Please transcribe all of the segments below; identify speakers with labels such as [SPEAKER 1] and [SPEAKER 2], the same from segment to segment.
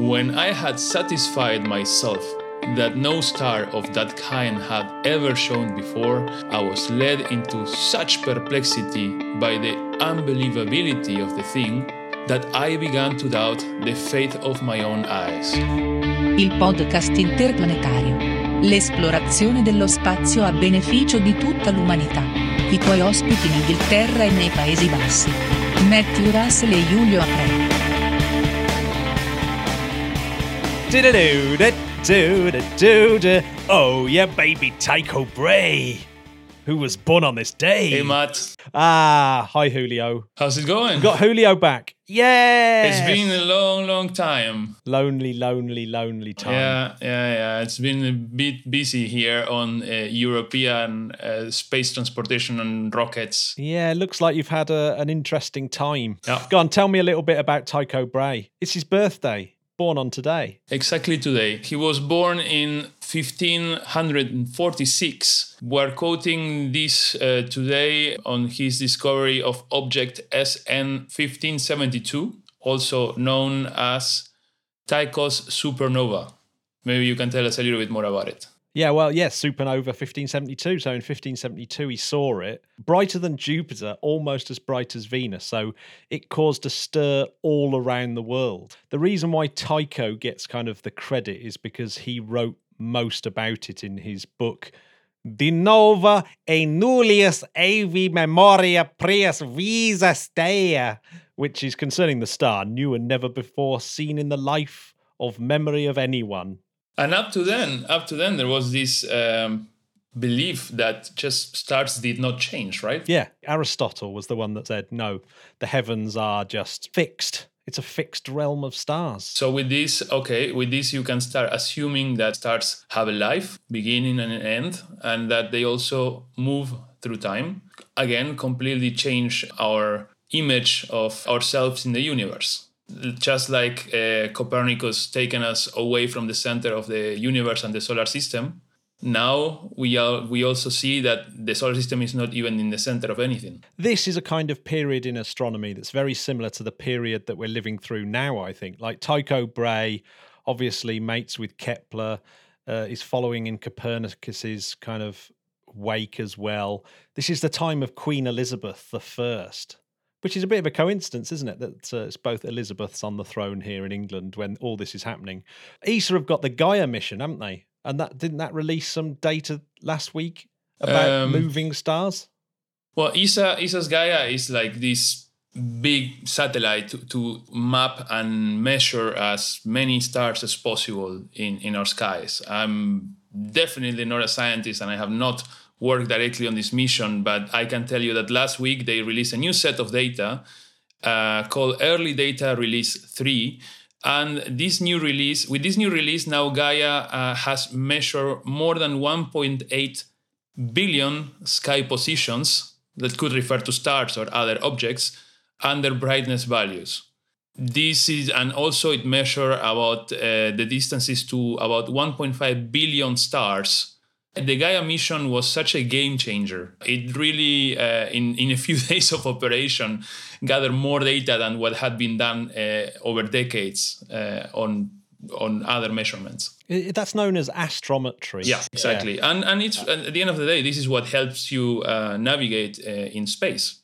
[SPEAKER 1] When I had satisfied myself that no star of that kind had ever shone before, I was led into such perplexity by the unbelievability of the thing that I began to doubt the faith of my own eyes.
[SPEAKER 2] Il podcast interplanetario. L'esplorazione dello spazio a beneficio di tutta l'umanità. I tuoi ospiti in Inghilterra e nei Paesi Bassi. Matthew Russell e Giulio Apre.
[SPEAKER 3] Oh, yeah, baby Tycho Brahe, who was born on this day.
[SPEAKER 1] Hey, Matt,
[SPEAKER 3] Ah, hi, Julio.
[SPEAKER 1] how's it going?
[SPEAKER 3] Got Julio back. Yeah.
[SPEAKER 1] It's been a long, long time.
[SPEAKER 3] lonely, lonely, lonely time.
[SPEAKER 1] Yeah, yeah, yeah. It's been a bit busy here on uh, European uh, space transportation and rockets.
[SPEAKER 3] Yeah, looks like you've had a, an interesting time.
[SPEAKER 1] Yeah.
[SPEAKER 3] Go on, tell me a little bit about Tycho Brahe. It's his birthday, born on today.
[SPEAKER 1] Exactly today. He was born in 1546. We're quoting this uh, today on his discovery of object SN 1572, also known as Tycho's supernova. Maybe you can tell us a little bit more about it.
[SPEAKER 3] Yeah, well, yes, supernova 1572. So in 1572, he saw it brighter than Jupiter, almost as bright as Venus. So it caused a stir all around the world. The reason why Tycho gets kind of the credit is because he wrote most about it in his book. De nova e nullius aevi memoria prius visa stea, which is concerning the star, new and never before seen in the life of memory of anyone.
[SPEAKER 1] And up to then, up to then, there was this um, belief that just stars did not change, right?
[SPEAKER 3] Yeah, Aristotle was the one that said, no, the heavens are just fixed. It's a fixed realm of stars.
[SPEAKER 1] So with this, okay, with this you can start assuming that stars have a life, beginning and an end, and that they also move through time. Again, completely change our image of ourselves in the universe. Just like uh, Copernicus taken us away from the center of the universe and the solar system, now we are we also see that the solar system is not even in the center of anything.
[SPEAKER 3] This is a kind of period in astronomy that's very similar to the period that we're living through now, I think. Like Tycho Brahe, obviously mates with Kepler, uh, is following in Copernicus's kind of wake as well. This is the time of Queen Elizabeth the First. Which is a bit of a coincidence, isn't it? That uh, it's both Elizabeths on the throne here in England when all this is happening. ESA have got the Gaia mission, haven't they? And that didn't that release some data last week about
[SPEAKER 1] Um,
[SPEAKER 3] moving stars?
[SPEAKER 1] Well, ESA ESA's Gaia is like this big satellite to, to map and measure as many stars as possible in, in our skies. I'm definitely not a scientist and I have not worked directly on this mission, but I can tell you that last week they released a new set of data uh, called Early Data Release 3. And this new release, with this new release, now Gaia uh, has measured more than 1.8 billion sky positions that could refer to stars or other objects and their brightness values. This is, and also it measure about uh, the distances to about 1.5 billion stars. The Gaia mission was such a game changer. It really, uh, in, in a few days of operation, gathered more data than what had been done uh, over decades uh, on, on other measurements.
[SPEAKER 3] That's known as astrometry.
[SPEAKER 1] Yeah, exactly. And and it's and at the end of the day, this is what helps you uh, navigate uh, in space,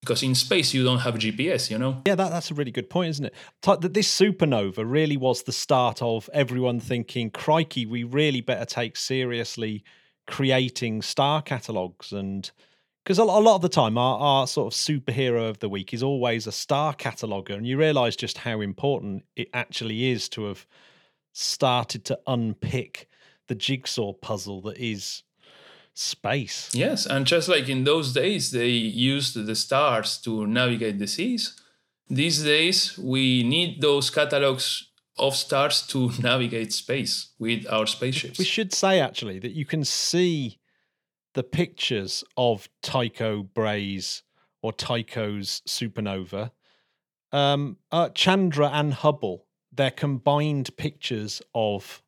[SPEAKER 1] because in space you don't have GPS. You know.
[SPEAKER 3] Yeah, that, that's a really good point, isn't it? That this supernova really was the start of everyone thinking, crikey, we really better take seriously creating star catalogues. And because a, a lot of the time, our, our sort of superhero of the week is always a star cataloger And you realize just how important it actually is to have started to unpick the jigsaw puzzle that is space.
[SPEAKER 1] Yes, and just like in those days, they used the stars to navigate the seas. These days, we need those catalogs of stars to navigate space with our spaceships.
[SPEAKER 3] We should say actually that you can see the pictures of Tycho Brahe's or Tycho's supernova. Um, uh, Chandra and Hubble, their combined pictures of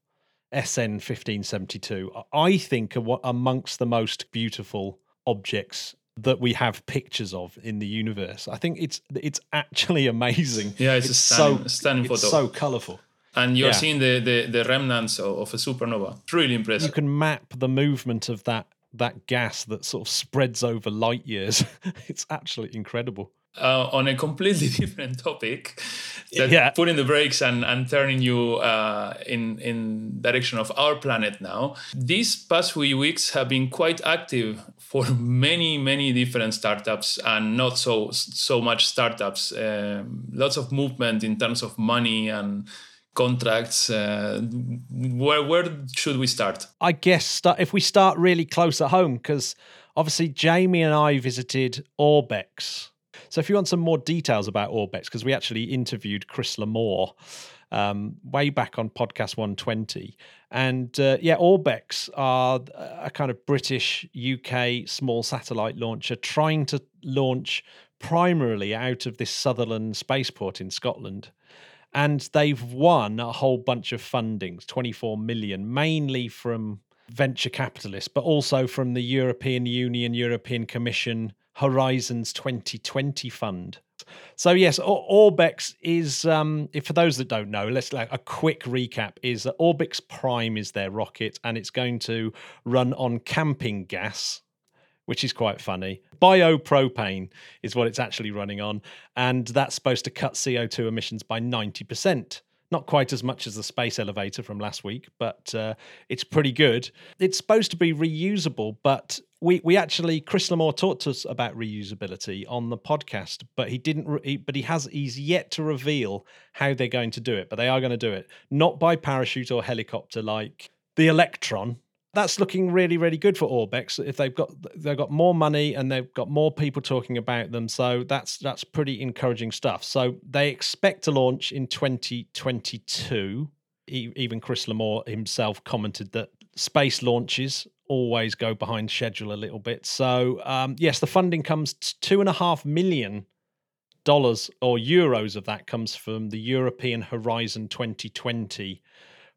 [SPEAKER 3] SN 1572, I think are what amongst the most beautiful objects that we have pictures of in the universe. I think it's it's actually amazing.
[SPEAKER 1] Yeah, it's a stunning- stunning
[SPEAKER 3] it's
[SPEAKER 1] photo.
[SPEAKER 3] so colourful.
[SPEAKER 1] and you're
[SPEAKER 3] Yeah.
[SPEAKER 1] seeing the, the, the remnants of, of a supernova. It's really
[SPEAKER 3] You can map the movement of that that gas that sort of spreads over light years. it's actually incredible.
[SPEAKER 1] Uh, on a completely different topic, that
[SPEAKER 3] Yeah.
[SPEAKER 1] putting the brakes and, and turning you uh, in in direction of our planet now. These past few weeks have been quite active for many many different startups and not so so much startups. Um, lots of movement in terms of money and contracts. Uh, where where should we start?
[SPEAKER 3] I guess if we start really close at home, because obviously Jamie and I visited Orbex. So if you want some more details about Orbex, because we actually interviewed Chris Larmour um, way back on podcast 120. And uh, yeah, Orbex are a kind of British UK small satellite launcher trying to launch primarily out of this Sutherland spaceport in Scotland and they've won a whole bunch of fundings 24 million mainly from venture capitalists but also from the european union european commission horizons 2020 fund so yes orbex is um, for those that don't know let's like a quick recap is that Orbex prime is their rocket and it's going to run on camping gas which is quite funny. Biopropane is what it's actually running on, and that's supposed to cut CO2 emissions by 90%. Not quite as much as the space elevator from last week, but uh, it's pretty good. It's supposed to be reusable, but we, we actually Chris Larmour talked to us about reusability on the podcast, but he didn't. Re- but he has he's yet to reveal how they're going to do it. But they are going to do it not by parachute or helicopter like the Electron, that's looking really really good for Orbex. If they've got they've got more money and they've got more people talking about them. So that's that's pretty encouraging stuff. So they expect to launch in 2022 E- even Chris Larmour himself commented that space launches always go behind schedule a little bit. So um, yes the funding comes two and a half million dollars or euros of that comes from the European Horizon 2020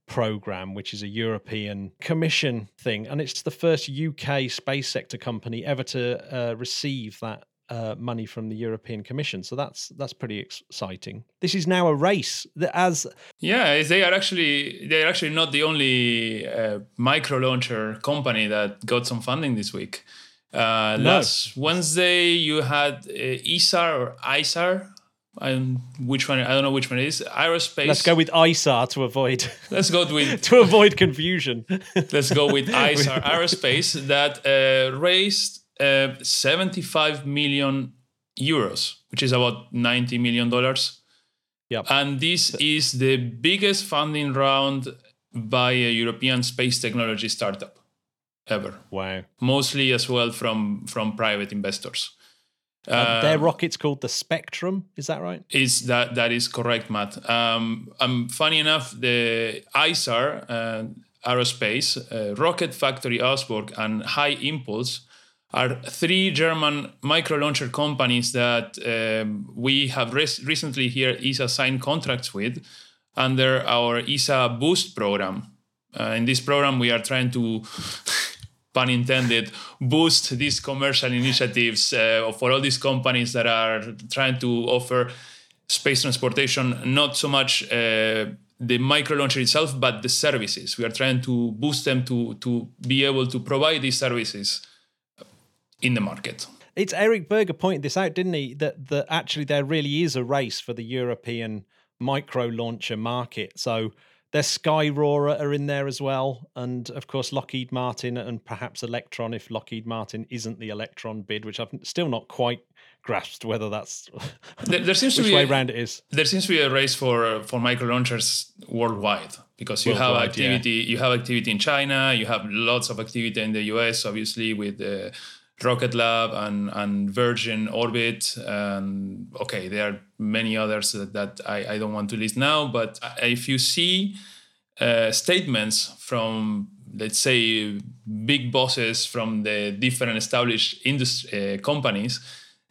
[SPEAKER 3] program, which is a European Commission thing, and it's the first UK space sector company ever to uh, receive that. Uh, money from the European Commission, so that's that's pretty exciting. This is now a race that, as
[SPEAKER 1] Yeah, they are actually they are actually not the only uh, micro launcher company that got some funding this week. Uh,
[SPEAKER 3] No.
[SPEAKER 1] Last Wednesday, you had uh, ISAR or ISAR. Um, which one? I don't know which one it is. Aerospace.
[SPEAKER 3] let's go with ISAR to avoid
[SPEAKER 1] Let's go with
[SPEAKER 3] to avoid confusion.
[SPEAKER 1] let's go with ISAR Aerospace that uh, raised uh, 75 million euros, which is about 90 million dollars.
[SPEAKER 3] Yep.
[SPEAKER 1] And this is the biggest funding round by a European space technology startup ever.
[SPEAKER 3] wow.
[SPEAKER 1] Mostly as well from from private investors.
[SPEAKER 3] Uh, their rocket's called the Spectrum. Is that right?
[SPEAKER 1] Is that that is correct, Matt? Um, um, funny enough, the ISAR uh, Aerospace, uh, Rocket Factory Augsburg, and High Impulse are three German micro launcher companies that um, we have res- recently here ESA signed contracts with under our ESA Boost program. Uh, in this program, we are trying to pun intended, boost these commercial initiatives uh, for all these companies that are trying to offer space transportation, not so much uh, the micro launcher itself, but the services. We are trying to boost them to, to be able to provide these services in the market.
[SPEAKER 3] It's Eric Berger pointed this out, didn't he? That that actually there really is a race for the European micro launcher market. So there's Skyrora are in there as well, and of course Lockheed Martin and perhaps Electron if Lockheed Martin isn't the Electron bid, which I've still not quite grasped whether that's
[SPEAKER 1] There, there seems to
[SPEAKER 3] which
[SPEAKER 1] be
[SPEAKER 3] way
[SPEAKER 1] a-
[SPEAKER 3] round it is.
[SPEAKER 1] there seems to be a race for uh, for micro launchers worldwide because you have
[SPEAKER 3] Worldwide, yeah.
[SPEAKER 1] activity you have activity in China you have lots of activity in the US obviously with the Rocket Lab and and Virgin Orbit and okay there are many others that, that I, I don't want to list now but if you see uh, statements from let's say big bosses from the different established industry uh, companies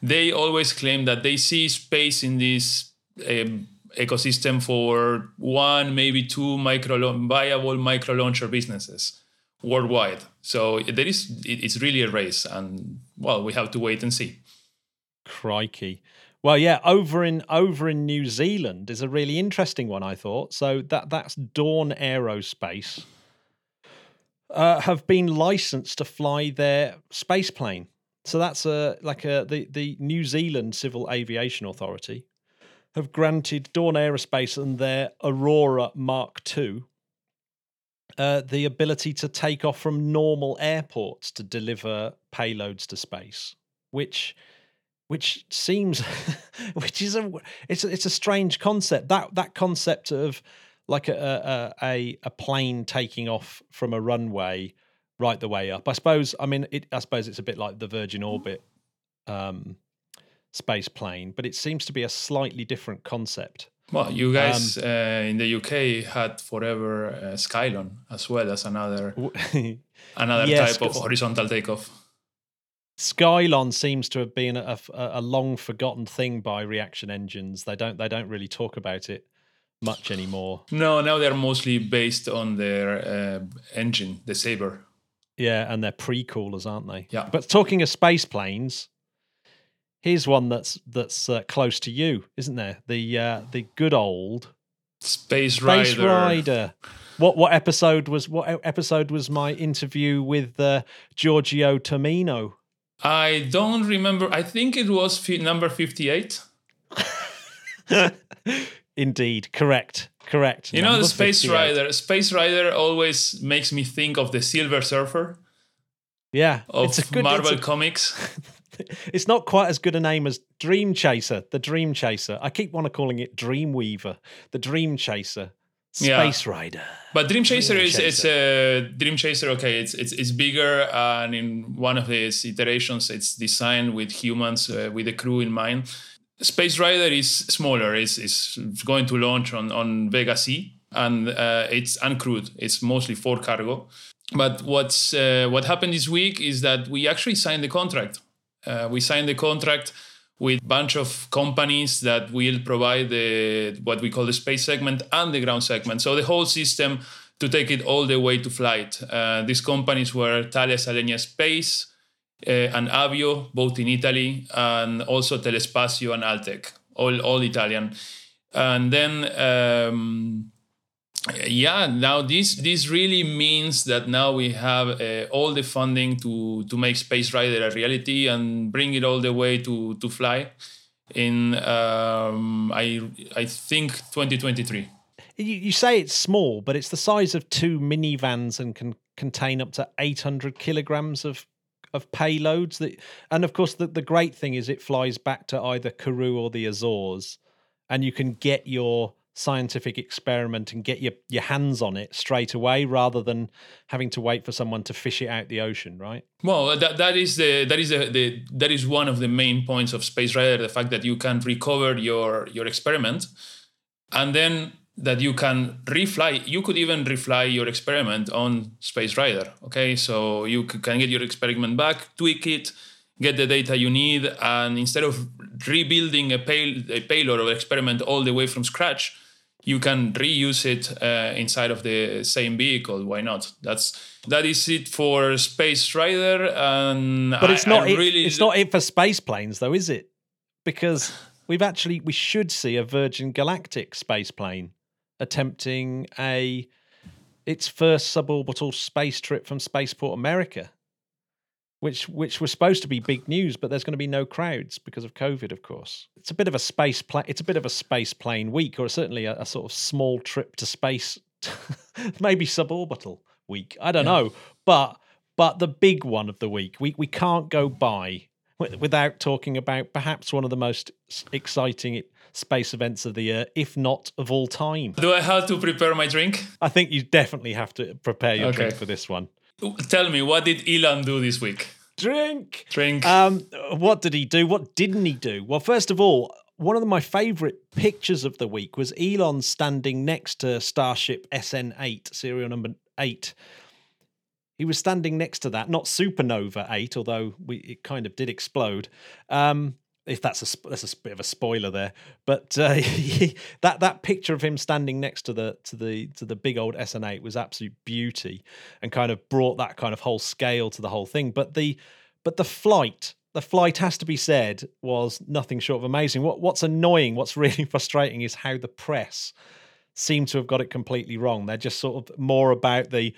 [SPEAKER 1] they always claim that they see space in this um, ecosystem for one maybe two micro viable micro launcher businesses worldwide so there is it- it's really a race and well we have to wait and see
[SPEAKER 3] Crikey. Well, yeah, over in over in New Zealand is a really interesting one. I thought so that that's Dawn Aerospace uh, have been licensed to fly their space plane. So that's a like a the the New Zealand Civil Aviation Authority have granted Dawn Aerospace and their Aurora Mark II uh, the ability to take off from normal airports to deliver payloads to space, which which seems which is a it's a, it's a strange concept. That that concept of like a a a plane taking off from a runway right the way up. I suppose i mean it i suppose it's a bit like the virgin orbit um space plane but it seems to be a slightly different concept
[SPEAKER 1] well you guys um, uh, in the uk had forever uh, skylon as well as another another yes, type of horizontal takeoff
[SPEAKER 3] Skylon seems to have been a, a, a, long forgotten thing by reaction engines. They don't they don't really talk about it much anymore.
[SPEAKER 1] No, now they're mostly based on their uh, engine, the Sabre.
[SPEAKER 3] Yeah, and they're pre-coolers, aren't they?
[SPEAKER 1] Yeah.
[SPEAKER 3] But talking of space planes, here's one that's that's uh, close to you, isn't there? The uh, the good old
[SPEAKER 1] Space Rider.
[SPEAKER 3] Space Rider. What what episode was what episode was my interview with uh, Giorgio Tumino?
[SPEAKER 1] I don't remember. I think it was f- number 58.
[SPEAKER 3] Indeed, correct. Correct.
[SPEAKER 1] You know the Space 58. Rider. Space Rider always makes me think of the Silver Surfer.
[SPEAKER 3] Yeah,
[SPEAKER 1] of it's a good, Marvel a, Comics.
[SPEAKER 3] it's not quite as good a name as Dream Chaser, the Dream Chaser. I keep want to calling it Dream Weaver, the Dream Chaser. Space yeah. Rider.
[SPEAKER 1] But Dream Chaser Dream is Chaser. it's a Dream Chaser. Okay, it's it's it's bigger, and in one of its iterations, it's designed with humans uh, with the crew in mind. Space Rider is smaller. It's, it's going to launch on on Vega C, and uh, it's uncrewed. It's mostly for cargo. But what's uh, what happened this week is that we actually signed the contract. Uh, we signed the contract with a bunch of companies that will provide the what we call the space segment and the ground segment. So the whole system to take it all the way to flight. Uh, these companies were Thales Alenia Space uh, and Avio, both in Italy, and also Telespazio and Altec, all, all Italian. And then um, yeah now this this really means that now we have uh, all the funding to to make space rider a reality and bring it all the way to to fly in um, i i think 2023 you,
[SPEAKER 3] you say it's small but it's the size of two minivans and can contain up to 800 kilograms of of payloads that and of course the, the great thing is it flies back to either Kourou or the Azores and you can get your scientific experiment and get your, your hands on it straight away rather than having to wait for someone to fish it out the ocean right?
[SPEAKER 1] Well that, that is the that is the, the that is one of the main points of space rider the fact that you can recover your your experiment and then that you can refly you could even refly your experiment on space rider okay? So you can get your experiment back tweak it get the data you need and instead of rebuilding a, pay, a payload or experiment all the way from scratch you can reuse it uh, inside of the same vehicle. Why not? That's that is it for Space Rider. And
[SPEAKER 3] but it's I, not. I it, really it's not it for space planes, though, is it? Because we've actually we should see a Virgin Galactic space plane attempting a its first suborbital space trip from Spaceport America which which was supposed to be big news, but there's going to be no crowds because of COVID, of course. It's a bit of a space pla- It's a bit of a space plane week, or certainly a, a sort of small trip to space, maybe suborbital week. I don't yeah. know, but but the big one of the week, we we can't go by without talking about perhaps one of the most exciting space events of the year, if not of all time.
[SPEAKER 1] Do I have to prepare my drink?
[SPEAKER 3] I think you definitely have to prepare your okay. drink for this one.
[SPEAKER 1] Tell me, what did Elon do this week?
[SPEAKER 3] Drink.
[SPEAKER 1] Drink.
[SPEAKER 3] Um, what did he do? What didn't he do? Well, first of all, one of my favorite pictures of the week was Elon standing next to Starship SN8, serial number 8. He was standing next to that, not Supernova 8, although we, it kind of did explode. Um, if that's a that's a bit of a spoiler there, but uh, that that picture of him standing next to the to the to the big old SN8 was absolute beauty, and kind of brought that kind of whole scale to the whole thing. But the but the flight the flight has to be said was nothing short of amazing. What what's annoying, what's really frustrating is how the press seem to have got it completely wrong. They're just sort of more about the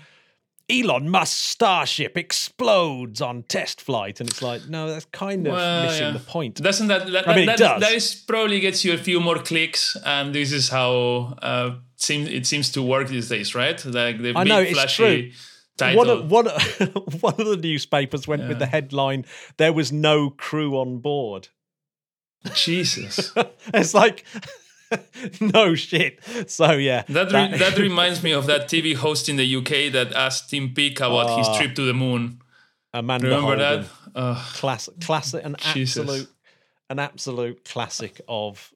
[SPEAKER 3] Elon Musk starship explodes on test flight, and it's like, no, that's kind of well, missing yeah. the point.
[SPEAKER 1] Doesn't that? that I mean, that, that is probably gets you a few more clicks, and this is how uh, seems it seems to work these days, right? Like the I big know, flashy. True. Title.
[SPEAKER 3] One of, one, one of the newspapers went yeah. with the headline, There was no crew on board.
[SPEAKER 1] Jesus.
[SPEAKER 3] it's like, no shit. So yeah,
[SPEAKER 1] that re- that, that reminds me of that TV host in the UK that asked Tim Peake about uh, his ah. trip to the moon.
[SPEAKER 3] Amanda Remember Holden. that? Uh, classic, classic, an Jesus. absolute, an absolute classic of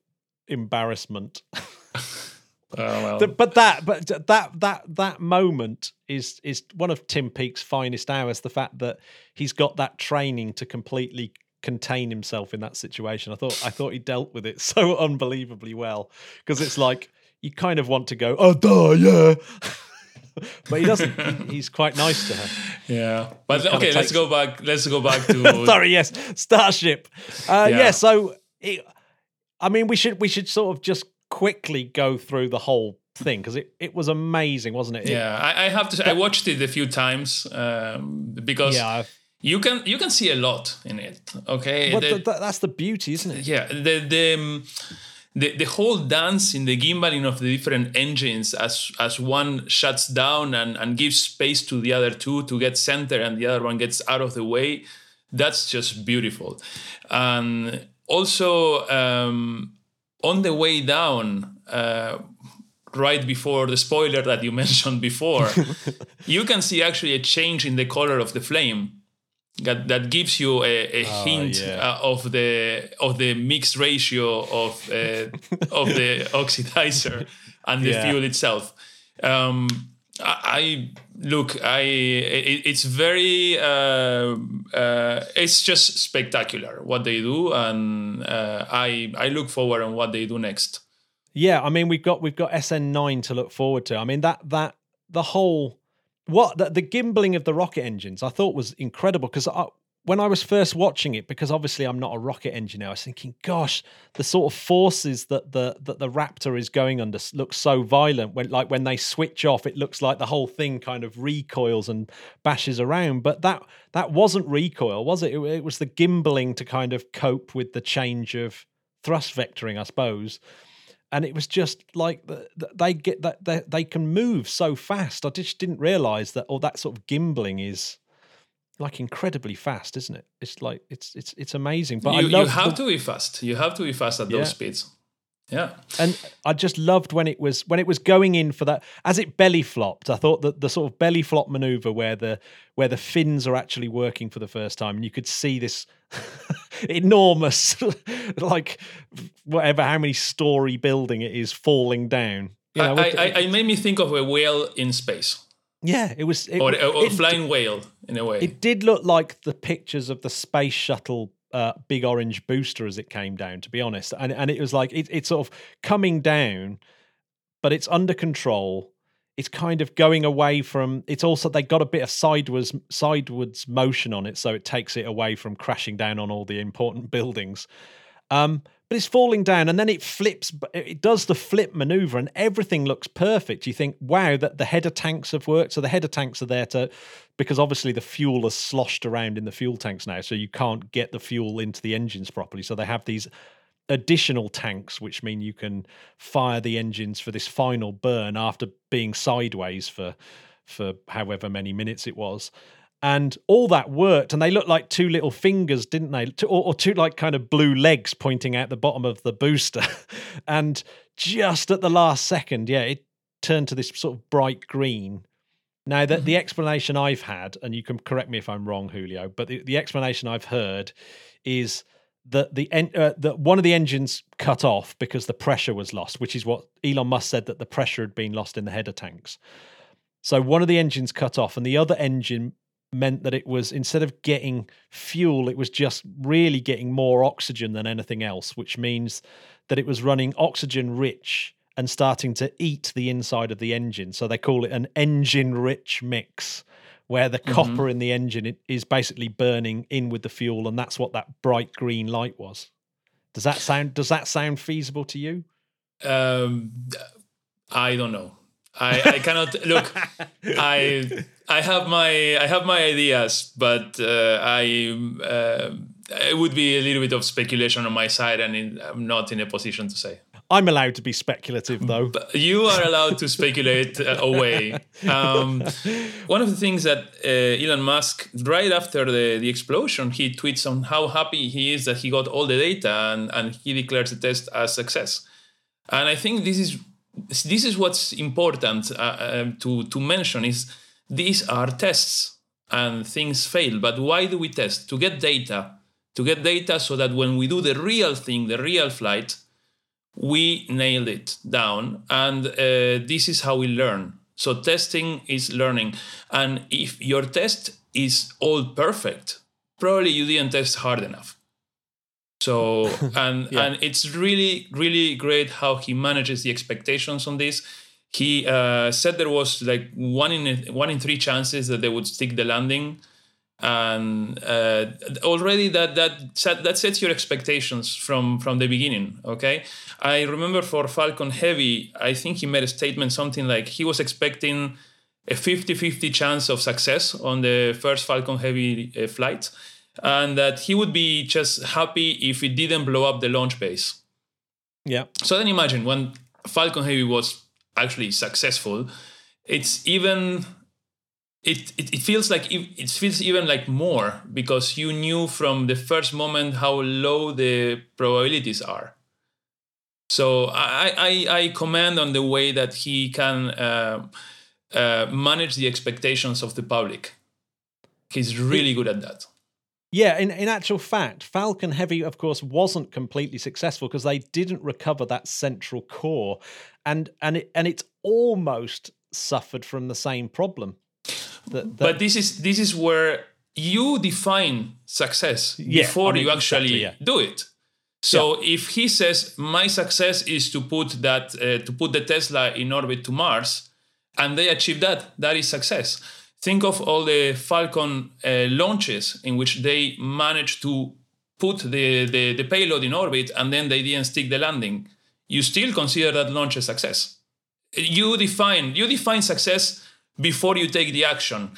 [SPEAKER 3] embarrassment. Oh, well. but that, but that, that, that moment is is one of Tim Peake's finest hours. The fact that he's got that training to completely contain himself in that situation. I thought I thought he dealt with it so unbelievably well because it's like you kind of want to go, oh, duh, yeah. but he doesn't. he's quite nice to her.
[SPEAKER 1] Yeah, but okay, let's go back. Let's go back to.
[SPEAKER 3] Sorry, yes, Starship. Uh, yeah. yeah. so it, I mean, we should we should sort of just quickly go through the whole thing because it, it was amazing, wasn't it?
[SPEAKER 1] Yeah, I, I, have to. Say, I watched it a few times um, because yeah, you can you can see a lot in it. Okay,
[SPEAKER 3] the, the, that's the beauty, isn't it?
[SPEAKER 1] Yeah, the the. Um, the, the whole dance in the gimbaling of the different engines as as one shuts down and, and gives space to the other two to get center and the other one gets out of the way that's just beautiful and also um, on the way down uh, right before the spoiler that you mentioned before you can see actually a change in the color of the flame that, that gives you a, a oh, hint yeah. uh, of the of the mixed ratio of uh, of the oxidizer and the yeah. fuel itself. Um, I, I, look, I it, it's very uh, uh, it's just spectacular what they do, and uh, I I look forward on what they do next.
[SPEAKER 3] Yeah, I mean we've got we've got SN9 to look forward to. I mean that that the whole what the, the gimbling of the rocket engines I thought was incredible because when I was first watching it, because obviously I'm not a rocket engineer, I was thinking, gosh, the sort of forces that the that the Raptor is going under look so violent. When like when they switch off, it looks like the whole thing kind of recoils and bashes around. But that that wasn't recoil, was it? It, it was the gimbling to kind of cope with the change of thrust vectoring, I suppose and it was just like they get that they, they can move so fast. I just didn't realize that all that sort of gimbling is like incredibly fast, isn't it? It's like it's it's it's amazing. But
[SPEAKER 1] you, you have the, to be fast. You have to be fast at yeah. those speeds. Yeah.
[SPEAKER 3] And I just loved when it was when it was going in for that as it belly flopped. I thought that the sort of belly flop maneuver where the where the fins are actually working for the first time and you could see this enormous like whatever how many story building it is falling down.
[SPEAKER 1] You know, I, I, I made me think of a whale in space.
[SPEAKER 3] Yeah, it was it,
[SPEAKER 1] or, or it, flying whale in a way.
[SPEAKER 3] It did look like the pictures of the space shuttle uh, big orange booster as it came down, to be honest. And and it was like it, it's sort of coming down, but it's under control. It's kind of going away from. It's also they got a bit of sideways sideways motion on it, so it takes it away from crashing down on all the important buildings. Um, but it's falling down and then it flips it does the flip maneuver and everything looks perfect. You think wow that the header tanks have worked. So the header tanks are there to because obviously the fuel is sloshed around in the fuel tanks now so you can't get the fuel into the engines properly. So they have these additional tanks which mean you can fire the engines for this final burn after being sideways for for however many minutes it was and all that worked and they looked like two little fingers didn't they? Or, or, two like kind of blue legs pointing out the bottom of the booster. And just at the last second yeah it turned to this sort of bright green. Now that the mm-hmm. explanation i've had and you can correct me if i'm wrong julio but the, the explanation i've heard is that the uh, that one of the engines cut off because the pressure was lost which is what elon musk said that the pressure had been lost in the header tanks. So one of the engines cut off and the other engine meant that it was instead of getting fuel, it was just really getting more oxygen than anything else, which means that it was running oxygen rich and starting to eat the inside of the engine. So they call it an engine rich mix, where the mm-hmm. copper in the engine is basically burning in with the fuel, and that's what that bright green light was. Does that sound Does that sound feasible to you? Um,
[SPEAKER 1] I don't know. I, I cannot look. I I have my I have my ideas, but uh, I uh, it would be a little bit of speculation on my side, and I'm not in a position to say.
[SPEAKER 3] I'm allowed to be speculative, though.
[SPEAKER 1] But you are allowed to speculate uh, away. Um, one of the things that uh, Elon Musk, right after the, the explosion, he tweets on how happy he is that he got all the data and, and he declares the test as success. And I think this is this is what's important uh, uh, to to mention is these are tests and things fail. But why do we test? To get data. To get data so that when we do the real thing, the real flight, we nail it down. And uh, this is how we learn. So testing is learning. And if your test is all perfect, probably you didn't test hard enough. So and yeah. and it's really really great how he manages the expectations on this. He uh, said there was like one in one in three chances that they would stick the landing, and uh, already that that set, that sets your expectations from from the beginning. Okay, I remember for Falcon Heavy, I think he made a statement something like he was expecting a 50-50 chance of success on the first Falcon Heavy uh, flight and that he would be just happy if it didn't blow up the launch base.
[SPEAKER 3] Yeah.
[SPEAKER 1] So then imagine when Falcon Heavy was actually successful, it's even it, it, it feels like it feels even like more because you knew from the first moment how low the probabilities are. So I, I, I commend on the way that he can uh, uh, manage the expectations of the public. He's really good at that.
[SPEAKER 3] Yeah, in, in actual fact, Falcon Heavy, of course, wasn't completely successful because they didn't recover that central core, and and it and it's almost suffered from the same problem.
[SPEAKER 1] That, that but this is this is where you define success yeah, before I mean, you actually exactly, yeah. do it. So yeah. if he says my success is to put that uh, to put the Tesla in orbit to Mars, and they achieve that, that is success think of all the Falcon uh, launches in which they managed to put the, the, the, payload in orbit and then they didn't stick the landing. You still consider that launch a success. You define you define success before you take the action,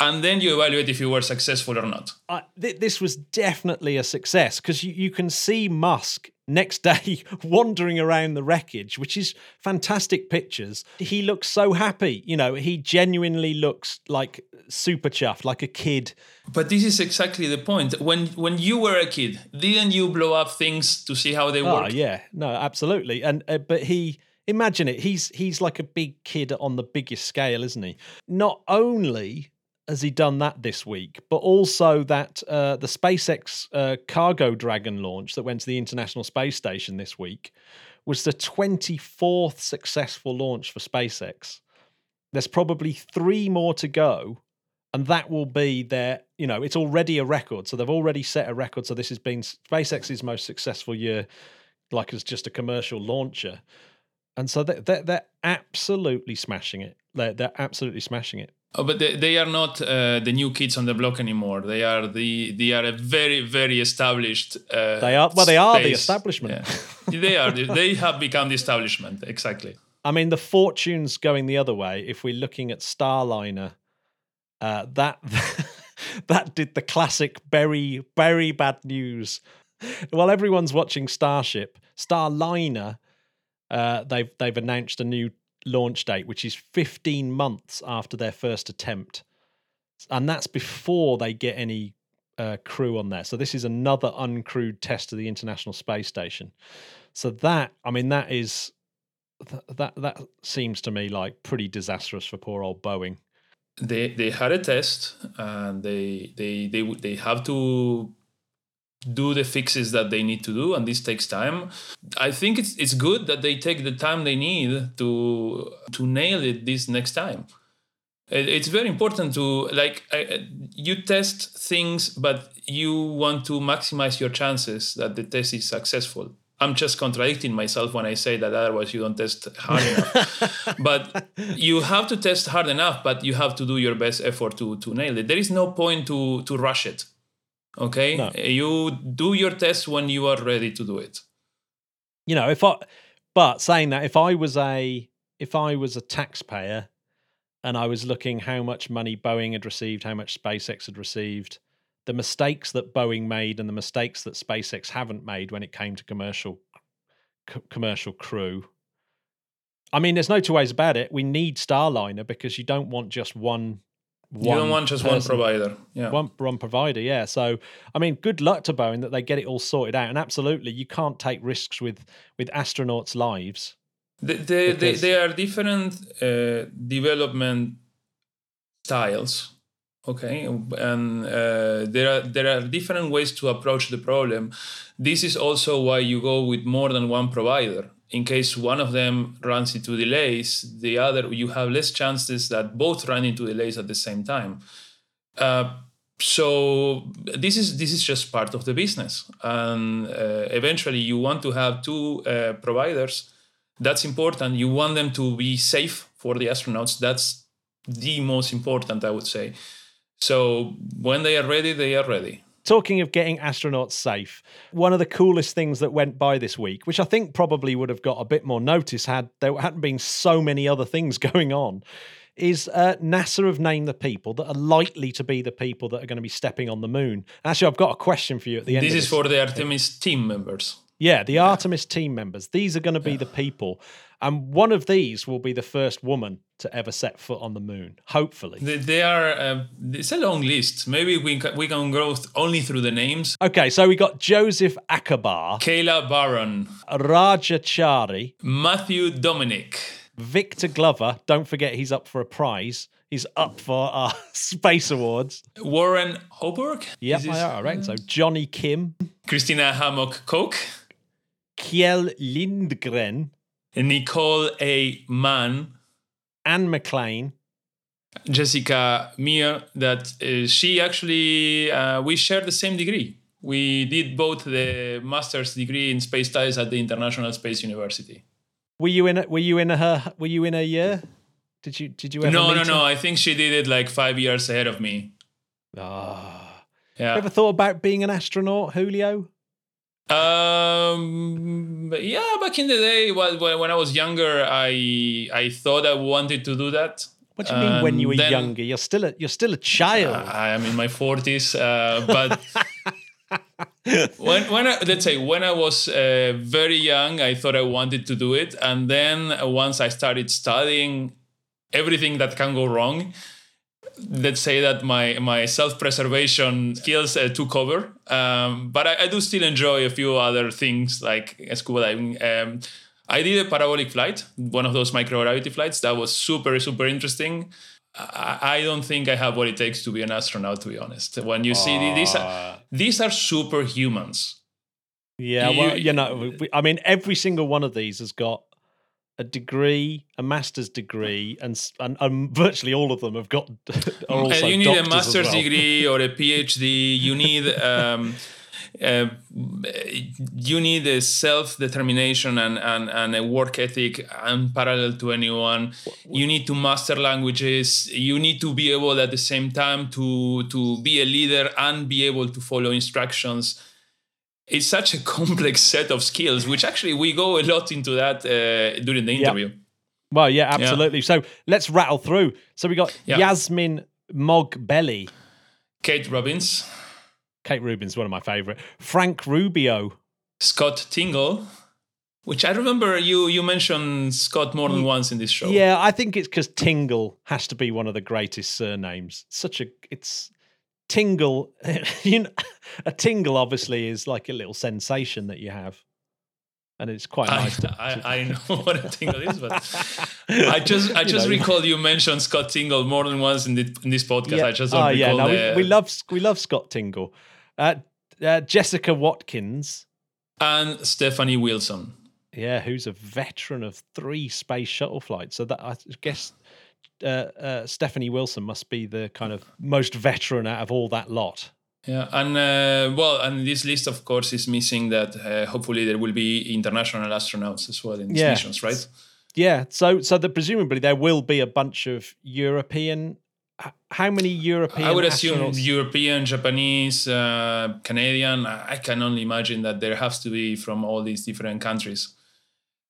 [SPEAKER 1] and then you evaluate if you were successful or not.
[SPEAKER 3] Uh, th- this was definitely a success because you, you can see Musk next day wandering around the wreckage, which is fantastic pictures. He looks so happy. You know, he genuinely looks like super chuffed, like a kid.
[SPEAKER 1] But this is exactly the point. When when you were a kid, didn't you blow up things to see how they oh, work?
[SPEAKER 3] yeah, no, absolutely. And uh, but he imagine it. He's he's like a big kid on the biggest scale, isn't he? Not only has he done that this week? But also that uh, the SpaceX uh, Cargo Dragon launch that went to the International Space Station this week was the 24th successful launch for SpaceX. There's probably three more to go, and that will be their, you know, it's already a record. So they've already set a record. So this has been SpaceX's most successful year, like as just a commercial launcher. And so they're, they're absolutely smashing it. They're, they're absolutely smashing it.
[SPEAKER 1] Oh, but they, they are not uh, the new kids on the block anymore. They are the they are a very very established. Uh,
[SPEAKER 3] they are well. They are the establishment.
[SPEAKER 1] Yeah. they are. They have become the establishment. Exactly.
[SPEAKER 3] I mean, the fortunes going the other way. If we're looking at Starliner, uh, that that did the classic very very bad news. While everyone's watching Starship, Starliner, uh, they've they've announced a new launch date, which is 15 months after their first attempt. And that's before they get any uh, crew on there. So this is another uncrewed test of the International Space Station. So that, I mean, that is that that seems to me like pretty disastrous for poor old Boeing.
[SPEAKER 1] They they had a test and they they they would they have to do the fixes that they need to do and this takes time i think it's it's good that they take the time they need to to nail it this next time it's very important to like you test things but you want to maximize your chances that the test is successful I'm just contradicting myself when I say that otherwise you don't test hard enough. but you have to test hard enough, but you have to do your best effort to, to nail it. There is no point to, to rush it. Okay?
[SPEAKER 3] No.
[SPEAKER 1] You do your test when you are ready to do it.
[SPEAKER 3] You know, if I, but saying that, if I was a, if I was a taxpayer and I was looking how much money Boeing had received, how much SpaceX had received, the mistakes that Boeing made and the mistakes that SpaceX haven't made when it came to commercial c- commercial crew. I mean, there's no two ways about it. We need Starliner because you don't want just one.
[SPEAKER 1] You don't want just one provider. Yeah.
[SPEAKER 3] One, one provider, yeah. So, I mean, good luck to Boeing that they get it all sorted out. And absolutely, you can't take risks with with astronauts' lives.
[SPEAKER 1] They, they, they, they are different uh, development styles okay and uh, there are there are different ways to approach the problem this is also why you go with more than one provider in case one of them runs into delays the other you have less chances that both run into delays at the same time. Uh, so this is this is just part of the business. And uh, eventually you want to have two uh, providers. That's important. You want them to be safe for the astronauts. That's the most important i would say. So when they are ready they are ready
[SPEAKER 3] Talking of getting astronauts safe, one of the coolest things that went by this week, which I think probably would have got a bit more notice had there hadn't been so many other things going on, is uh, NASA have named the people that are likely to be the people that are going to be stepping on the moon. Actually, I've got a question for you at the end.
[SPEAKER 1] this
[SPEAKER 3] of
[SPEAKER 1] is for the artemis team members
[SPEAKER 3] Yeah, the Artemis team members. These are going to be the people. And one of these will be the first woman to ever set foot on the moon, hopefully.
[SPEAKER 1] they, are uh, it's a long list maybe we can, we can go only through the names
[SPEAKER 3] Okay, so we got Joseph Acaba,
[SPEAKER 1] kayla barron
[SPEAKER 3] Rajachari,
[SPEAKER 1] matthew dominick
[SPEAKER 3] Victor Glover. Don't forget he's up for a prize. He's up for our Space Awards.
[SPEAKER 1] warren hoburg
[SPEAKER 3] Yep,
[SPEAKER 1] Is this-
[SPEAKER 3] I, I reckon so. Johnny Kim,
[SPEAKER 1] christina hammock koch
[SPEAKER 3] Kjell Lindgren,
[SPEAKER 1] nicole a mann
[SPEAKER 3] Anne McClain.
[SPEAKER 1] Jessica Meir that uh, she actually uh, we share the same degree. We did both the master's degree in space studies at the International Space University.
[SPEAKER 3] Were you in? A, were you in a, her? Were you in a year? Did you? Did you ever?
[SPEAKER 1] No, no,
[SPEAKER 3] her?
[SPEAKER 1] no. I think she did it like five years ahead of me.
[SPEAKER 3] Ah.
[SPEAKER 1] Yeah.
[SPEAKER 3] Ever thought about being an astronaut, Julio?
[SPEAKER 1] Um. Yeah. Back in the day, when, when I was younger, I I thought I wanted to do that.
[SPEAKER 3] What do you mean when you were
[SPEAKER 1] Um, then-
[SPEAKER 3] younger? You're still a you're still a child.
[SPEAKER 1] I am in my forties, uh, but when when I, let's say when I was uh, very young, I thought I wanted to do it, and then uh, once I started studying everything that can go wrong, let's say that my my self preservation skills uh, took over. Um, but I, I do still enjoy a few other things like scuba diving. Um, I did a parabolic flight, one of those microgravity flights. That was super super interesting. I, I don't think I have what it takes to be an astronaut, to be honest. When you see the- these, are, these are superhumans.
[SPEAKER 3] yeah,
[SPEAKER 1] you-
[SPEAKER 3] well, you know, I mean, every single one of these has got a degree, a master's degree, and and, and virtually all of them have got. Also
[SPEAKER 1] you need a master's
[SPEAKER 3] well.
[SPEAKER 1] degree or a PhD. You need um, uh, you need a self determination and, and, and a work ethic unparalleled to anyone. You need to master languages. You need to be able at the same time to to be a leader and be able to follow instructions. It's such a complex set of skills, which actually we go a lot into that uh, during the interview.
[SPEAKER 3] Well, yeah, absolutely. So let's rattle through. So we got
[SPEAKER 1] Yeah.
[SPEAKER 3] Jasmin Moghbeli.
[SPEAKER 1] Kate Rubins,
[SPEAKER 3] Kate Rubin's one of my favorite. Frank Rubio.
[SPEAKER 1] Scott Tingle, which I remember you you mentioned Scott more than once in this show.
[SPEAKER 3] Yeah, I think it's because Tingle has to be one of the greatest surnames. Such a it's Tingle. you know, a tingle obviously is like a little sensation that you have, and it's quite
[SPEAKER 1] I,
[SPEAKER 3] nice. to,
[SPEAKER 1] I, I know what a tingle is, but I just I
[SPEAKER 3] You
[SPEAKER 1] just
[SPEAKER 3] know.
[SPEAKER 1] recall you mentioned Scott Tingle more than once in, the, in this podcast. I just don't
[SPEAKER 3] oh yeah, no,
[SPEAKER 1] the,
[SPEAKER 3] we, we love we love Scott Tingle. Uh, uh, Jessica Watkins.
[SPEAKER 1] and Stephanie Wilson.
[SPEAKER 3] Yeah, who's a veteran of three space shuttle flights. So that I guess uh, uh, Stephanie Wilson must be the kind of most veteran out of all that lot.
[SPEAKER 1] Yeah, and uh, well, and this list, of course, is missing that. Uh, hopefully, there will be international astronauts as well in these
[SPEAKER 3] Yeah.
[SPEAKER 1] missions, right?
[SPEAKER 3] Yeah, so so that presumably there will be a bunch of European. How many European?
[SPEAKER 1] I would assume European, Japanese, uh, Canadian. I I can only imagine that there has to be from all these different countries.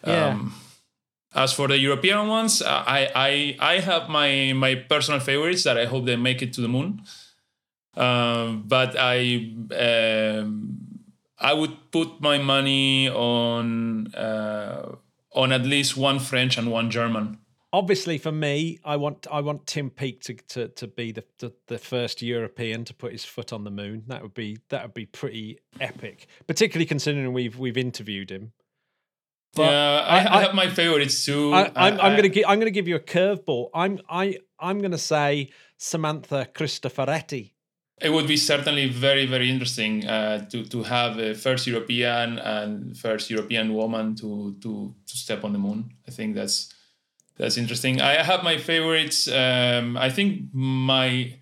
[SPEAKER 3] Yeah.
[SPEAKER 1] Um, as for the European ones, I, I I have my my personal favorites that I hope they make it to the moon. Um, but I um, I would put my money on uh, on at least one French and one German.
[SPEAKER 3] Obviously, for me, I want I want Tim Peake to to, to be the, the the first European to put his foot on the moon. That would be that would be pretty epic, particularly considering we've we've interviewed him. But
[SPEAKER 1] yeah, I,
[SPEAKER 3] I-
[SPEAKER 1] I, have my favorites too.
[SPEAKER 3] I, I'm, I'm gonna gi- I'm gonna give you a curveball. I'm I I'm gonna say Samantha Cristoforetti.
[SPEAKER 1] It would be certainly very, very interesting uh, to to have a first European and first European woman to to to step on the moon. I think that's that's interesting. I have my favorites. Um, I think my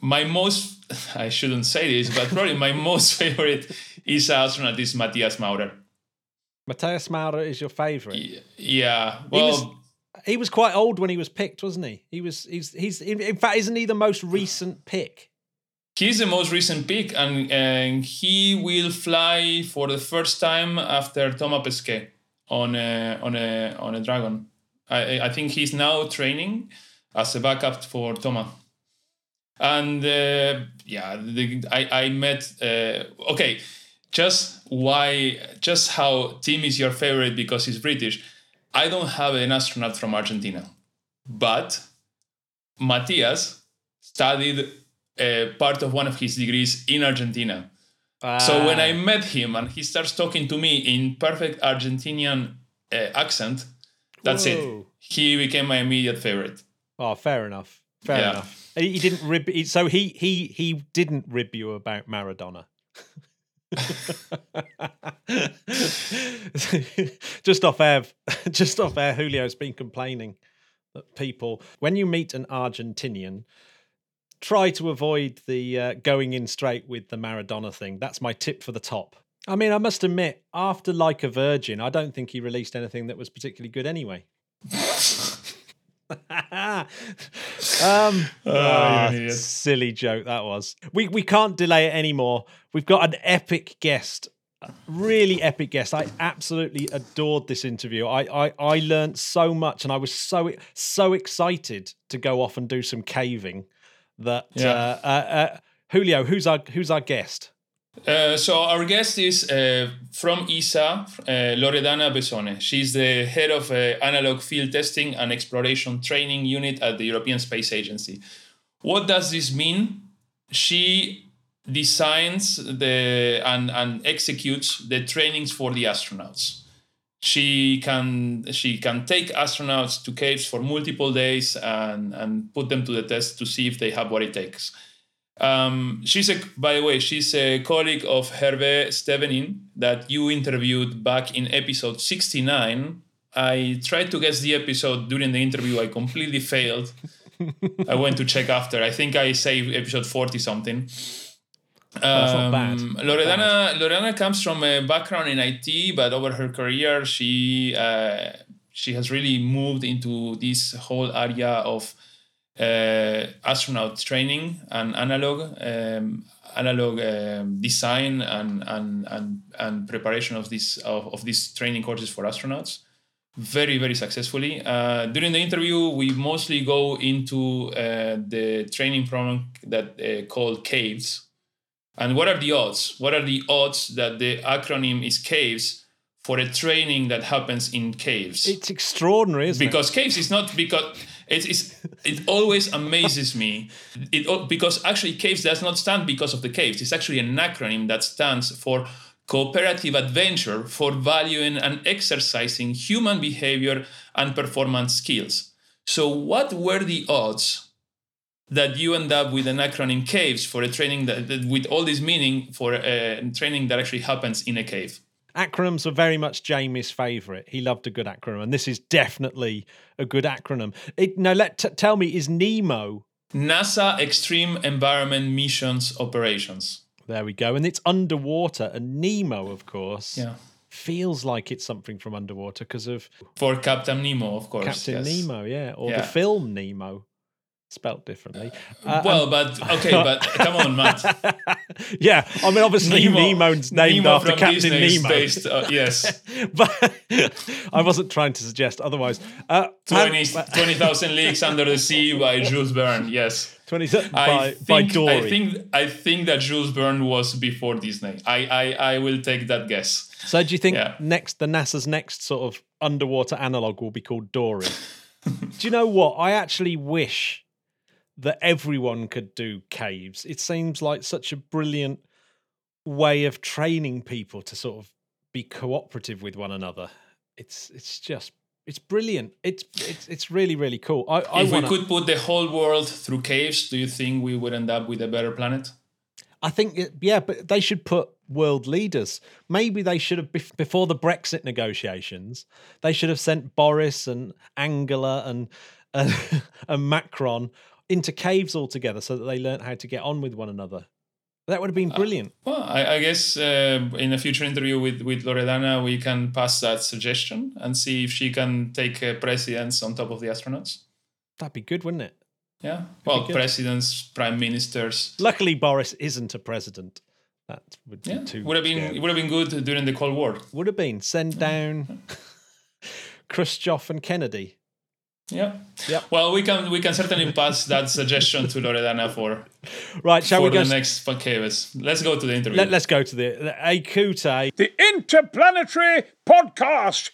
[SPEAKER 1] my most I shouldn't say this, but probably my most favorite is astronaut is Matthias Maurer.
[SPEAKER 3] Matthias Maurer is your favorite.
[SPEAKER 1] Y- Yeah,
[SPEAKER 3] He was-
[SPEAKER 1] well,
[SPEAKER 3] He was quite old when he was picked, wasn't he? He was. He's. He's. In, in fact, isn't he the most recent pick?
[SPEAKER 1] He's the most recent pick, and, and he will fly for the first time after Thomas Pesquet on a on a on a dragon. I I think he's now training as a backup for Thomas. And uh, yeah, the, I I met uh, okay, just why just how Tim is your favorite because he's British. I don't have an astronaut from Argentina, but Matthias studied uh, part of one of his degrees in Argentina. So when I
[SPEAKER 3] Ah,
[SPEAKER 1] met him and he starts talking to me in perfect Argentinian uh, accent, that's it. He became my immediate favorite.
[SPEAKER 3] oh, fair enough. Fair
[SPEAKER 1] Yeah.
[SPEAKER 3] enough. He, he didn't rib. So he he he didn't rib you about Maradona. just off air, just off air. Julio's been complaining that people, when you meet an Argentinian, try to avoid the uh, going in straight with the Maradona thing. That's my tip for the top. I mean, I must admit, after Like a Virgin, I don't think he released anything that was particularly good anyway. um,
[SPEAKER 1] an idiot.
[SPEAKER 3] silly joke that was. We we can't delay it anymore. We've got an epic guest, really epic guest. I absolutely adored this interview. I I I learned so much, and I was so so excited to go off and do some caving. That
[SPEAKER 1] Yeah.
[SPEAKER 3] uh, uh, uh, Julio, who's our who's our guest?
[SPEAKER 1] Uh, so our guest is uh, from ESA, uh, Loredana Bessone. She's the head of uh, analog field testing and exploration training unit at the European Space Agency. What does this mean? She designs the and, and executes the trainings for the astronauts. She can she can take astronauts to caves for multiple days and, and put them to the test to see if they have what it takes. Um, she's a, by the way, she's a colleague of Hervé Stevenin that you interviewed back in episode 69. I tried to guess the episode during the interview. I completely failed. I went to check after. I think I saved episode 40 something.
[SPEAKER 3] Bad.
[SPEAKER 1] Um, Loredana, Loredana comes from a background in IT, but over her career, she uh, she has really moved into this whole area of astronaut training and analog um, analog um, design and, and and and preparation of this of, of these training courses for astronauts very very successfully. Uh, during the interview we mostly go into uh, the training program that uh, called caves. And what are the odds? What are the odds that the acronym is caves for a training that happens in caves?
[SPEAKER 3] It's extraordinary, isn't
[SPEAKER 1] because caves is not because it is it always amazes me. It oh, because actually caves does not stand because of the caves. It's actually an acronym that stands for cooperative adventure for valuing and exercising human behavior and performance skills. So what were the odds that you end up with an acronym caves for a training that, that with all this meaning for a training that actually happens in a cave
[SPEAKER 3] Acronyms are very much Jamie's favourite. He loved a good acronym, and this is definitely a good acronym. It, now, let t- tell me, is Nemo
[SPEAKER 1] NASA Extreme Environment Missions Operations.
[SPEAKER 3] There we go. And it's underwater. And Nemo, of course,
[SPEAKER 1] Yeah.
[SPEAKER 3] feels like it's something from underwater because of
[SPEAKER 1] For Captain Nemo, of course.
[SPEAKER 3] Captain
[SPEAKER 1] yes.
[SPEAKER 3] Nemo, yeah, or
[SPEAKER 1] Yeah.
[SPEAKER 3] the film Nemo, spelt differently. Uh,
[SPEAKER 1] well, but okay, but come on, Matt.
[SPEAKER 3] yeah, I mean, obviously Nemo's named
[SPEAKER 1] Nemo
[SPEAKER 3] after Captain
[SPEAKER 1] Disney is
[SPEAKER 3] Nemo.
[SPEAKER 1] Based, uh, yes,
[SPEAKER 3] but I wasn't trying to suggest otherwise. Uh,
[SPEAKER 1] 20 20,000 Leagues Under the Sea by Jules Verne. Yes.
[SPEAKER 3] 20 by, by Dory.
[SPEAKER 1] I think I think that Jules Verne was before Disney. I, I, I will take that guess.
[SPEAKER 3] so do you think
[SPEAKER 1] yeah.
[SPEAKER 3] next the NASA's next sort of underwater analog will be called Dory? do you know what? I actually wish that everyone could do caves. It seems like such a brilliant way of training people to sort of be cooperative with one another. It's it's just it's brilliant. It's it's it's really really cool. I, I
[SPEAKER 1] if
[SPEAKER 3] wanna,
[SPEAKER 1] we could put the whole world through caves, do you think we would end up with a better planet?
[SPEAKER 3] I think it, yeah, but they should put world leaders. Maybe they should have before the Brexit negotiations. They should have sent Boris and Angela and and, and Macron into caves altogether so that they learnt how to get on with one another. That would have been brilliant.
[SPEAKER 1] Well, I, I guess uh, in a future interview with, with Loredana, we can pass that suggestion and see if she can take uh, presidents on top of the astronauts.
[SPEAKER 3] That'd be good, wouldn't it?
[SPEAKER 1] Yeah. Well,
[SPEAKER 3] good.
[SPEAKER 1] presidents, prime ministers.
[SPEAKER 3] Luckily, Boris isn't a president. That would be
[SPEAKER 1] Yeah.
[SPEAKER 3] too.
[SPEAKER 1] Would have been
[SPEAKER 3] scary.
[SPEAKER 1] it would have been good during the Cold War.
[SPEAKER 3] Would have been send down Khrushchev and Kennedy.
[SPEAKER 1] Yeah.
[SPEAKER 3] Yeah.
[SPEAKER 1] Well, we can we can certainly pass that suggestion to Loredana for
[SPEAKER 3] Right, shall
[SPEAKER 1] for
[SPEAKER 3] we go?
[SPEAKER 1] the next caves. Let's go to the interview.
[SPEAKER 3] Let, us go to the, the Akute.
[SPEAKER 4] The Interplanetary Podcast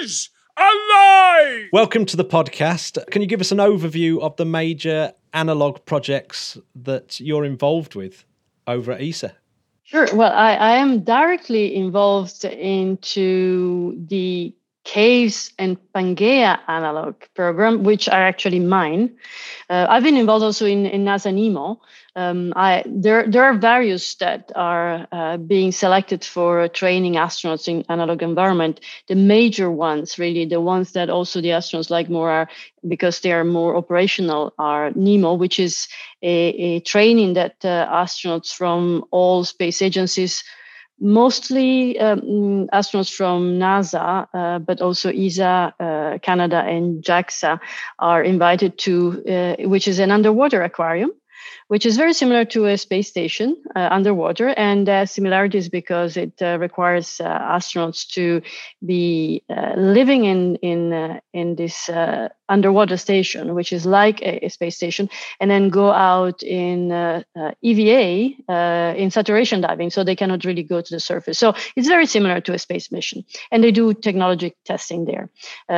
[SPEAKER 4] is alive!
[SPEAKER 3] Welcome to the podcast. Can you give us an overview of the major analog projects that you're involved with over at ESA?
[SPEAKER 5] Sure. Well, I, I am directly involved into the Caves and Pangea analog program, which are actually mine. Uh, I've been involved also in, in NASA NEMO. Um, I, there, there are various that are uh, being selected for training astronauts in analog environment. The major ones, really, the ones that also the astronauts like more are because they are more operational, are NEMO, which is a, a training that uh, astronauts from all space agencies mostly um, astronauts from NASA, uh, but also ESA, uh, Canada, and JAXA are invited to, uh, which is an underwater aquarium. Which is very similar to a space station uh, underwater, and uh, similarities because it uh, requires uh, astronauts to be uh, living in in uh, in this underwater station, which is like a, a space station, and then go out in EVA in saturation diving, so they cannot really go to the surface. So it's very similar to a space mission, and they do technology testing there.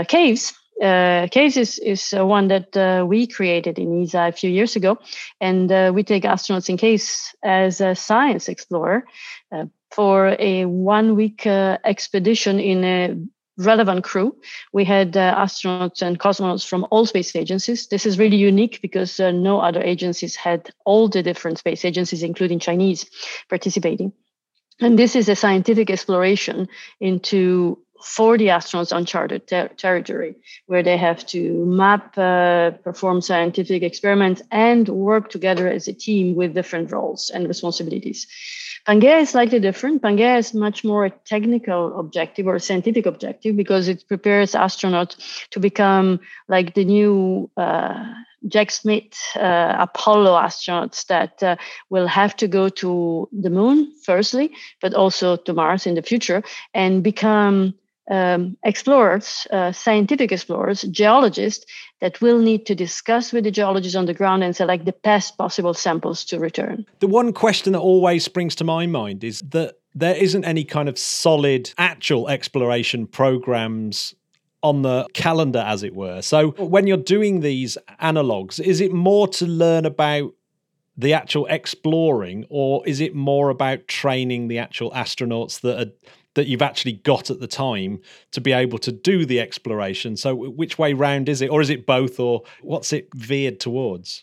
[SPEAKER 5] Caves. Uh, Caves is, is uh, one that uh, we created in ESA a few years ago, and uh, we take astronauts in case as a science explorer uh, for a one week uh, expedition in a relevant crew. We had astronauts and cosmonauts from all space agencies. This is really unique because no other agencies had all the different space agencies, including Chinese, participating. And this is a scientific exploration into 40 astronauts uncharted ter- territory where they have to map, uh, perform scientific experiments, and work together as a team with different roles and responsibilities. Pangea is slightly different. Pangea is much more a technical objective or a scientific objective because it prepares astronauts to become like the new uh, Jack Schmitt uh, Apollo astronauts that uh, will have to go to the moon, firstly, but also to Mars in the future and become um, explorers, uh, scientific explorers, geologists that will need to discuss with the geologists on the ground and select the best possible samples to return.
[SPEAKER 3] The one question that always springs to my mind is that there isn't any kind of solid actual exploration programs on the calendar, as it were. So when you're doing these analogs, is it more to learn about the actual exploring, or is it more about training the actual astronauts that are that you've actually got at the time to be able to do the exploration. So, which way round is it, or is it both, or what's it veered towards?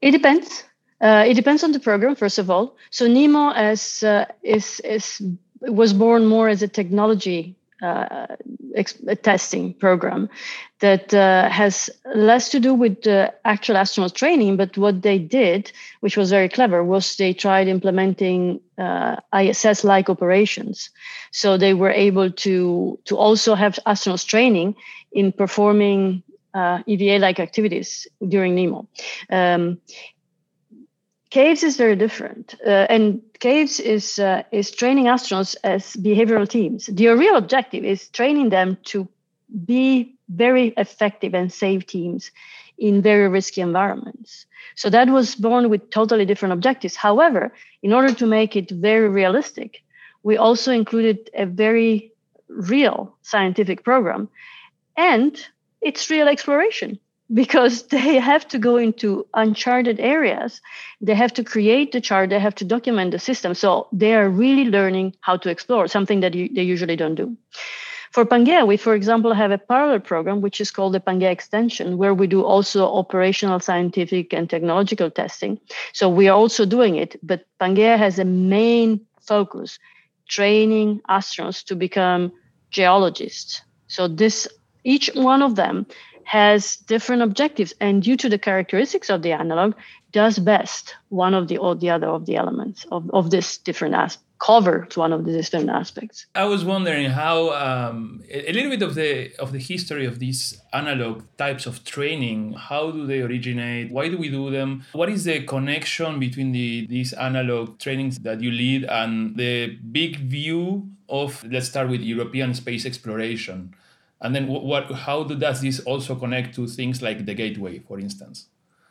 [SPEAKER 5] It depends. Uh, it depends on the program, first of all. So Nemo as uh, is is was born more as a technology uh, testing program that uh, has less to do with the actual astronaut training, but what they did, which was very clever, was they tried implementing uh, ISS-like operations. So they were able to to also have astronauts training in performing uh, EVA-like activities during NEMO. Um, Caves is very different, uh, and Caves is uh, is training astronauts as behavioral teams. The real objective is training them to be very effective and safe teams in very risky environments. So that was born with totally different objectives. However, in order to make it very realistic, we also included a very real scientific program, and it's real exploration because they have to go into uncharted areas. They have to create the chart, they have to document the system. So they are really learning how to explore, something that you, they usually don't do. For Pangea, we, for example, have a parallel program, which is called the Pangea Extension, where we do also operational, scientific, and technological testing. So we are also doing it, but Pangea has a main focus training astronauts to become geologists. So this each one of them has different objectives and due to the characteristics of the analog does best one of the or the other of the elements of, of this different aspect covers one of the different aspects.
[SPEAKER 1] I was wondering how um, a little bit of the of the history of these analog types of training how do they originate? Why do we do them? What is the connection between the these analog trainings that you lead and the big view of let's start with european space exploration and then what, what how does this also connect to things like the gateway, for instance?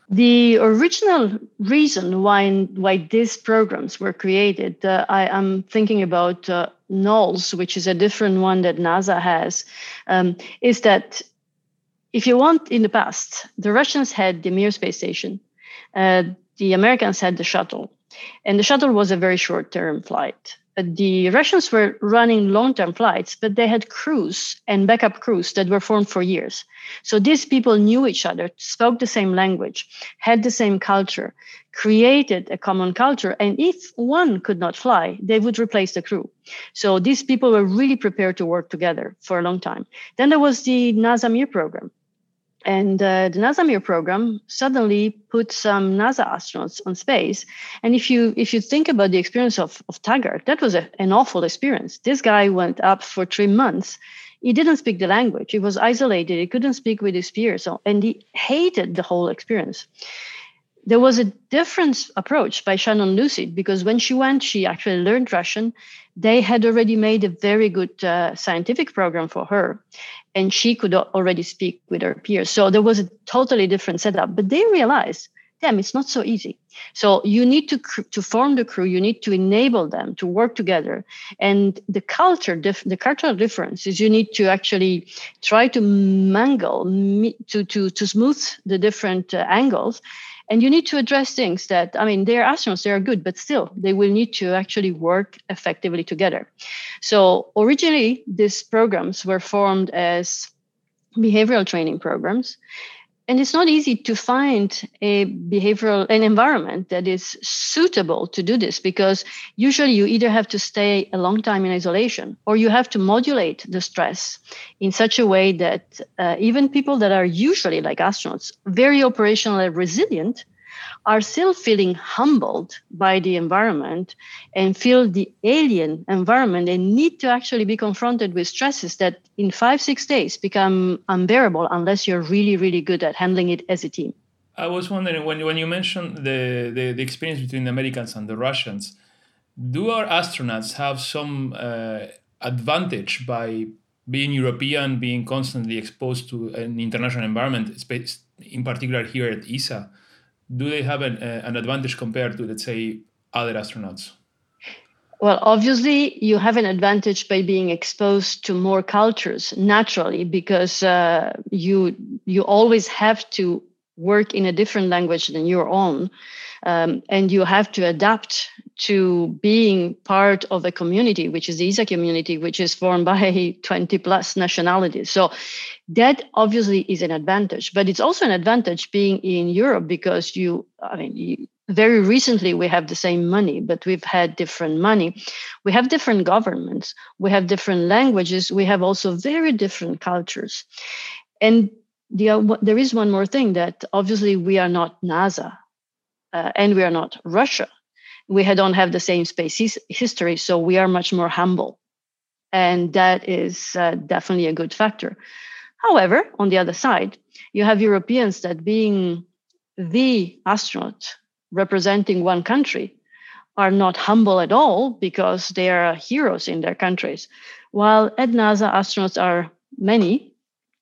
[SPEAKER 5] The original reason why why these programs were created, uh, I am thinking about uh, NOLS, which is a different one that NASA has, um, is that if you want, in the past, the Russians had the Mir space station, uh, the Americans had the shuttle, and the shuttle was a very short-term flight the Russians were running long term flights, but they had crews and backup crews that were formed for years. So these people knew each other, spoke the same language, had the same culture, created a common culture. And if one could not fly, they would replace the crew. So these people were really prepared to work together for a long time. Then there was the NASA Mir program. And uh, the NASA program suddenly put some NASA astronauts on space. And if you if you think about the experience of, of Thagard, that was a, an awful experience. This guy went up for three months. He didn't speak the language. He was isolated. He couldn't speak with his peers. So, and he hated the whole experience. There was a different approach by Shannon Lucid because when she went, she actually learned Russian. They had already made a very good uh, scientific program for her and she could already speak with her peers. So there was a totally different setup. But they realized, damn, it's not so easy. So you need to to form the crew. You need to enable them to work together. And the culture, the cultural difference is you need to actually try to mangle to to to smooth the different uh, angles and you need to address things that i mean they're astronauts they are good but still they will need to actually work effectively together. So originally these programs were formed as behavioral training programs and it's not easy to find a behavioral an environment that is suitable to do this because usually you either have to stay a long time in isolation or you have to modulate the stress in such a way that uh, even people that are usually like astronauts very operationally resilient are still feeling humbled by the environment and feel the alien environment and need to actually be confronted with stresses that in five, six days become unbearable unless you're really, really good at handling it as a team.
[SPEAKER 1] I was wondering when, when you mentioned the, the, the experience between the Americans and the Russians, do our astronauts have some uh, advantage by being European, being constantly exposed to an international environment, in particular here at ESA? Do they have an, uh, an advantage compared to, let's say, other astronauts?
[SPEAKER 5] Well, obviously, you have an advantage by being exposed to more cultures naturally, because uh, you you always have to work in a different language than your own, um, and you have to adapt to being part of a community, which is the ESA community, which is formed by 20 plus nationalities. So that obviously is an advantage but it's also an advantage being in europe because you i mean you, very recently we have the same money but we've had different money. We have different governments. We have different languages. We have also very different cultures. And the, uh, there is one more thing that obviously we are not nasa uh, and we are not russia we don't have the same space his- history so we are much more humble and that is uh, definitely a good factor however on the other side you have europeans that being the astronaut representing one country are not humble at all because they are heroes in their countries. While at NASA, astronauts are many,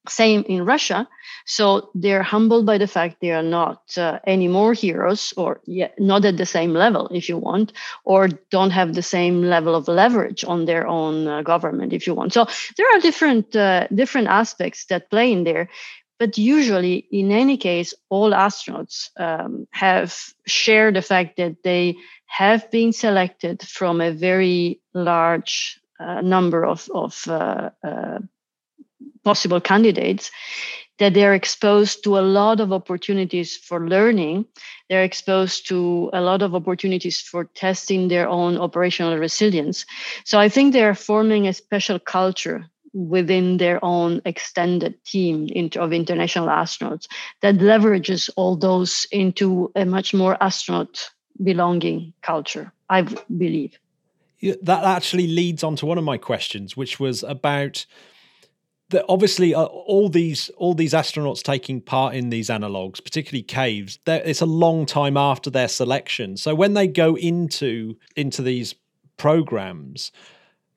[SPEAKER 5] same in Russia. So they're humbled by the fact they are not uh, any more heroes or yet not at the same level, if you want, or don't have the same level of leverage on their own uh, government, if you want. So there are different uh, different aspects that play in there. But usually, in any case, all astronauts um, have shared the fact that they have been selected from a very large uh, number of, of uh, uh, possible candidates that they're exposed to a lot of opportunities for learning. They're exposed to a lot of opportunities for testing their own operational resilience. So I think they're forming a special culture within their own extended team of international astronauts that leverages all those into a much more astronaut belonging culture, I believe.
[SPEAKER 3] that actually leads on to one of my questions, which was about that obviously uh, all these all these astronauts taking part in these analogs particularly caves it's a long time after their selection so when they go into into these programs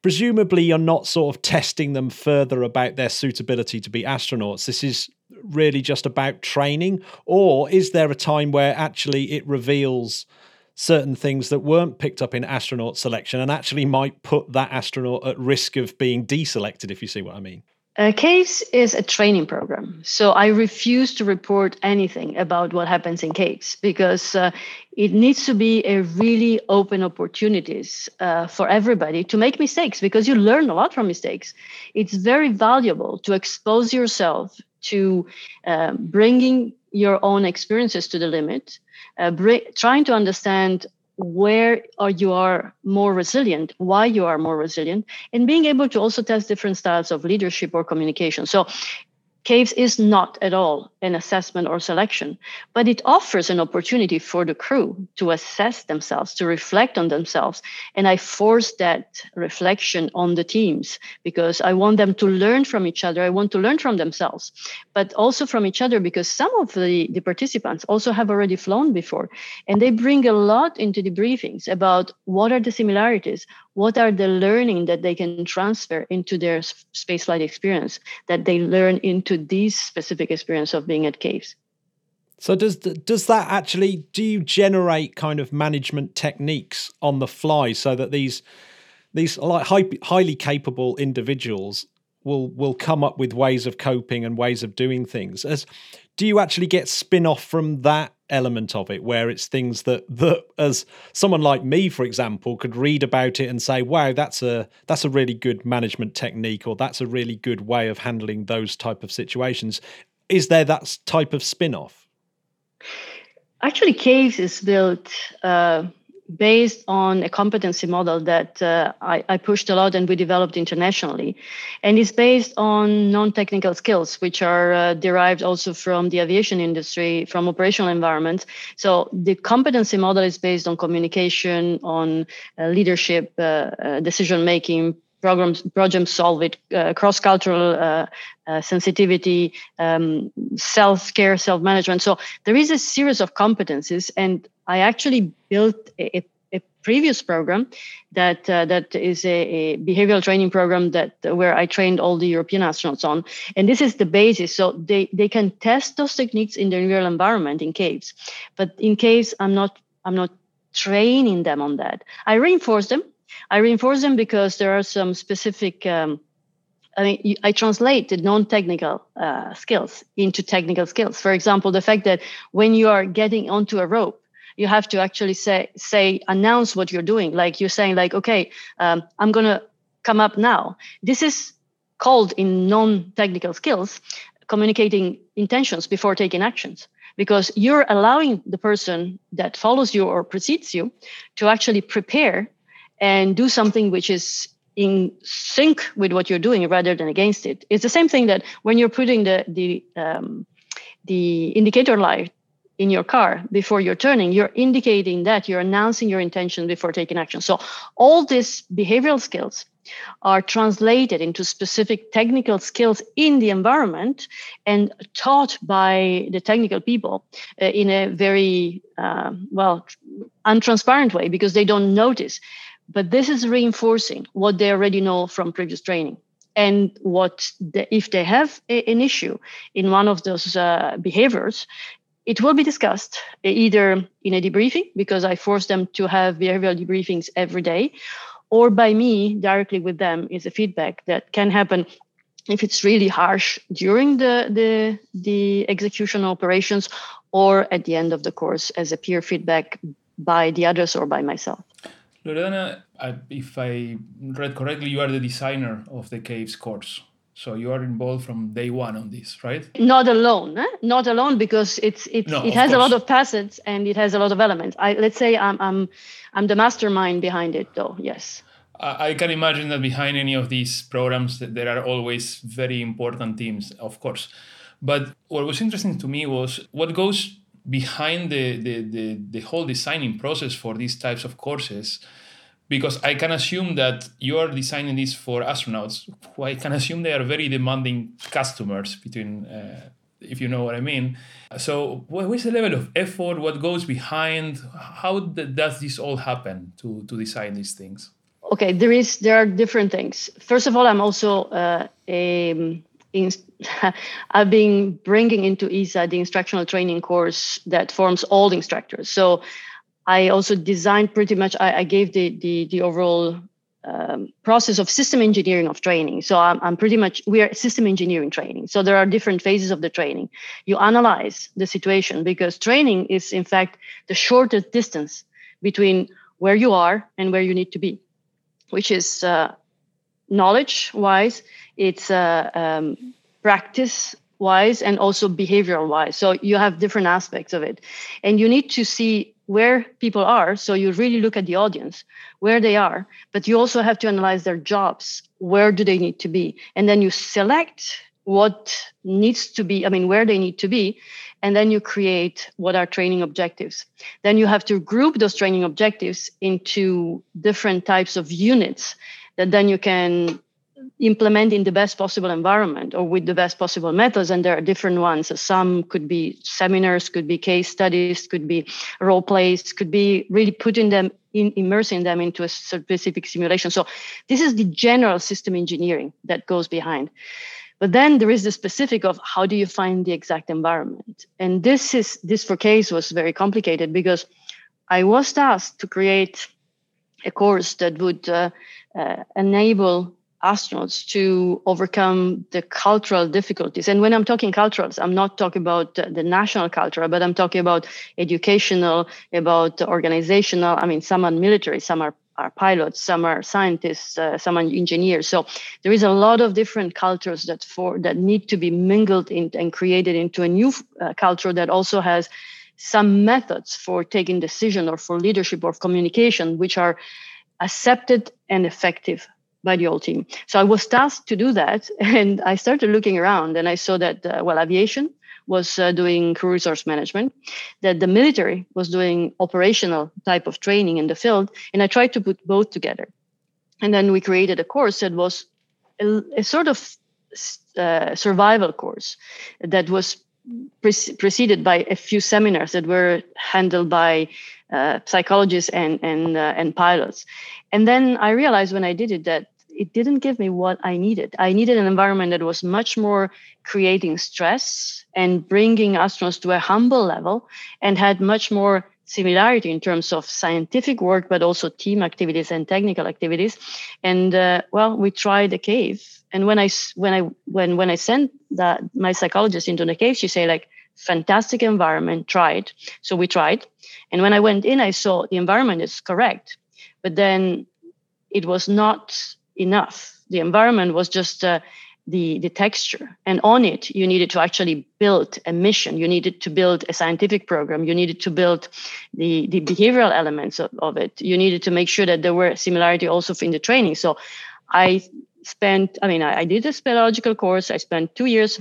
[SPEAKER 3] presumably you're not sort of testing them further about their suitability to be astronauts. This is really just about training, or is there a time where actually it reveals certain things that weren't picked up in astronaut selection and actually might put that astronaut at risk of being deselected, if you see what I mean?
[SPEAKER 5] A CAVES is a training program. So I refuse to report anything about what happens in CAVES because uh, it needs to be a really open opportunities uh, for everybody to make mistakes because you learn a lot from mistakes. It's very valuable to expose yourself to uh, bringing your own experiences to the limit, uh, br- trying to understand where are you are more resilient why you are more resilient and being able to also test different styles of leadership or communication. So caves is not at all an assessment or selection, but it offers an opportunity for the crew to assess themselves, to reflect on themselves. And I force that reflection on the teams because I want them to learn from each other. I want to learn from themselves, but also from each other because some of the, the participants also have already flown before. And they bring a lot into the briefings about what are the similarities, what are the learning that they can transfer into their spaceflight experience that they learn into this specific experience of being at caves?
[SPEAKER 3] So does does that actually do you generate kind of management techniques on the fly so that these these like high, highly capable individuals will will come up with ways of coping and ways of doing things? As do you actually get spin off from that element of it where it's things that that as someone like me for example could read about it and say wow that's a that's a really good management technique or that's a really good way of handling those type of situations. Is there that type of spin-off?
[SPEAKER 5] Actually caves is built uh, based on a competency model that uh, I, I, pushed a lot and we developed internationally. And it's based on non technical skills, which are uh, derived also from the aviation industry, from operational environments. So the competency model is based on communication, on uh, leadership, uh, uh, decision making. Programs, problem solving, uh, cross-cultural sensitivity, um, self-care, self-management. So there is a series of competencies, and I actually built a, a previous program that uh, that is a, a, behavioral training program that where I trained all the European astronauts on, and this is the basis. So they they can test those techniques in the real environment in caves, but in case I'm not I'm not training them on that. I reinforce them. I reinforce them because there are some specific. Um, I mean, I translate the non-technical uh, skills into technical skills. For example, the fact that when you are getting onto a rope, you have to actually say say announce what you're doing like you're saying like okay um, i'm to come up now this is called in non-technical skills communicating intentions before taking actions because you're allowing the person that follows you or precedes you to actually prepare and do something which is in sync with what you're doing rather than against it. It's the same thing that when you're putting the the um, the indicator light in your car before you're turning, you're indicating that you're announcing your intention before taking action. So all these behavioral skills are translated into specific technical skills in the environment and taught by the technical people uh, in a very uh, well untransparent way because they don't notice but this is reinforcing what they already know from previous training and what the, if they have a, an issue in one of those uh, behaviors it will be discussed either in a debriefing because i force them to have behavioral debriefings every day or by me directly with them is a feedback that can happen if it's really harsh during the the the execution operations or at the end of the course as a peer feedback by the others or by myself
[SPEAKER 1] Loredana, if I read correctly, you are the designer of the Caves course. So you are involved from day one on this, right?
[SPEAKER 5] Not alone, eh? not alone, because it's it's no, it has course. a lot of facets and it has a lot of elements. I let's say I'm I'm I'm the mastermind behind it, though. Yes.
[SPEAKER 1] I can imagine that behind any of these programs, there are always very important teams, of course. But what was interesting to me was what goes behind the, the, the, the whole designing process for these types of courses because I can assume that you are designing this for astronauts who I can assume they are very demanding customers between uh, if you know what I mean. So what is the level of effort? What goes behind? How does this all happen to, to design these things?
[SPEAKER 5] Okay, there is there are different things. First of all, I'm also uh, a I've been bringing into ESA the instructional training course that forms all instructors. So I also designed pretty much. I, I gave the the, the overall um, process of system engineering of training. So I'm, I'm pretty much we are system engineering training. So there are different phases of the training. You analyze the situation because training is in fact the shortest distance between where you are and where you need to be, which is uh, knowledge wise it's uh, um, practice wise and also behavioral wise so you have different aspects of it. And you need to see where people are. So you really look at the audience where they are but you also have to analyze their jobs. Where do they need to be? And then you select what needs to be i mean where they need to be and then you create what are training objectives. Then you have to group those training objectives into different types of units that then you can implement in the best possible environment or with the best possible methods. And there are different ones. Some could be seminars could be case studies could be role plays could be really putting them in immersing them into a specific simulation. So this is the general system engineering that goes behind. But then there is the specific of how do you find the exact environment? And this is this for case was very complicated because i was tasked to create a course that would uh, uh, enable astronauts to overcome the cultural difficulties. And when I'm talking culturals, I'm not talking about the national culture, but I'm talking about educational, about organizational. I mean, some are military, some are, are pilots, some are scientists, uh, some are engineers. So there is a lot of different cultures that for that need to be mingled in, and created into a new uh, culture that also has some methods for taking decision or for leadership or communication, which are accepted and effective by the whole team. So I was tasked to do that, and I started looking around, and I saw that uh, well, aviation was uh, doing crew resource management, that the military was doing operational type of training in the field, and I tried to put both together. And then we created a course that was a, a sort of uh, survival course that was pre- preceded by a few seminars that were handled by uh, psychologists and and uh, and pilots. And then I realized when I did it that it didn't give me what I needed. I needed an environment that was much more creating stress and bringing astronauts to a humble level, and had much more similarity in terms of scientific work, but also team activities and technical activities. And uh, well, we tried the cave. And when I when I when when I sent that my psychologist into the cave, she said like, "Fantastic environment, tried." So we tried, and when I went in, I saw the environment is correct, but then it was not enough. The environment was just uh, the, the texture. And on it, you needed to actually build a mission. You needed to build a scientific program. You needed to build the, the behavioral elements of, of it. You needed to make sure that there were similarity also in the training. So I spent, I mean, I, I did a speleological course. I spent two years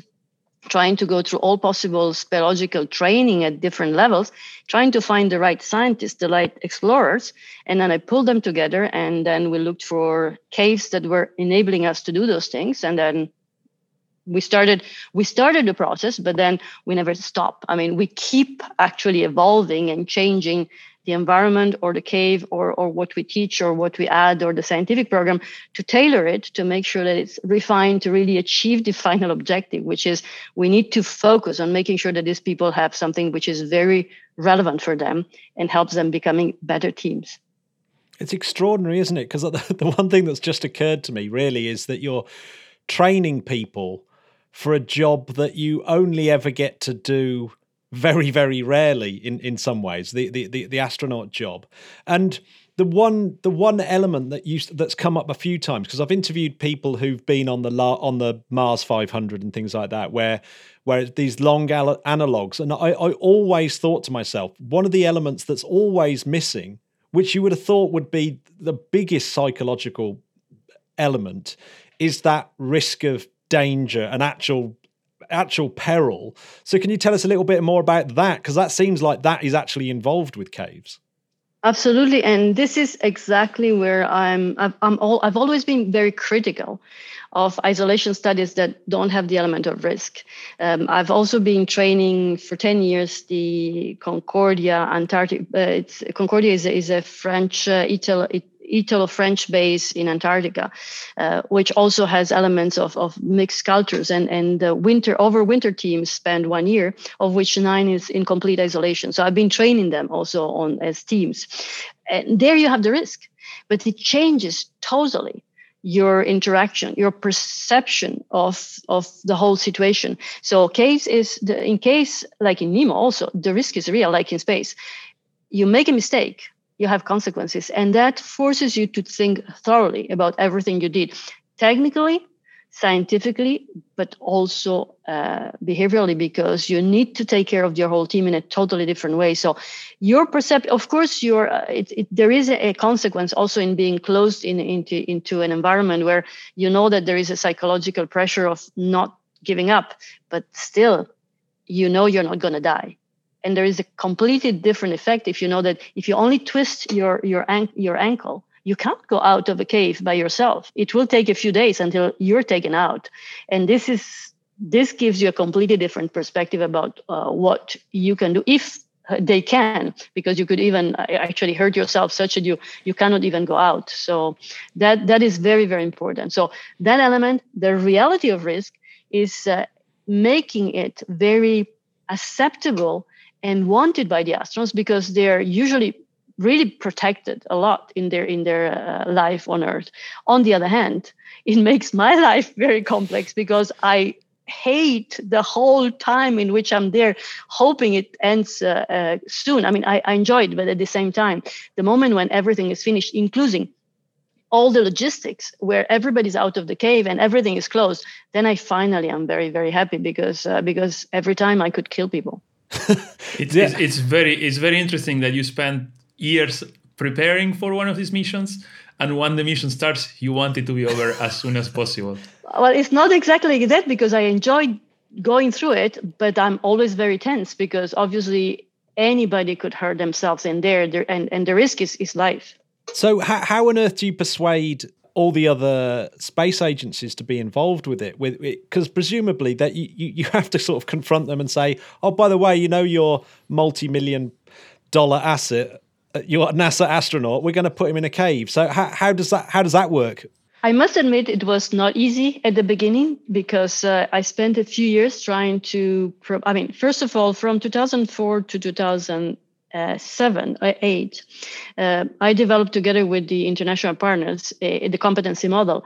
[SPEAKER 5] trying to go through all possible speleological training at different levels, trying to find the right scientists, the right explorers. And then I pulled them together and then we looked for caves that were enabling us to do those things. And then we started we started the process but then we never stop i mean we keep actually evolving and changing the environment or the cave or, or what we teach or what we add or the scientific program to tailor it to make sure that it's refined to really achieve the final objective, which is we need to focus on making sure that these people have something which is very relevant for them and helps them becoming better teams.
[SPEAKER 3] It's extraordinary, isn't it? Because the one thing that's just occurred to me really is that you're training people for a job that you only ever get to do very very rarely in in some ways the the the, the astronaut job. And the one the one element that used that's come up a few times because I've interviewed people who've been on the on the Mars 500 and things like that where where these long analogs. And I, I always thought to myself one of the elements that's always missing which you would have thought would be the biggest psychological element is that risk of danger and actual actual peril. So, can you tell us a little bit more about that? Because that seems like that is actually involved with caves.
[SPEAKER 5] Absolutely, and this is exactly where I'm. I've, I'm all. I've always been very critical of isolation studies that don't have the element of risk. Um, I've also been training for 10 years the Concordia Antarctic. Uh, it's, Concordia is a, is a French uh, Italo-French base in Antarctica, uh, which also has elements of, of mixed cultures. And and the winter over winter teams spend one year, of which nine is in complete isolation. So I've been training them also on as teams. And there you have the risk, but it changes totally your interaction your perception of of the whole situation so case is the in case like in nemo also the risk is real like in space you make a mistake you have consequences. And that forces you to think thoroughly about everything you did technically scientifically but also uh, behaviorally because you need to take care of your whole team in a totally different way. So your perception of course your uh, it, it, there is a, a, consequence also in being closed in, into into an environment where you know that there is a psychological pressure of not giving up but still you know you're not going to die and there is a completely different effect if you know that if you only twist your your your ankle you can't go out of a cave by yourself. It will take a few days until you're taken out. And this is this gives you a completely different perspective about uh, what you can do if they can because you could even actually hurt yourself such that you you cannot even go out. So that that is very very important. So that element the reality of risk is uh, making it very acceptable and wanted by the astronauts because they're usually really protected a lot in their in their uh, life on earth. On the other hand it makes my life very complex because i hate the whole time in which i'm there hoping it ends uh, uh, soon. I mean I, I enjoy it but at the same time the moment when everything is finished including all the logistics where everybody's out of the cave and everything is closed then i finally am very very happy because uh, because every time i could kill people
[SPEAKER 1] it's, yeah. it's, it's very it's very interesting that you spend years preparing for one of these missions and when the mission starts you want it to be over as soon as possible.
[SPEAKER 5] Well it's not exactly that because i enjoy going through it but i'm always very tense because obviously anybody could hurt themselves in there, there and, and the risk is, is life.
[SPEAKER 3] So how, how on earth do you persuade all the other space agencies to be involved with it with because presumably that you, you have to sort of confront them and say oh by the way you know your multi-million dollar asset uh, your nasa astronaut we're going to put him in a cave so how, how does that how does that work
[SPEAKER 5] I must admit it was not easy at the beginning because uh, I spent a few years trying to. I mean, first of all, from 2004 to 2000, uh, seven or uh, eight, uh, I developed together with the international partners uh, the competency model.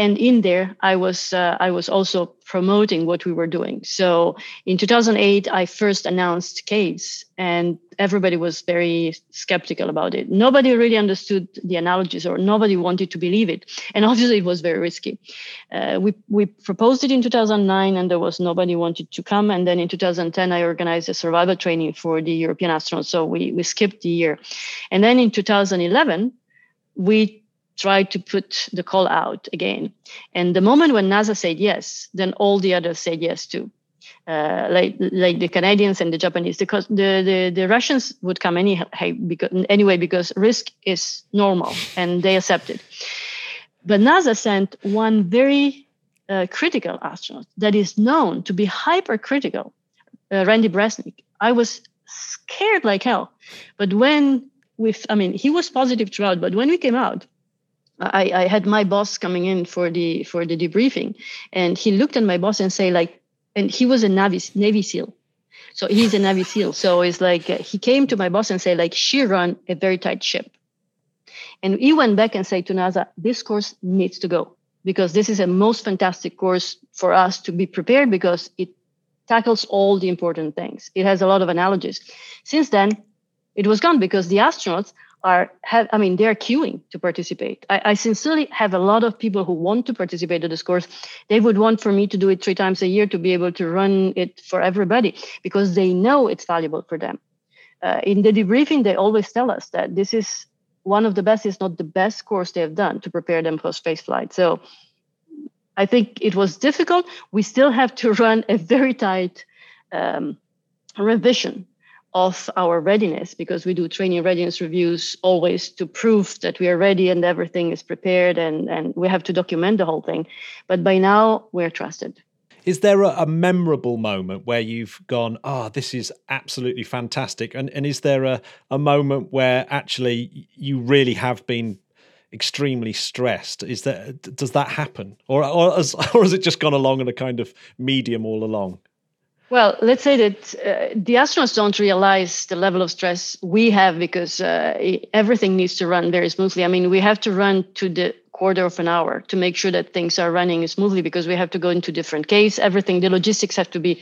[SPEAKER 5] And in there i was uh, i was also promoting what we were doing. So in 2008 i first announced caves and everybody was very skeptical about it. Nobody really understood the analogies or nobody wanted to believe it. And obviously it was very risky. Uh, we, we proposed it in 2009 and there was nobody wanted to come. And then in 2010 i organized a survival training for the european astronauts. So we, we skipped the year. And then in 2011 we tried to put the call out again. And the moment when NASA said yes, then all the others said yes too. Uh, like like the Canadians and the Japanese, because the, the, the Russians would come any, because, anyway because risk is normal and they accept it. But NASA sent one very uh, critical astronaut that is known to be hypercritical, uh, Randy Bresnik. I was scared like hell, but when we, I mean, he was positive throughout, but when we came out, I, I had my boss coming in for the for the debriefing, and he looked at my boss and say like, and he was a Navy Navy SEAL, so he's a Navy SEAL. So it's like uh, he came to my boss and say like, she run a very tight ship, and he went back and said to NASA, this course needs to go because this is a most fantastic course for us to be prepared because it tackles all the important things. It has a lot of analogies. Since then, it was gone because the astronauts are have i mean they're queuing to participate. I, I, sincerely have a lot of people who want to participate in this course. They would want for me to do it three times a year to be able to run it for everybody because they know it's valuable for them. Uh, in the debriefing they always tell us that this is one of the best is not the best course they have done to prepare them for space flight. So i think it was difficult. We still have to run a very tight um, revision of our readiness because we do training readiness reviews always to prove that we are ready and everything is prepared and, and we have to document the whole thing. But by now, we're trusted.
[SPEAKER 3] Is there a, a memorable moment where you've gone, oh, this is absolutely fantastic? And, and is there a, a moment where actually you really have been extremely stressed? Is that does that happen, or or has, or has it just gone along in a kind of medium all along?
[SPEAKER 5] Well, let's say that uh, the astronauts don't realize the level of stress we have because uh, everything needs to run very smoothly. I mean, we have to run to the quarter of an hour to make sure that things are running smoothly because we have to go into different cases. Everything, the logistics have to be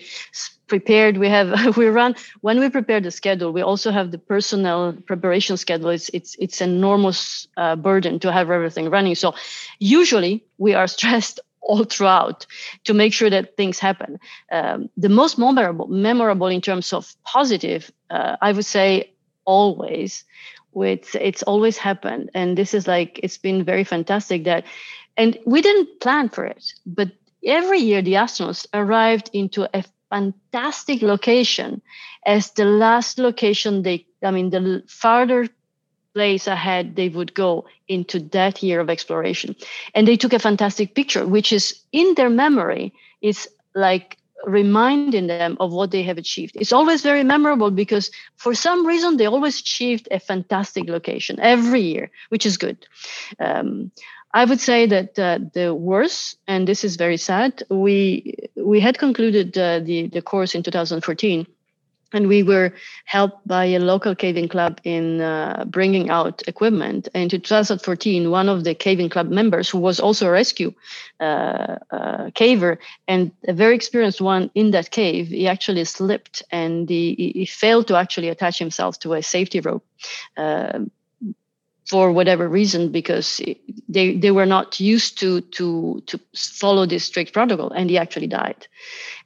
[SPEAKER 5] prepared. We have we run when we prepare the schedule. We also have the personnel preparation schedule. It's it's it's enormous uh, burden to have everything running. So usually we are stressed all throughout to make sure that things happen. Um, the most memorable, memorable in terms of positive, uh, I would say always. With it's always happened, and this is like it's been very fantastic that, and we didn't plan for it, but every year the astronauts arrived into a fantastic location as the last location they i mean the farther place ahead they would go into that year of exploration. And they took a fantastic picture, which is in their memory, is like reminding them of what they have achieved. It's always very memorable because for some reason they always achieved a fantastic location every year, which is good. Um, I would say that uh, the worst, and this is very sad, we we had concluded uh, the the course in 2014 and we were helped by a local caving club in uh, bringing out equipment. And in 2014, one of the caving club members, who was also a rescue uh, uh, caver and a very experienced one in that cave, he actually slipped and he, he failed to actually attach himself to a safety rope. For whatever reason because they they were not used to to to follow this strict protocol and he actually died.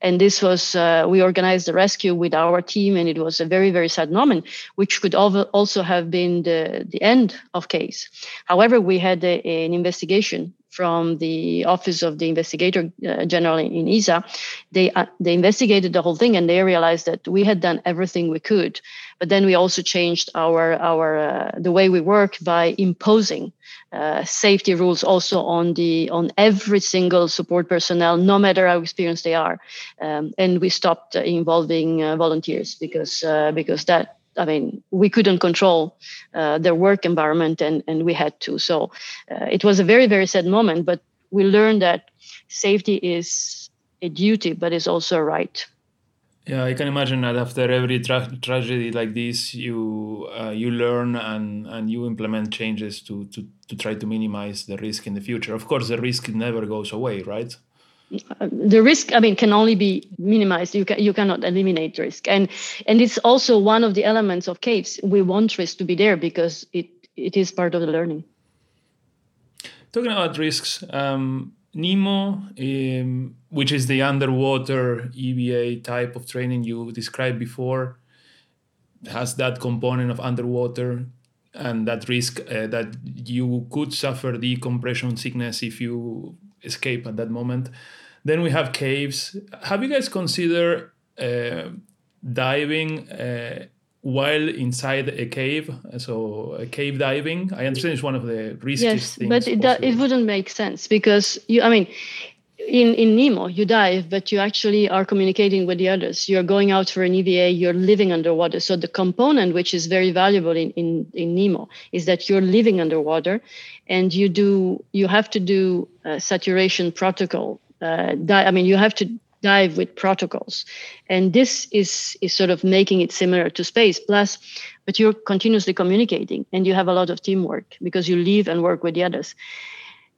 [SPEAKER 5] And this was uh, we organized the rescue with our team and it was a very very sad moment which could also have been the the end of case. However we had a, an investigation from the office of the investigator uh, general in ESA, they uh, they investigated the whole thing and they realized that we had done everything we could, but then we also changed our our uh, the way we work by imposing uh, safety rules also on the on every single support personnel, no matter how experienced they are, um, and we stopped involving uh, volunteers because uh, because that I mean, we couldn't control uh, their work environment, and and we had to. So uh, it was a very very sad moment, but we learned that safety is a duty, but it's also a right.
[SPEAKER 1] Yeah, I can imagine that after every tra- tragedy like this, you uh, you learn and, and you implement changes to, to, to try to minimize the risk in the future. Of course, the risk never goes away, right?
[SPEAKER 5] The risk i mean can only be minimized. You can you cannot eliminate risk. And and it's also one of the elements of caves. We want risk to be there because it it is part of the learning.
[SPEAKER 1] Talking about risks um, NEEMO um, which is the underwater EVA type of training you described before has that component of underwater and that risk uh, that you could suffer decompression sickness if you escape at that moment then we have caves. Have you guys considered uh, diving uh, while inside a cave? So uh, cave diving. I understand it's one of the riskiest
[SPEAKER 5] yes,
[SPEAKER 1] things.
[SPEAKER 5] but it, it wouldn't make sense because you. I mean, in in NEEMO, you dive, but you actually are communicating with the others. You're going out for an EVA. You're living underwater. So the component, which is very valuable in in, in NEEMO, is that you're living underwater, and you do you have to do a saturation protocol uh, di- I mean, you have to dive with protocols, and this is is sort of making it similar to space. Plus, but you're continuously communicating, and you have a lot of teamwork because you live and work with the others.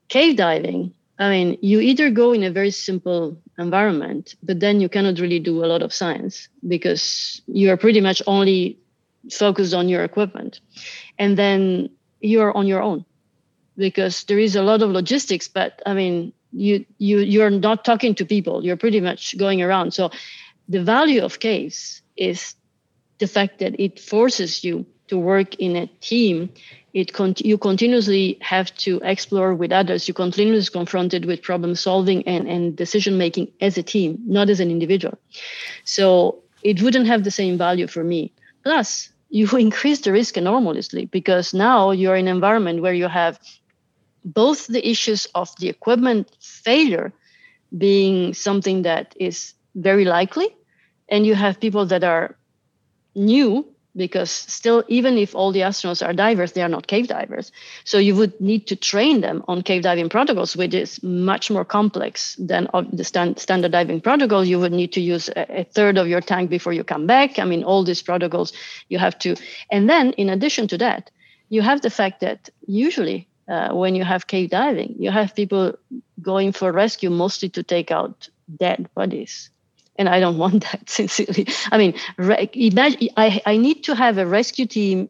[SPEAKER 5] Cave diving. I mean, you either go in a very simple environment, but then you cannot really do a lot of science because you are pretty much only focused on your equipment. And then you're on your own because there is a lot of logistics, but I mean, you you you're not talking to people. You're pretty much going around. So the value of caves is the fact that it forces you to work in a team. It con- you continuously have to explore with others. You continuously confronted with problem solving and, and decision making as a team not as an individual. So it wouldn't have the same value for me. Plus you increase the risk enormously because now you're in an environment where you have both the issues of the equipment failure being something that is very likely, and you have people that are new because still even if all the astronauts are divers they are not cave divers. So you would need to train them on cave diving protocols which is much more complex than the stand, standard diving protocol. You would need to use a, third of your tank before you come back. I mean all these protocols you have to. And then in addition to that you have the fact that usually uh, when you have cave diving. You have people going for rescue mostly to take out dead bodies. And I don't want that, sincerely. I mean, re- imagine, I, I need to have a rescue team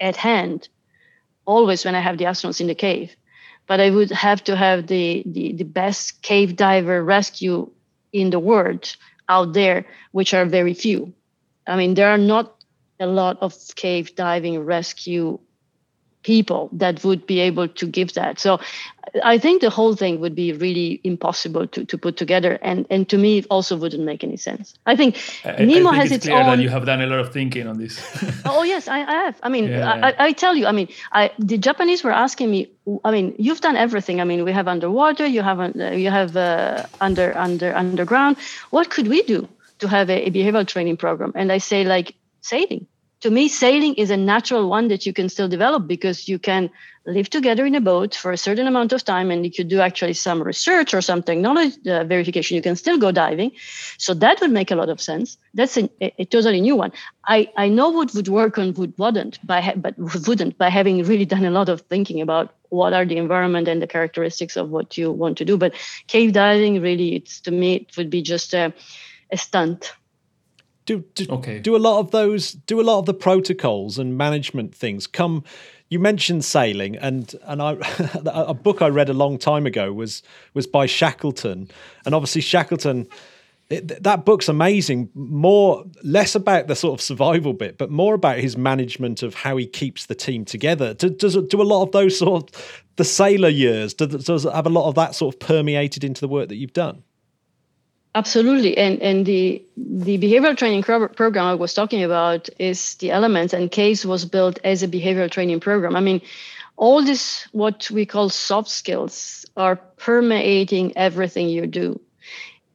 [SPEAKER 5] at hand always when I have the astronauts in the cave. But I would have to have the, the, the best cave diver rescue in the world out there, which are very few. I mean, there are not a lot of cave diving rescue people that would be able to give that. So I think the whole thing would be really impossible to, to put together. And, and to me, it also wouldn't make any sense. I think
[SPEAKER 1] I,
[SPEAKER 5] NEEMO
[SPEAKER 1] I think
[SPEAKER 5] has
[SPEAKER 1] it's
[SPEAKER 5] its
[SPEAKER 1] clear
[SPEAKER 5] own.
[SPEAKER 1] that you have done a lot of thinking on this.
[SPEAKER 5] oh, yes, I have. I mean,
[SPEAKER 1] Yeah.
[SPEAKER 5] I, I tell you, I mean, I, the Japanese were asking me, I mean, you've done everything. I mean, we have underwater, you have, uh, you have uh, under, under, underground. What could we do to have a, a behavioral training program? And I say, like, sailing to me, sailing is a natural one that you can still develop because you can live together in a boat for a certain amount of time and you could do actually some research or some technology uh, verification. You can still go diving. So that would make a lot of sense. That's a, a, a totally new one. I, I know what would work and what wouldn't, by ha- but wouldn't by having really done a lot of thinking about what are the environment and the characteristics of what you want to do. But cave diving, really, it's to me, it would be just a, a stunt
[SPEAKER 3] do do,
[SPEAKER 1] Okay.
[SPEAKER 3] do a lot of those do a lot of the protocols and management things. Come you mentioned sailing and and I a book I read a long time ago was was by Shackleton. And obviously Shackleton it, that book's amazing. More less about the sort of survival bit but more about his management of how he keeps the team together. Do, does do a lot of those sort of the sailor years? Does, does it have a lot of that sort of permeated into the work that you've done
[SPEAKER 5] Absolutely, and and the the behavioral training pro- program I was talking about is the elements, and CASE was built as a behavioral training program. I mean, all this what we call soft skills are permeating everything you do.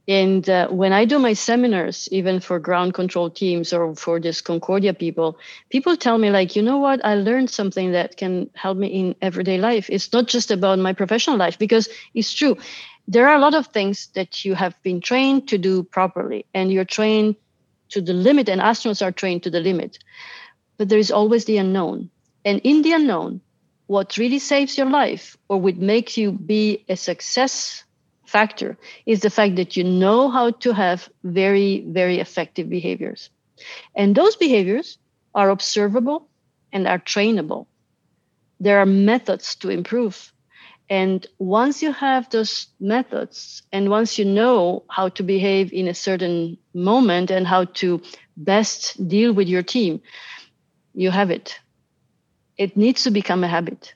[SPEAKER 5] And uh, when I do my seminars, even for ground control teams or for this Concordia people, people tell me, like, you know what? I learned something that can help me in everyday life. It's not just about my professional life, because it's true. There are a lot of things that you have been trained to do properly, and you're trained to the limit, and astronauts are trained to the limit. But there is always the unknown. And in the unknown, what really saves your life or would make you be a success factor is the fact that you know how to have very, very effective behaviors. And those behaviors are observable and are trainable. There are methods to improve. And once you have those methods, and once you know how to behave in a certain moment and how to best deal with your team, you have it. It needs to become a habit.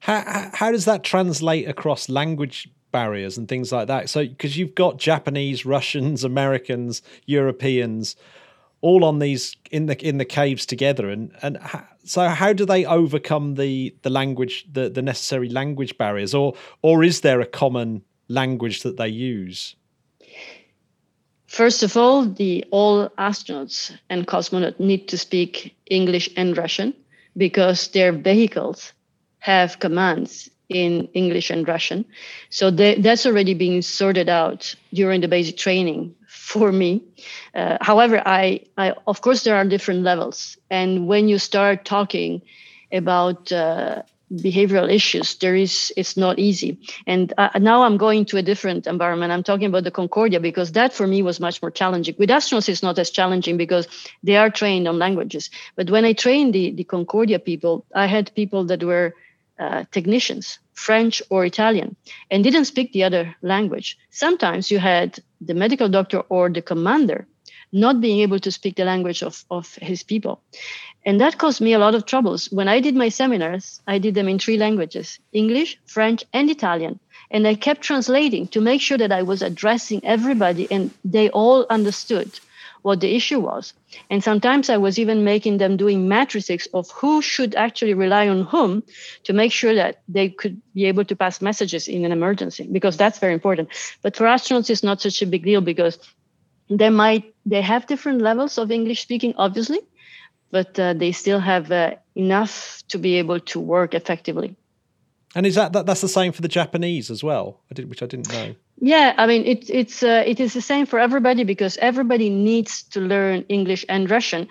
[SPEAKER 3] How, how does that translate across language barriers and things like that. So because you've got Japanese, Russians, Americans, Europeans, all on these in the in the caves together, and and so how do they overcome the the language the the necessary language barriers, or or is there a common language that they use?
[SPEAKER 5] First of all, the all astronauts and cosmonauts need to speak English and Russian because their vehicles have commands in English and Russian. So they, that's already being sorted out during the basic training for me. Uh, however, I, I, of course, there are different levels. And when you start talking about uh, behavioral issues, there is, it's not easy. And uh, now I'm going to a different environment. I'm talking about the Concordia because that for me was much more challenging. With astronauts, it's not as challenging because they are trained on languages. But when I trained the, the Concordia people, I had people that were uh, technicians, French or Italian, and didn't speak the other language. Sometimes you had the medical doctor or the commander not being able to speak the language of, of his people. And that caused me a lot of troubles. When I did my seminars, I did them in three languages English, French, and Italian. And I kept translating to make sure that I was addressing everybody and they all understood what the issue was. And sometimes I was even making them doing matrices of who should actually rely on whom to make sure that they could be able to pass messages in an emergency, because that's very important. But for astronauts, it's not such a big deal because they might they have different levels of English speaking, obviously, but uh, they still have uh, enough to be able to work effectively.
[SPEAKER 3] And is that, that that's the same for the Japanese as well? I did, which I didn't know.
[SPEAKER 5] Yeah, I mean it, it's uh, it is the same for everybody because everybody needs to learn English and Russian.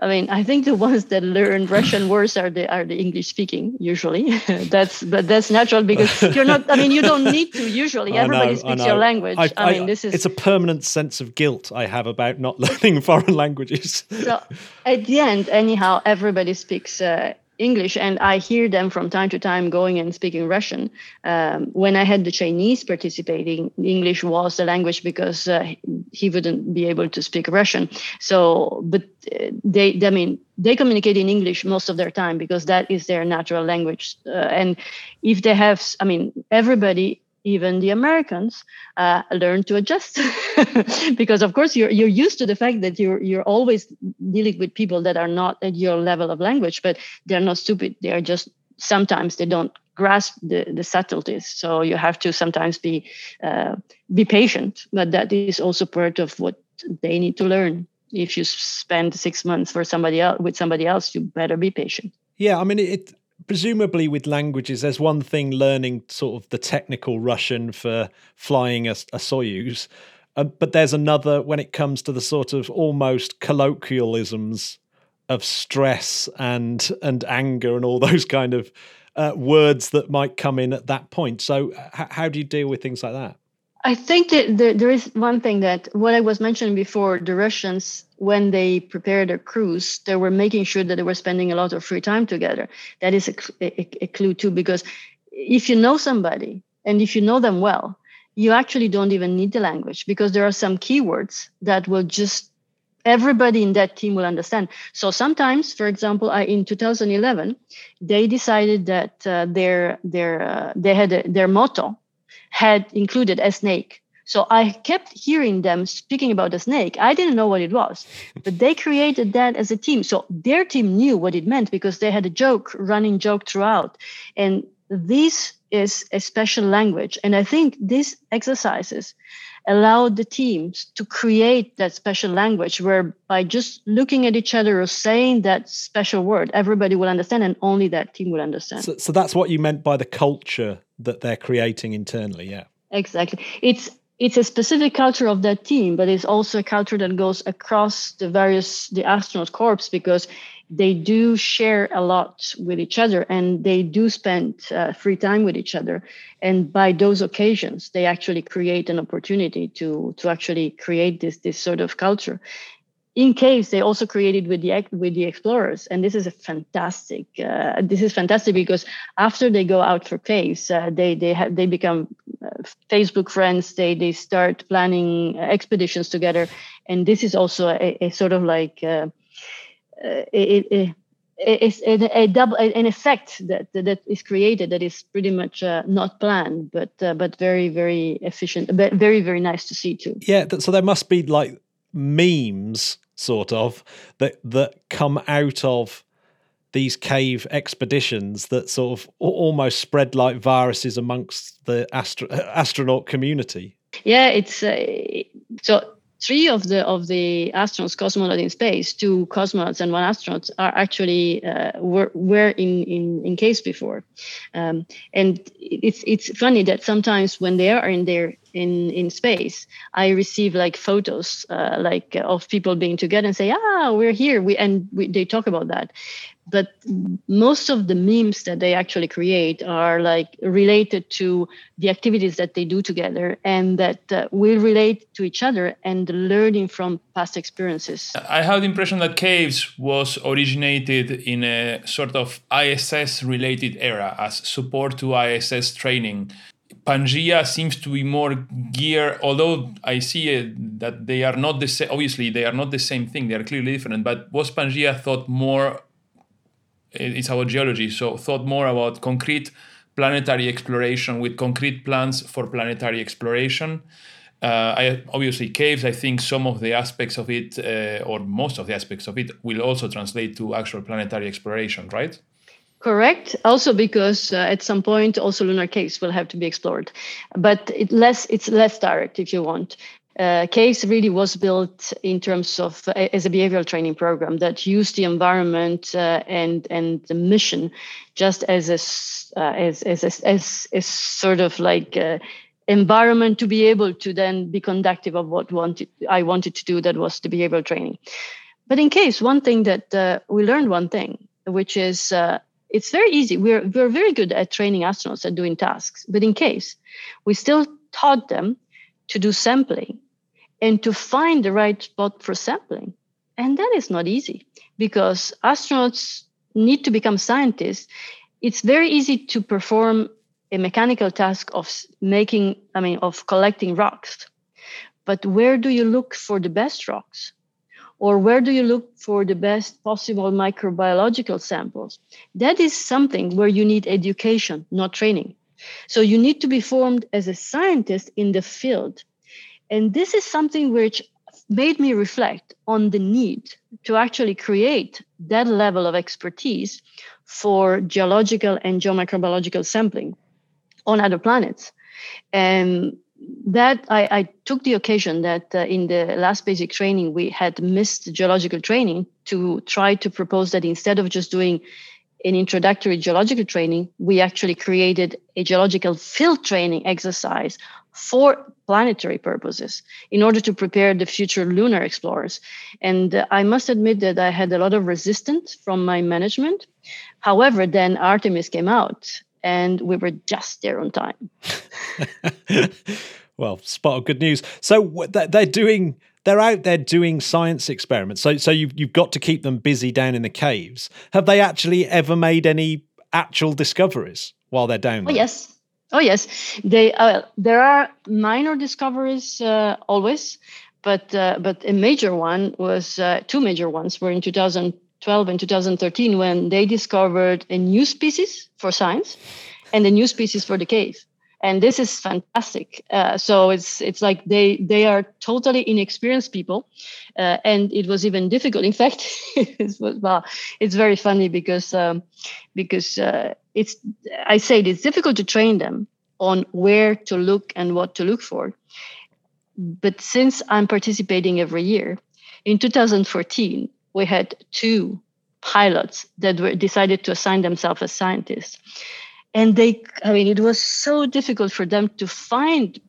[SPEAKER 5] I mean, I think the ones that learn Russian words are the are the English speaking usually. that's but that's natural because you're not. I mean, you don't need to usually. Everybody know, speaks your language. I, I, I, mean, this is.
[SPEAKER 3] It's a permanent sense of guilt I have about not learning foreign languages.
[SPEAKER 5] so at the end, anyhow, everybody speaks uh, English, and I hear them from time to time going and speaking Russian. Um, when I had the Chinese participating, English was the language because uh, he wouldn't be able to speak Russian. So, but uh, they, I mean, they communicate in English most of their time because that is their natural language. Uh, and if they have, I mean, everybody even the Americans uh, learn to adjust because of course you're you're used to the fact that you're you're always dealing with people that are not at your level of language, but they're not stupid. They are just sometimes they don't grasp the, the subtleties. So you have to sometimes be uh, be patient, but that is also part of what they need to learn. If you spend six months for somebody else with somebody else, you better be patient.
[SPEAKER 3] Yeah, I mean it presumably with languages there's one thing learning sort of the technical russian for flying a, a soyuz uh, but there's another when it comes to the sort of almost colloquialisms of stress and and anger and all those kind of uh, words that might come in at that point. So h- how do you deal with things like that
[SPEAKER 5] I think that there, is one thing that what I was mentioning before the Russians, when they prepared their cruise, they were making sure that they were spending a lot of free time together. That is a, a, a clue too, because if you know somebody and if you know them well, you actually don't even need the language because there are some keywords that will just everybody in that team will understand. So sometimes, for example, I, in 2011, they decided that uh, their their uh, they had a, their motto had included a snake. So I kept hearing them speaking about a snake. I didn't know what it was, but they created that as a team. So their team knew what it meant because they had a joke, running joke throughout. And this is a special language. And I think these exercises allowed the teams to create that special language where by just looking at each other or saying that special word, everybody will understand and only that team will understand.
[SPEAKER 3] So, so that's what you meant by the culture that they're creating internally, yeah.
[SPEAKER 5] Exactly. It's it's a specific culture of that team, but it's also a culture that goes across the various the astronaut corps because they do share a lot with each other and they do spend uh, free time with each other. And by those occasions they actually create an opportunity to to actually create this this sort of culture. In caves they also created with the with the explorers and this is a fantastic uh, this is fantastic because after they go out for caves uh, they they have they become uh, facebook friends they they start planning expeditions together. And this is also a, a sort of like uh, it, it, it's a, a, double an effect that that is created that is pretty much uh, not planned but uh, but very very efficient but very very nice to see too.
[SPEAKER 3] Yeah so there must be like memes sort of that that come out of these cave expeditions that sort of almost spread like viruses amongst the astro- astronaut community.
[SPEAKER 5] Yeah it's uh, so three of the of the astronauts cosmonauts in space two cosmonauts and one astronaut are actually uh, were, were in, in in case before. Um, and it's it's funny that sometimes when they are in there in in space i receive like photos uh, like of people being together and say ah we're here. We and we, they talk about that. But most of the memes that they actually create are like related to the activities that they do together and that uh, will relate to each other and learning from past experiences.
[SPEAKER 1] I have the impression that caves was originated in a sort of iss related era as support to iss training PANGAEA seems to be more gear, although I see it, that they are not the same. Obviously, they are not the same thing. They are clearly different. But was PANGAEA thought more it's our geology, so thought more about concrete planetary exploration with concrete plans for planetary exploration. Uh, I, obviously, caves, I think some of the aspects of it, uh, or most of the aspects of it, will also translate to actual planetary exploration, right?
[SPEAKER 5] Correct. Also, because uh, at some point, also lunar caves will have to be explored, but it less it's less direct if you want uh, CAVES really was built in terms of uh, as a behavioral training program that used the environment uh, and and the mission just as a uh, as, as, as as as sort of like uh, environment to be able to then be conductive of what wanted I wanted to do that was the behavioral training. But in case one thing that uh, we learned one thing which is it's very easy. We're we're very good at training astronauts at doing tasks, but in case we still taught them to do sampling and to find the right spot for sampling. And that is not easy because astronauts need to become scientists. It's very easy to perform a mechanical task of making, I mean, of collecting rocks. But where do you look for the best rocks? Or where do you look for the best possible microbiological samples? That is something where you need education, not training. So you need to be formed as a scientist in the field. And this is something which made me reflect on the need to actually create that level of expertise for geological and geomicrobiological sampling on other planets. And that I, I took the occasion that uh, in the last basic training we had missed geological training to try to propose that instead of just doing an introductory geological training, we actually created a geological field training exercise for planetary purposes in order to prepare the future lunar explorers. And uh, I must admit that I had a lot of resistance from my management. However, then Artemis came out and we were just there on time.
[SPEAKER 3] well, spot of good news. So they're doing they're out there doing science experiments. So so you've you've got to keep them busy down in the caves. Have they actually ever made any actual discoveries while they're down
[SPEAKER 5] oh,
[SPEAKER 3] there?
[SPEAKER 5] Oh yes. Oh yes. They uh, there are minor discoveries uh, always, but uh, but a major one was uh, two major ones were in 2012 and 2013 when they discovered a new species for science and a new species for the cave and this is fantastic. Uh, so it's it's like they they are totally inexperienced people. Uh, and it was even difficult. In fact it was, well it's very funny because um, because uh, it's i say it's difficult to train them on where to look and what to look for. But since I'm participating every year, in 2014 we had two pilots that were decided to assign themselves as scientists, and they I mean it was so difficult for them to find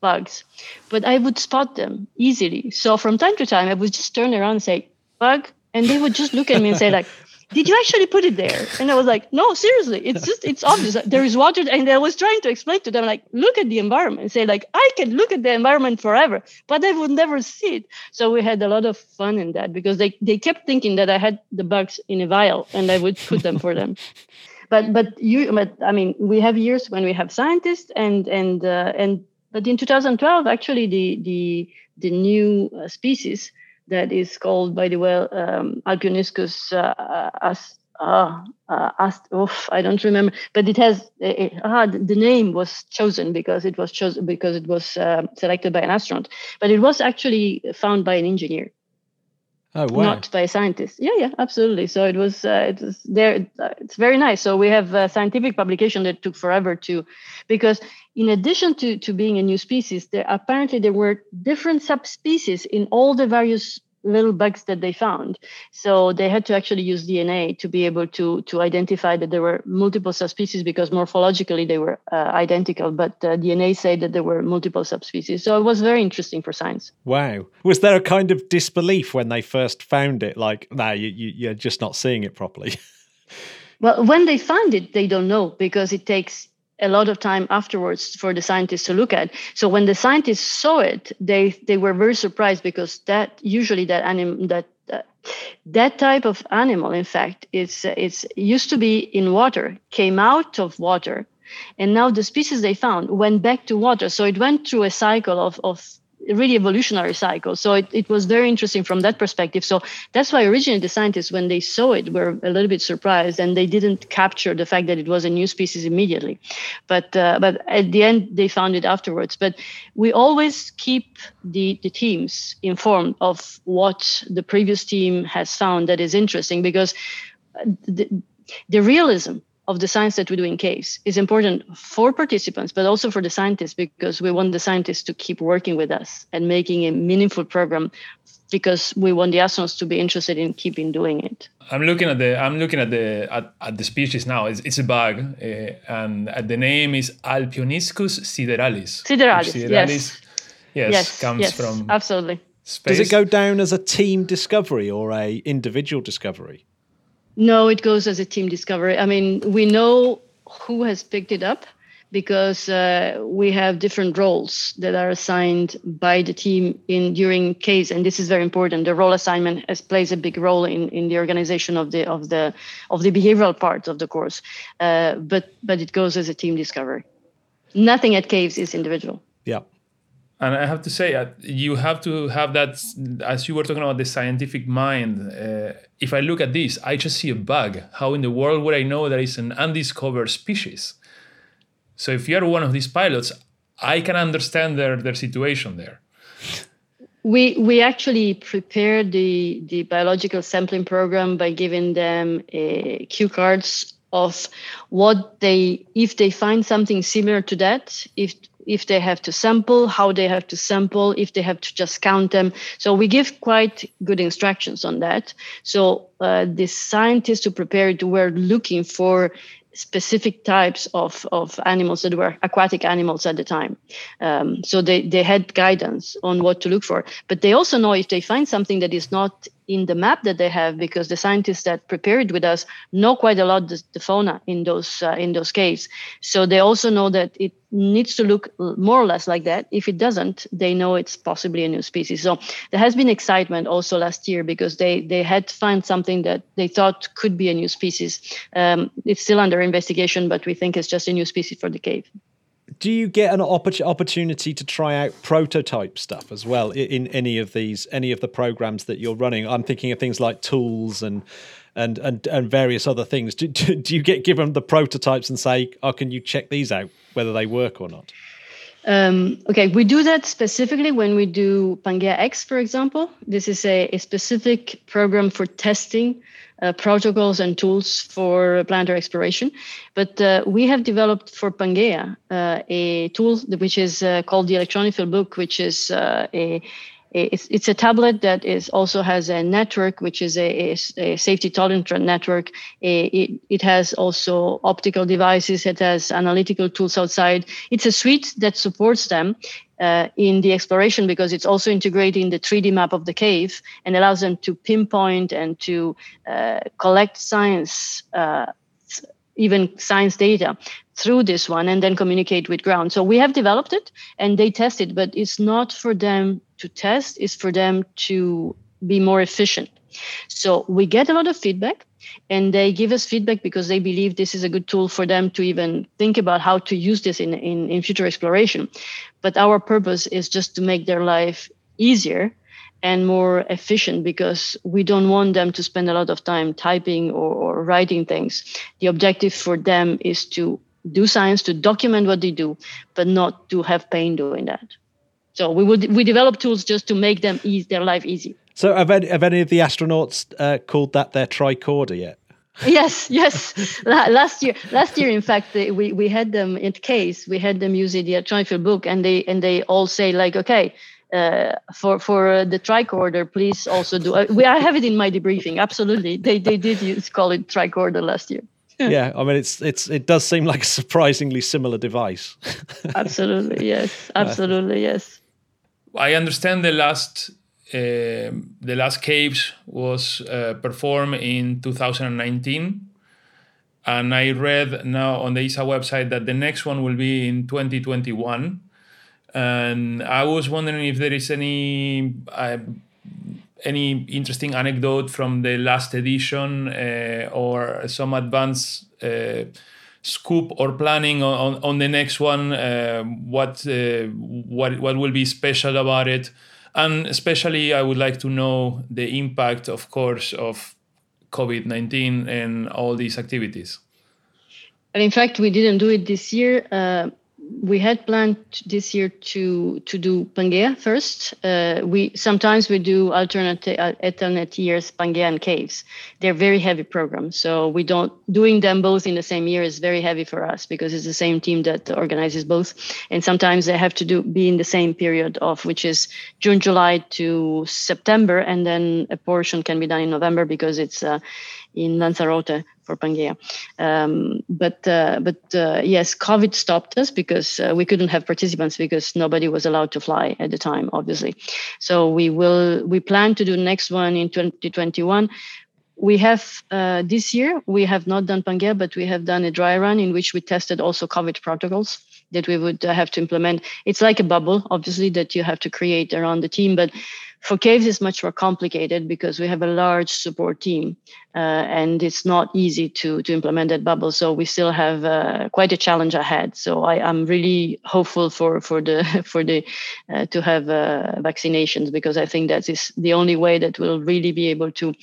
[SPEAKER 5] bugs, but I would spot them easily. So from time to time I would just turn around and say bug, and they would just look at me and say like did you actually put it there? And I was like, no, seriously, it's just, it's obvious. There is water. And I was trying to explain to them, like, look at the environment. Say, like, I can look at the environment forever, but I would never see it. So we had a lot of fun in that because they, they kept thinking that I had the bugs in a vial and I would put them for them. But, but you, but I mean, we have years when we have scientists and, and, uh, and, but in 2012, actually the, the, the new uh, species, that is called, by the way, um, Alpioniscus uh, as, uh, uh, oof, I don't remember, but it has it, ah, the name was chosen because it was chosen because it was uh, selected by an astronaut, but it was actually found by an engineer.
[SPEAKER 3] Oh wow!
[SPEAKER 5] Not by scientists. Yeah, yeah, absolutely. So it was, uh, it was there. It's very nice. So we have a scientific publication that took forever to, because in addition to to being a new species, there apparently there were different subspecies in all the various little bugs that they found. So they had to actually use DNA to be able to to identify that there were multiple subspecies because morphologically they were uh, identical, but uh, DNA said that there were multiple subspecies. So it was very interesting for science.
[SPEAKER 3] Wow. Was there a kind of disbelief when they first found it? Like, nah, you, you, you're just not seeing it properly.
[SPEAKER 5] well, when they find it, they don't know because it takes a lot of time afterwards for the scientists to look at. So when the scientists saw it, they they were very surprised because that usually that animal that uh, that type of animal, in fact, it's it's used to be in water, came out of water, and now the species they found went back to water. So it went through a cycle of of really evolutionary cycle. So it, it was very interesting from that perspective. So that's why originally the scientists, when they saw it, were a little bit surprised and they didn't capture the fact that it was a new species immediately. But uh, but at the end, they found it afterwards. But we always keep the, the teams informed of what the previous team has found that is interesting because the, the realism of the science that we do in caves is important for participants, but also for the scientists because we want the scientists to keep working with us and making a meaningful program because we want the astronauts to be interested in keeping doing it.
[SPEAKER 1] I'm looking at the I'm looking at the at, at the species now. It's, it's a bug, uh, and the name is Alpioniscus sideralis.
[SPEAKER 5] Sideralis, sideralis yes.
[SPEAKER 1] yes, yes, comes
[SPEAKER 5] yes,
[SPEAKER 1] from
[SPEAKER 5] absolutely.
[SPEAKER 1] Space.
[SPEAKER 3] Does it go down as a team discovery or a individual discovery?
[SPEAKER 5] No, it goes as a team discovery. I mean, we know who has picked it up because uh, we have different roles that are assigned by the team in during case, and this is very important. The role assignment has, plays a big role in, in the organization of the of the of the behavioral part of the course, uh, but but it goes as a team discovery. Nothing at caves is individual.
[SPEAKER 3] Yeah.
[SPEAKER 1] And I have to say, uh, you have to have that, as you were talking about the scientific mind. Uh, if I look at this, I just see a bug. How in the world would I know that it's an undiscovered species? So if you're one of these pilots, I can understand their, their situation there.
[SPEAKER 5] We we actually prepared the the biological sampling program by giving them a cue cards of what they if they find something similar to that if if they have to sample, how they have to sample, if they have to just count them. So we give quite good instructions on that. So uh, the scientists who prepared were looking for specific types of, of animals that were aquatic animals at the time. Um, so they, they had guidance on what to look for. But they also know if they find something that is not in the map that they have, because the scientists that prepared with us know quite a lot the, the fauna in those uh, in those caves. So they also know that it needs to look more or less like that. If it doesn't, they know it's possibly a new species. So there has been excitement also last year because they they had found something that they thought could be a new species. Um, it's still under investigation, but we think it's just a new species for the cave.
[SPEAKER 3] Do you get an opportunity to try out prototype stuff as well in any of these any of the programs that you're running? I'm thinking of things like tools and and and, and various other things. Do, do, do you get given the prototypes and say, "Oh, can you check these out whether they work or not?"
[SPEAKER 5] Um, okay, we do that specifically when we do PANGAEA X, for example. This is a, a specific program for testing uh, protocols and tools for planetary exploration. But uh, we have developed for PANGAEA uh, a tool which is uh, called the Electronic Field Book, which is uh, a it's, it's a tablet that is also has a network, which is a, a, safety tolerant network. it, it has also optical devices. It has analytical tools outside. It's a suite that supports them uh, in the exploration because it's also integrating the 3D map of the cave and allows them to pinpoint and to uh, collect science, uh, even science data through this one and then communicate with ground. So we have developed it and they test it, but it's not for them to test, it's for them to be more efficient. So we get a lot of feedback and they give us feedback because they believe this is a good tool for them to even think about how to use this in, in, in future exploration. But our purpose is just to make their life easier and more efficient because we don't want them to spend a lot of time typing or, or writing things. The objective for them is to do science, to document what they do, but not to have pain doing that. So we would we develop tools just to make them ease their life easy.
[SPEAKER 3] So have any, have any of the astronauts uh, called that their tricorder yet?
[SPEAKER 5] yes, yes. last year, last year, in fact, we we had them in case we had them using the electronic book, and they and they all say like, okay, uh, for for the tricorder, please also do. Uh, we I have it in my debriefing. Absolutely, they they did use call it tricorder last year.
[SPEAKER 3] yeah, I mean it's it's it does seem like a surprisingly similar device.
[SPEAKER 5] absolutely, yes. Absolutely, yes.
[SPEAKER 1] I understand the last uh, the last caves was uh, performed in 2019 and i read now on the ESA website that the next one will be in 2021 and i was wondering if there is any uh, any interesting anecdote from the last edition uh, or some advanced uh, scoop or planning on, on the next one uh, what uh, what what will be special about it. And especially i would like to know the impact of course of covid-19 and all these activities.
[SPEAKER 5] And in fact we didn't do it this year. Uh, we had planned this year to to do PANGAEA first. Uh, we sometimes we do alternate uh, alternate years Pangea and caves. They're very heavy programs, so we don't doing them both in the same year is very heavy for us because it's the same team that organizes both, and sometimes they have to do be in the same period of which is June July to September, and then a portion can be done in November because it's uh, in Lanzarote for PANGAEA. Um, but uh, but uh, yes, COVID stopped us because uh, we couldn't have participants because nobody was allowed to fly at the time, obviously. So we will we plan to do next one in 2021. We have uh, this year we have not done PANGAEA, but we have done a dry run in which we tested also COVID protocols that we would have to implement. It's like a bubble, obviously, that you have to create around the team, but for caves, it's much more complicated because we have a large support team, uh, and it's not easy to to implement that bubble. So we still have uh, quite a challenge ahead. So I, am really hopeful for for the for the uh, to have uh, vaccinations because I think that is the only way that we'll really be able to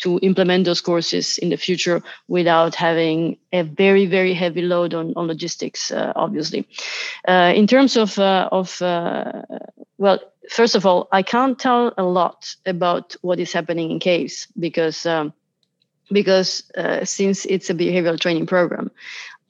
[SPEAKER 5] to implement those courses in the future without having a very very heavy load on, on logistics uh, obviously uh, in terms of of well first of all, I can't tell a lot about what is happening in caves because um, because uh, since it's a behavioral training program,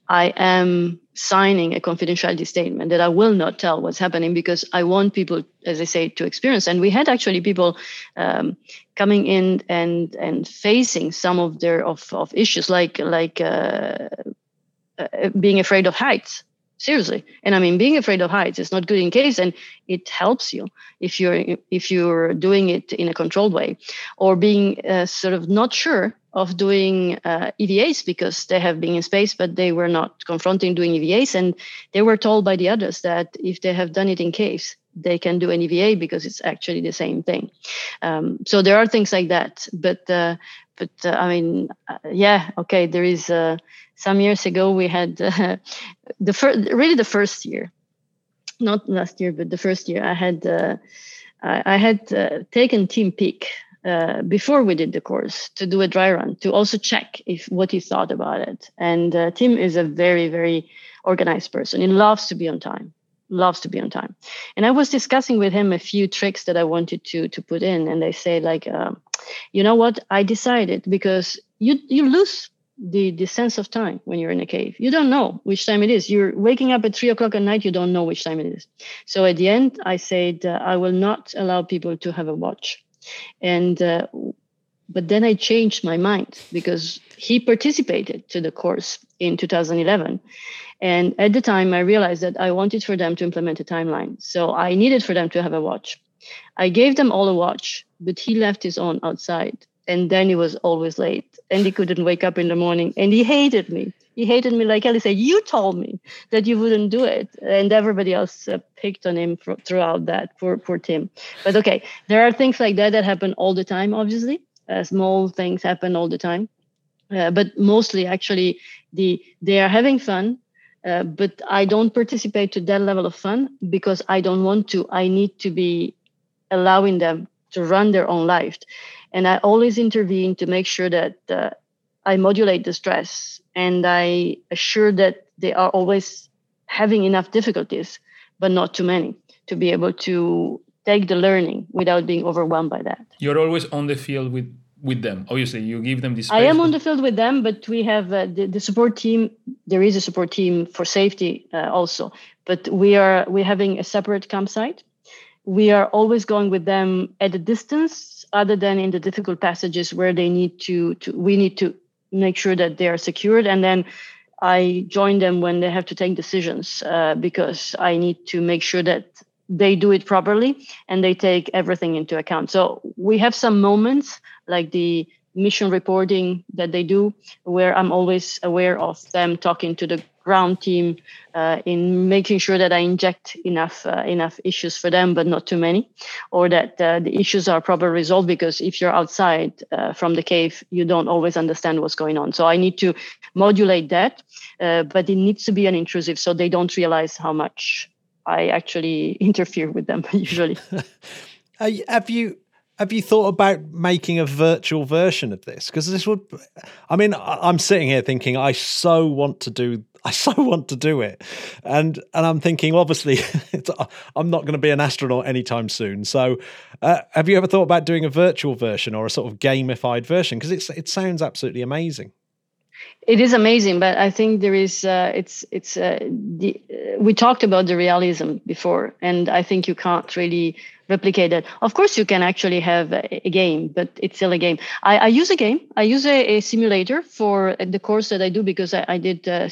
[SPEAKER 5] I am signing a confidentiality statement that I will not tell what's happening because I want people, as I say, to experience. And we had actually people um, coming in and and facing some of their of, of issues like like uh, uh, being afraid of heights seriously. And i mean being afraid of heights is not good in case and it helps you if you're if you're doing it in a controlled way or being uh, sort of not sure of doing uh, evas because they have been in space but they were not confronting doing evas and they were told by the others that if they have done it in caves they can do an eva because it's actually the same thing. Um, so there are things like that. But uh, but uh, i mean uh, yeah okay there is uh, some years ago we had uh, the first really the first year not last year but the first year i had uh, I, I, had uh, taken Tim Peake uh, before we did the course to do a dry run to also check if what he thought about it and uh, tim is a very very organized person he loves to be on time loves to be on time. And I was discussing with him a few tricks that I wanted to to put in, and they say like, uh, you know what? I decided because you you lose the the sense of time when you're in a cave. You don't know which time it is. You're waking up at three o'clock at night. You don't know which time it is. So at the end, I said uh, I will not allow people to have a watch, and. Uh, but then I changed my mind because he participated to the course in 2011 and at the time, I realized that I wanted for them to implement a timeline. So I needed for them to have a watch. I gave them all a watch, but he left his own outside. And then he was always late and he couldn't wake up in the morning and he hated me. He hated me like Ellie said, You told me that you wouldn't do it. And everybody else uh, picked on him for, throughout that. Poor, poor Tim. But okay, there are things like that that happen all the time, obviously. Uh, small things happen all the time. Uh, but mostly, actually, the they are having fun uh, but I don't participate to that level of fun because I don't want to. I need to be allowing them to run their own life. And I always intervene to make sure that uh, I modulate the stress and I assure that they are always having enough difficulties, but not too many, to be able to take the learning without being overwhelmed by that.
[SPEAKER 1] You're always on the field with with them. Obviously you give them this
[SPEAKER 5] i am on the field with them but we have uh, the, the support team there is a support team for safety uh, also. But we are we're having a separate campsite. We are always going with them at a distance other than in the difficult passages where they need to, to we need to make sure that they are secured and then i join them when they have to take decisions uh, because i need to make sure that they do it properly and they take everything into account. So we have some moments like the mission reporting that they do where I'm always aware of them talking to the ground team uh, in making sure that I inject enough uh, enough issues for them, but not too many, or that uh, the issues are properly resolved. Because if you're outside uh, from the cave, you don't always understand what's going on. So I need to modulate that, uh, but it needs to be unintrusive, so they don't realize how much I actually interfere with them usually.
[SPEAKER 3] have you have you thought about making a virtual version of this? Because this would, I mean, I'm sitting here thinking I so want to do, I so want to do it, and and I'm thinking obviously I'm not going to be an astronaut anytime soon. So, uh, have you ever thought about doing a virtual version or a sort of gamified version? Because it's it sounds absolutely amazing
[SPEAKER 5] it is amazing but i think there is uh, it's it's uh, the, uh, we talked about the realism before and i think you can't really replicate that. Of course, you can actually have a, game, but it's still a game. I, I use a game. I use a, a, simulator for the course that I do because I, I did. Uh,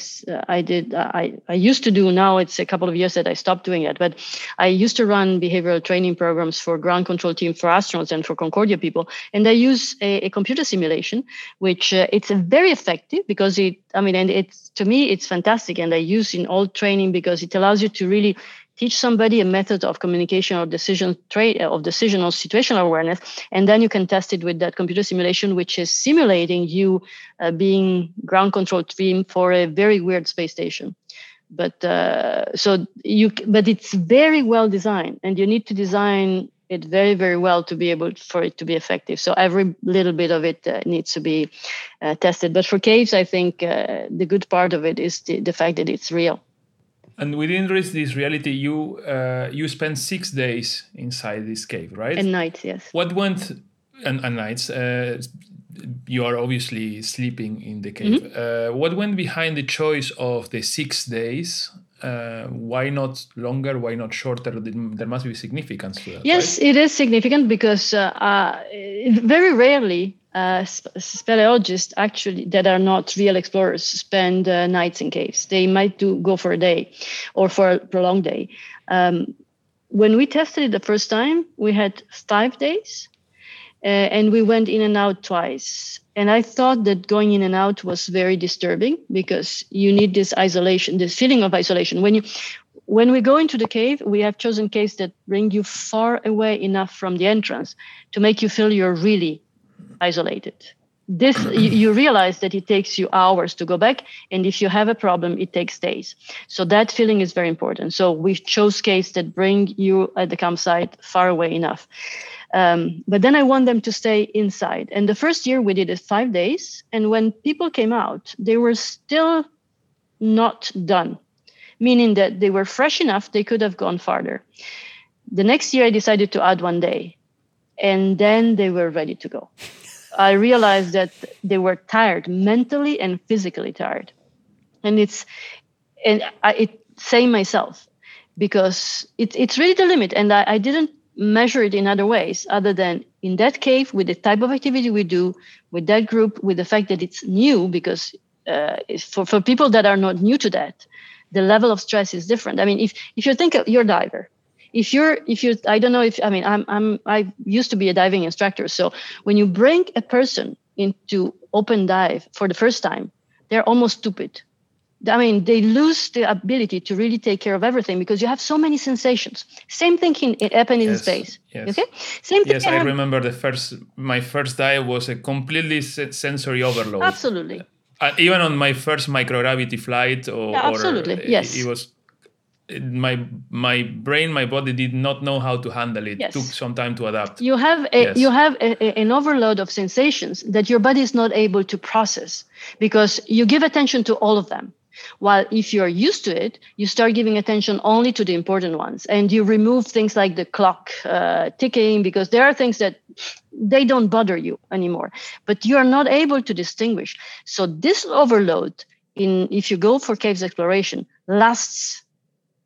[SPEAKER 5] I did. Uh, I I used to do. Now it's a couple of years that I stopped doing it. But I used to run behavioral training programs for ground control team for astronauts and for Concordia people, and I use a, a computer simulation, which uh, it's very effective because it. I mean, and it's to me it's fantastic, and I use in all training because it allows you to really teach somebody a method of communication or decision trade of decisional situational awareness and then you can test it with that computer simulation which is simulating you uh, being ground control team for a very weird space station. But uh, so you but it's very well designed and you need to design it very very well to be able for it to be effective. So every little bit of it uh, needs to be uh, tested. But for caves i think uh, the good part of it is the, the fact that it's real
[SPEAKER 1] and within this reality, you uh, you spend six days inside this cave, right?
[SPEAKER 5] And nights, yes.
[SPEAKER 1] What went and, and nights? Uh, you are obviously sleeping in the cave. Mm-hmm. Uh, what went behind the choice of the six days? Uh, why not longer? Why not shorter? There must be significance to that.
[SPEAKER 5] Yes,
[SPEAKER 1] right?
[SPEAKER 5] it is significant because uh, uh, very rarely uh, speleologists actually that are not real explorers spend uh, nights in caves. They might do go for a day or for a prolonged day. Um, when we tested it the first time, we had five days, uh, and we went in and out twice. And I thought that going in and out was very disturbing because you need this isolation, this feeling of isolation. When you when we go into the cave, we have chosen caves that bring you far away enough from the entrance to make you feel you're really isolated. This you, realize that it takes you hours to go back and if you have a problem it takes days. So that feeling is very important. So we chose cases that bring you at the campsite far away enough. Um, but then i want them to stay inside. And the first year we did it five days and when people came out they were still not done meaning that they were fresh enough, they could have gone farther. The next year, I decided to add one day, and then they were ready to go. I realized that they were tired, mentally and physically tired. And it's, and I, it same myself because it, it's really the limit. And I, I didn't measure it in other ways other than in that cave with the type of activity we do with that group with the fact that it's new because uh, for, for people that are not new to that the level of stress is different i mean if if you think you're diver if you're if you i don't know if i mean i'm i'm i used to be a diving instructor so when you bring a person into open dive for the first time they're almost stupid I mean, they lose the ability to really take care of everything because you have so many sensations. Same thing in, happened in
[SPEAKER 1] yes,
[SPEAKER 5] space.
[SPEAKER 1] Yes.
[SPEAKER 5] Okay. Same thing.
[SPEAKER 1] Yes, I remember the first. My first dive was a completely sensory overload.
[SPEAKER 5] Absolutely.
[SPEAKER 1] Uh, even on my first microgravity flight, or,
[SPEAKER 5] yeah, absolutely,
[SPEAKER 1] or,
[SPEAKER 5] yes,
[SPEAKER 1] it was my my brain my body did not know how to handle it
[SPEAKER 5] yes.
[SPEAKER 1] took some time to adapt
[SPEAKER 5] you have a, yes. you have a, a, an overload of sensations that your body is not able to process because you give attention to all of them while if you're used to it, you start giving attention only to the important ones and you remove things like the clock uh, ticking because there are things that they don't bother you anymore, but you are not able to distinguish. So this overload in if you go for caves exploration lasts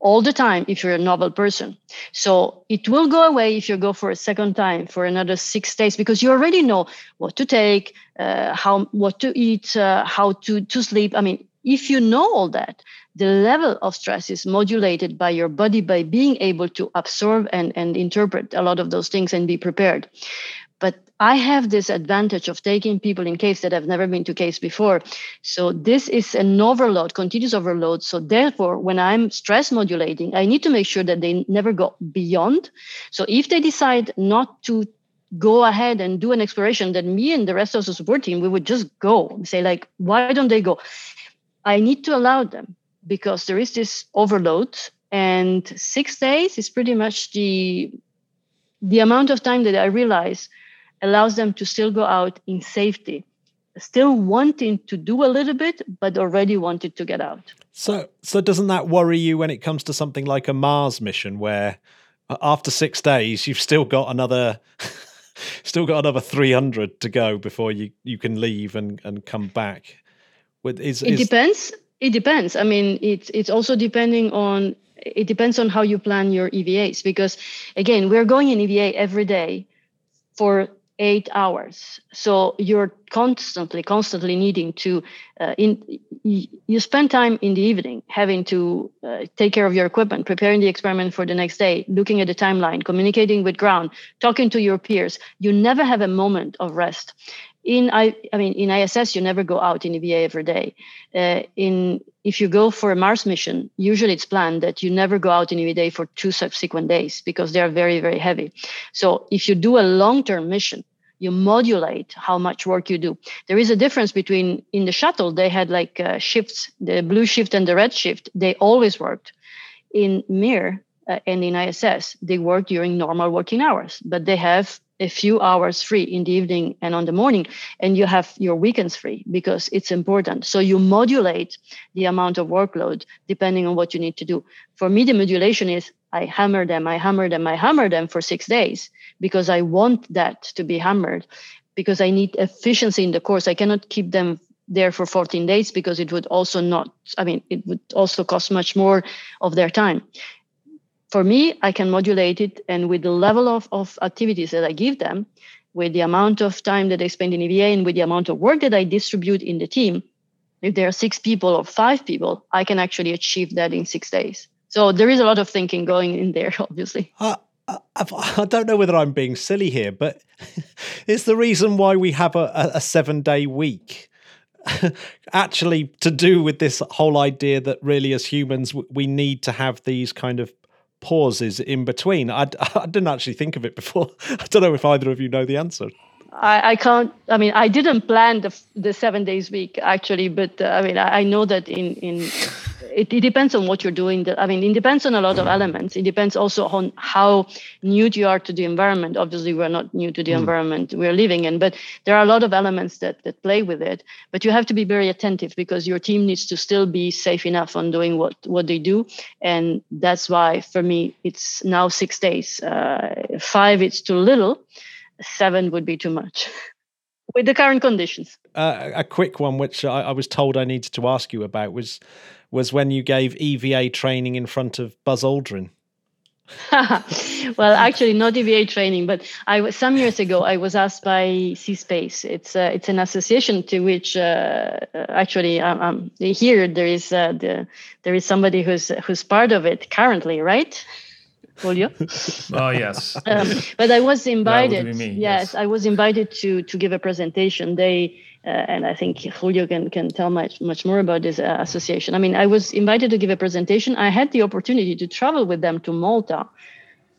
[SPEAKER 5] all the time if you're a novel person. So it will go away if you go for a second time for another six days because you already know what to take, uh, how what to eat, uh, how to to sleep. I mean, if you know all that, the level of stress is modulated by your body by being able to absorb and, and interpret a lot of those things and be prepared. But I have this advantage of taking people in caves that have never been to caves before. So this is an overload, continuous overload. So therefore, when I'm stress modulating, I need to make sure that they never go beyond. So if they decide not to go ahead and do an exploration, then me and the rest of the support team, we would just go and say, like, why don't they go? I need to allow them because there is this overload, and six days is pretty much the the amount of time that I realize allows them to still go out in safety, still wanting to do a little bit, but already wanted to get out.
[SPEAKER 3] So, so doesn't that worry you when it comes to something like a Mars mission, where uh, after six days you've still got another? still got another 300 to go before you, you can leave and, and come back
[SPEAKER 5] with is, it is... depends. It depends. I mean, it's it's also depending on it depends on how you plan your EVAs because again, we're going in EVA every day for eight hours so you're constantly constantly needing to uh, in you spend time in the evening having to uh, take care of your equipment preparing the experiment for the next day looking at the timeline communicating with ground talking to your peers you never have a moment of rest in I, I mean in ISS you never go out in EVA every day. Uh, in if you go for a Mars mission, usually it's planned that you never go out in EVA for two subsequent days because they are very very heavy. So if you do a long term mission, you modulate how much work you do. There is a difference between in the shuttle they had like uh, shifts, the blue shift and the red shift. They always worked. In Mir uh, and in ISS, they work during normal working hours, but they have a few hours free in the evening and on the morning and you have your weekends free because it's important. So you modulate the amount of workload depending on what you need to do. For me the modulation is i hammer them i hammer them i hammer them for six days because i want that to be hammered because i need efficiency in the course. I cannot keep them there for 14 days because it would also not i mean it would also cost much more of their time for me, I can modulate it, and with the level of, of activities that I give them, with the amount of time that they spend in EVA, and with the amount of work that I distribute in the team, if there are six people or five people, I can actually achieve that in six days. So there is a lot of thinking going in there, obviously.
[SPEAKER 3] Uh, I don't know whether I'm being silly here, but it's the reason why we have a, a seven day week. actually, to do with this whole idea that really, as humans, we need to have these kind of pauses in between? I, I didn't actually think of it before. I don't know if either of you know the answer.
[SPEAKER 5] I, I can't. I mean, I didn't plan the the seven days week actually, but uh, I mean, I, I, know that in in it, it, depends on what you're doing. That I mean, it depends on a lot of elements. It depends also on how new you are to the environment. Obviously, we're not new to the mm. environment we're living in, but there are a lot of elements that that play with it. But you have to be very attentive because your team needs to still be safe enough on doing what what they do, and that's why for me it's now six days. Uh, five, it's too little. Seven would be too much. with the current conditions.
[SPEAKER 3] Uh, a quick one, which I, I, was told I needed to ask you about, was was when you gave EVA training in front of Buzz Aldrin.
[SPEAKER 5] well, actually, not EVA training, but I was some years ago. I was asked by Sea Space. It's uh, it's an association to which uh, actually um, um, here there is uh, the, there is somebody who's who's part of it currently, right? Julio.
[SPEAKER 1] oh yes.
[SPEAKER 5] Um, but I was invited. Me, yes, yes, I was invited to to give a presentation. They uh, and I think Julio can can tell much much more about this uh, association. I mean, I was invited to give a presentation. I had the opportunity to travel with them to Malta,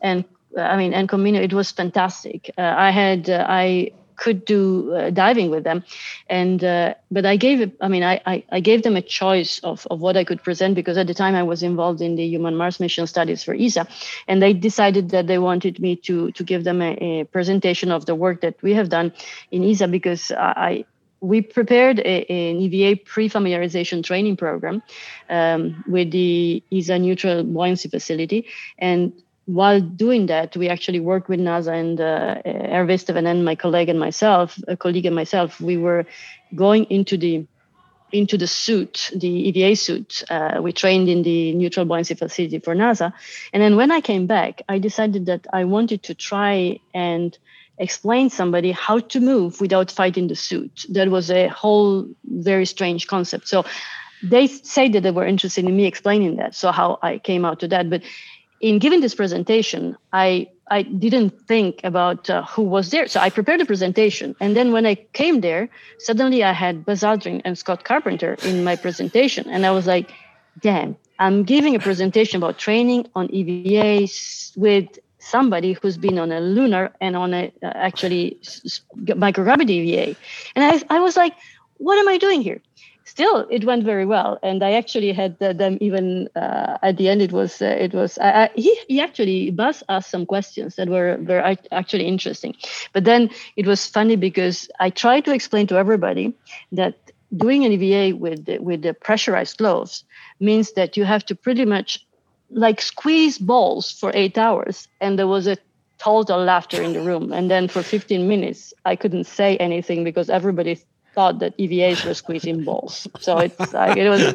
[SPEAKER 5] and uh, I mean, and Comino. It was fantastic. Uh, I had uh, I could do uh, diving with them. And uh, but i gave i mean I, I, I gave them a choice of, of what i could present because at the time i was involved in the human mars mission studies for esa and they decided that they wanted me to to give them a, a presentation of the work that we have done in esa because i we prepared a, an EVA pre-familiarization training program um, with the ESA neutral buoyancy facility, and while doing that, we actually worked with NASA and uh, Hervé and my colleague and myself, a colleague and myself, we were going into the into the suit, the EVA suit. Uh, we trained in the neutral buoyancy facility for NASA. And then when I came back, I decided that I wanted to try and explain somebody how to move without fighting the suit. That was a whole very strange concept. So they said that they were interested in me explaining that. So how I came out to that. But in giving this presentation, I I didn't think about uh, who was there. So I prepared the presentation. And then when I came there, suddenly I had Buzz Aldrin and Scott Carpenter in my presentation. And I was like, damn, I'm giving a presentation about training on EVAs with somebody who's been on a lunar and on a uh, actually microgravity EVA. And I, I was like, what am I doing here? Still it went very well and i actually had them even uh, at the end it was uh, it was I, I, he, he actually buzz asked some questions that were very actually interesting. But then it was funny because i tried to explain to everybody that doing an eva with with the pressurized gloves means that you have to pretty much like squeeze balls for eight hours and there was a total laughter in the room. And then for 15 minutes i couldn't say anything because everybody thought that EVAs were squeezing balls. So it's like it was,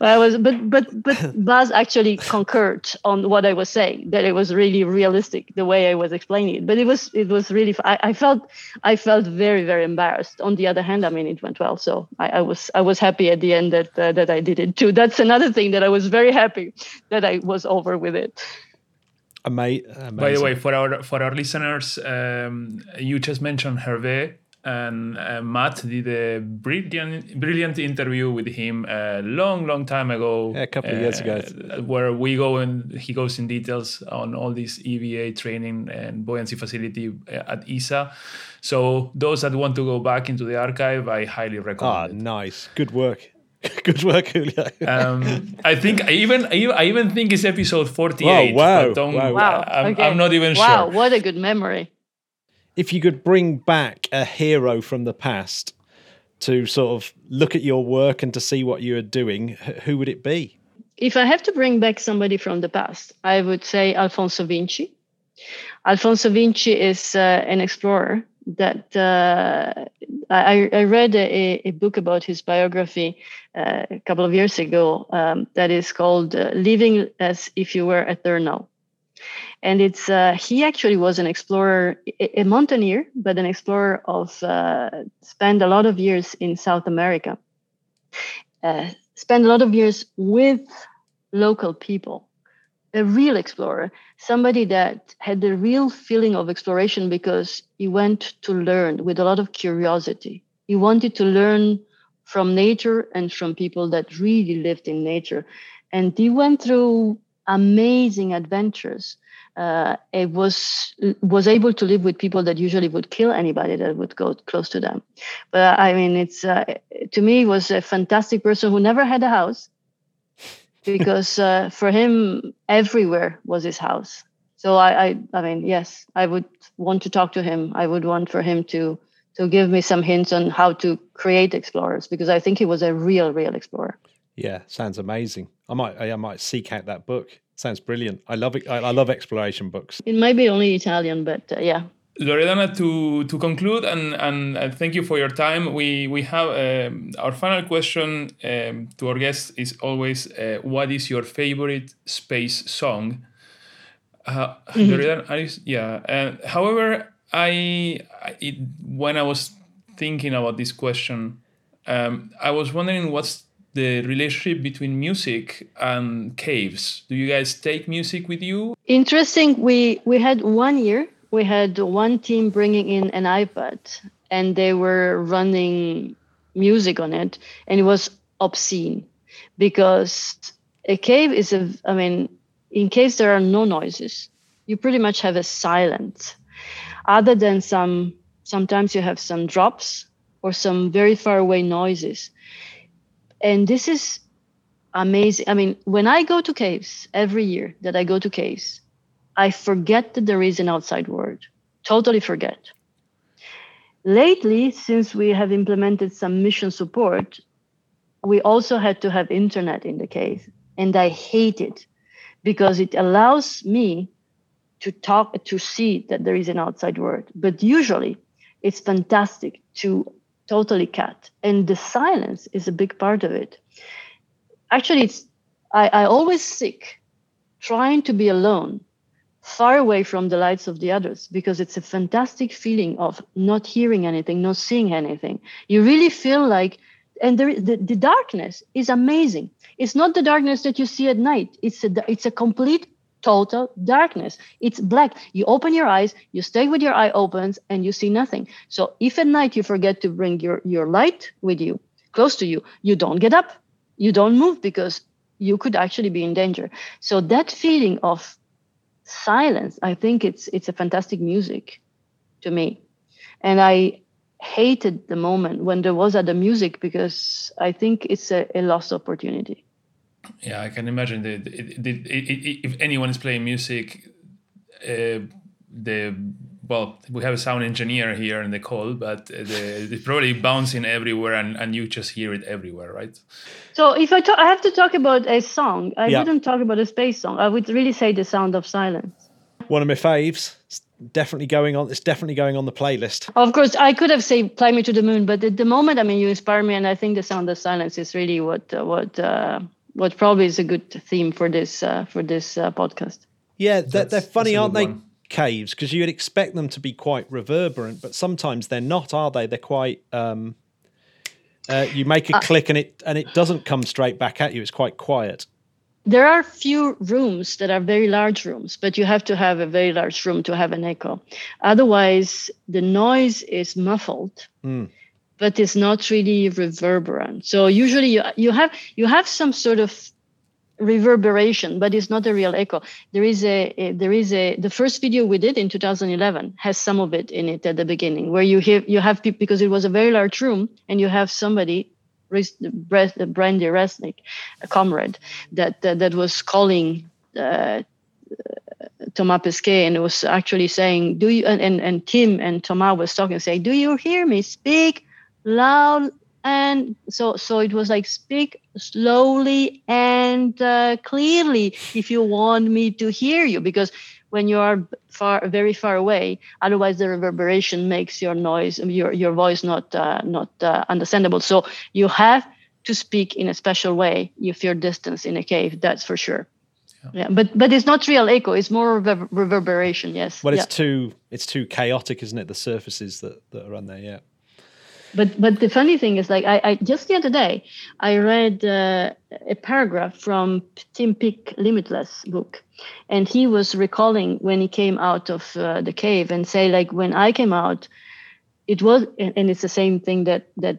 [SPEAKER 5] I was, but but but Buzz actually concurred on what I was saying that it was really realistic the way I was explaining it. But it was it was really I, I felt I felt very very embarrassed. On the other hand, I mean it went well, so I, I was I was happy at the end that uh, that I did it too. That's another thing that I was very happy that I was over with it.
[SPEAKER 3] Amazing.
[SPEAKER 1] By the way, for our for our listeners, um, you just mentioned Hervé and uh, Matt did a brilliant, brilliant interview with him a long, long time ago.
[SPEAKER 3] Yeah, a couple of years ago,
[SPEAKER 1] uh, where we go and he goes in details on all this EVA training and buoyancy facility uh, at ESA. So those that want to go back into the archive, I highly recommend.
[SPEAKER 3] Ah, it. nice, good work. Good work, Julio.
[SPEAKER 1] um, I think I even I even think it's episode forty-eight.
[SPEAKER 3] wow,
[SPEAKER 5] wow, wow.
[SPEAKER 1] I'm, okay. I'm not even
[SPEAKER 5] wow,
[SPEAKER 1] sure.
[SPEAKER 5] Wow, what a good memory
[SPEAKER 3] if you could bring back a hero from the past to sort of look at your work and to see what you are doing, who would it be?
[SPEAKER 5] If I have to bring back somebody from the past, I would say Alfonso Vinci. Alfonso Vinci is uh, an explorer that uh, I, I, read a, a, book about his biography uh, a couple of years ago um, that is called uh, Living as If You Were Eternal and it's uh, he actually was an explorer a mountaineer but an explorer of uh, spent a lot of years in south america. Uh, spent a lot of years with local people. A real explorer. Somebody that had the real feeling of exploration because he went to learn with a lot of curiosity. He wanted to learn from nature and from people that really lived in nature. And he went through amazing adventures uh, it was was able to live with people that usually would kill anybody that would go close to them. But I mean, it's uh, to me it was a fantastic person who never had a house, because uh, for him everywhere was his house. So I, I i mean yes i would want to talk to him. I would want for him to to give me some hints on how to create explorers because i think he was a real real explorer
[SPEAKER 3] Yeah, sounds amazing. I might I might seek out that book. Sounds brilliant. I love it. I, I love exploration books.
[SPEAKER 5] it might be only italian but uh, yeah
[SPEAKER 1] Loredana, to to conclude and and uh, thank you for your time. We we have um, our final question um, to our guests is always, uh, what is your favorite space song? Uh, Loredana, are you- yeah. Uh, however, I, I it, when I was thinking about this question, um, I was wondering what's the relationship between music and caves. Do you guys take music with you?
[SPEAKER 5] interesting we we had one year we had one team bringing in an ipad and they were running music on it and it was obscene because a cave is a i mean in caves there are no noises you pretty much have a silence other than some sometimes you have some drops or some very far away noises and this is amazing. I mean, when I go to caves every year that I go to caves, I forget that there is an outside world. Totally forget. Lately, since we have implemented some mission support, we also had to have internet in the cave. And I hate it because it allows me to talk, to see that there is an outside world. But usually it's fantastic to totally cut. And the silence is a big part of it. Actually it's I, I always seek trying to be alone far away from the lights of the others because it's a fantastic feeling of not hearing anything not seeing anything. You really feel like and there, the, the darkness is amazing. It's not the darkness that you see at night. It's a it's a complete total darkness. It's black. You open your eyes you stay with your eye opens and you see nothing. So if at night you forget to bring your your light with you close to you you don't get up. You don't move because you could actually be in danger. So that feeling of silence i think it's it's a fantastic music to me. And i hated the moment when there was other music because i think it's a, a lost opportunity
[SPEAKER 1] Yeah, I can imagine that if anyone is playing music, uh, the well, we have a sound engineer here in the call, but the, it's probably bouncing everywhere, and, and you just hear it everywhere, right?
[SPEAKER 5] so if i talk i have to talk about a song i
[SPEAKER 3] Yeah.
[SPEAKER 5] wouldn't talk about a space song i would really say the sound of silence
[SPEAKER 3] One of my faves. It's definitely going on. It's definitely going on the playlist.
[SPEAKER 5] Of course, I could have said "Fly Me to the Moon," but at the moment, I mean, you inspire me, and I think the sound of silence is really what uh, what uh, what probably is a good theme for this uh, for this uh, podcast.
[SPEAKER 3] Yeah, they're, they're funny, aren't they?
[SPEAKER 1] one.
[SPEAKER 3] Caves, because you'd expect them to be quite reverberant, but sometimes they're not, are they? They're quite. Um, uh, you make a click and it and it doesn't come straight back at you. It's quite quiet.
[SPEAKER 5] There are few rooms that are very large rooms, but you have to have a very large room to have an echo. Otherwise, the noise is muffled,
[SPEAKER 3] Mm.
[SPEAKER 5] But it's not really reverberant. So usually, you you have you have some sort of reverberation, but it's not a real echo. There is a, a there is a the first video we did in 2011 has some of it in it at the beginning, where you hear you have people because it was a very large room and you have somebody. Randy Bresnik, a comrade, that that, that was calling uh, Thomas Pesquet and was actually saying, "Do you?" And, and and Tim and Thomas was talking, saying, "Do you hear me? Speak loud." And so so it was like speak slowly and uh, clearly if you want me to hear you, because when you are far very far away, otherwise the reverberation makes your noise your your voice not uh, not uh, understandable. So you have to speak in a special way if you're distance in a cave. That's for sure. Yeah, but but it's not real echo. It's more rever- reverberation. Yes.
[SPEAKER 3] Well, it's
[SPEAKER 5] yeah.
[SPEAKER 3] too it's too chaotic, isn't it? The surfaces that, that are on there. Yeah.
[SPEAKER 5] But but the funny thing is, like I, I just the other day, I read uh, a paragraph from Tim Peake Limitless book, and he was recalling when he came out of uh, the cave and say like when I came out, it was and it's the same thing that that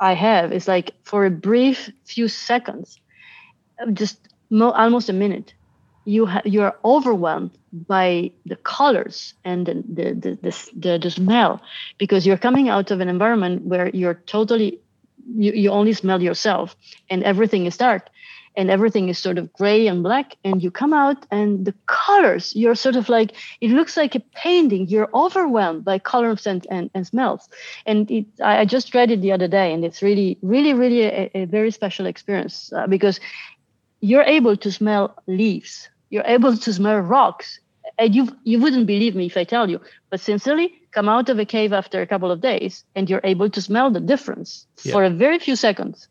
[SPEAKER 5] I have. It's like for a brief few seconds, just mo- almost a minute, you ha- you are overwhelmed by the colors and the the, the the the the smell because you're coming out of an environment where you're totally you, you only smell yourself and everything is dark and everything is sort of gray and black and you come out and the colors you're sort of like it looks like a painting. You're overwhelmed by colors and, and, and smells. And it, I, just read it the other day and it's really really really a, a very special experience uh, because you're able to smell leaves you're able to smell rocks and you you wouldn't believe me if i tell you but sincerely come out of a cave after a couple of days and you're able to smell the difference
[SPEAKER 3] Yeah.
[SPEAKER 5] for a very few seconds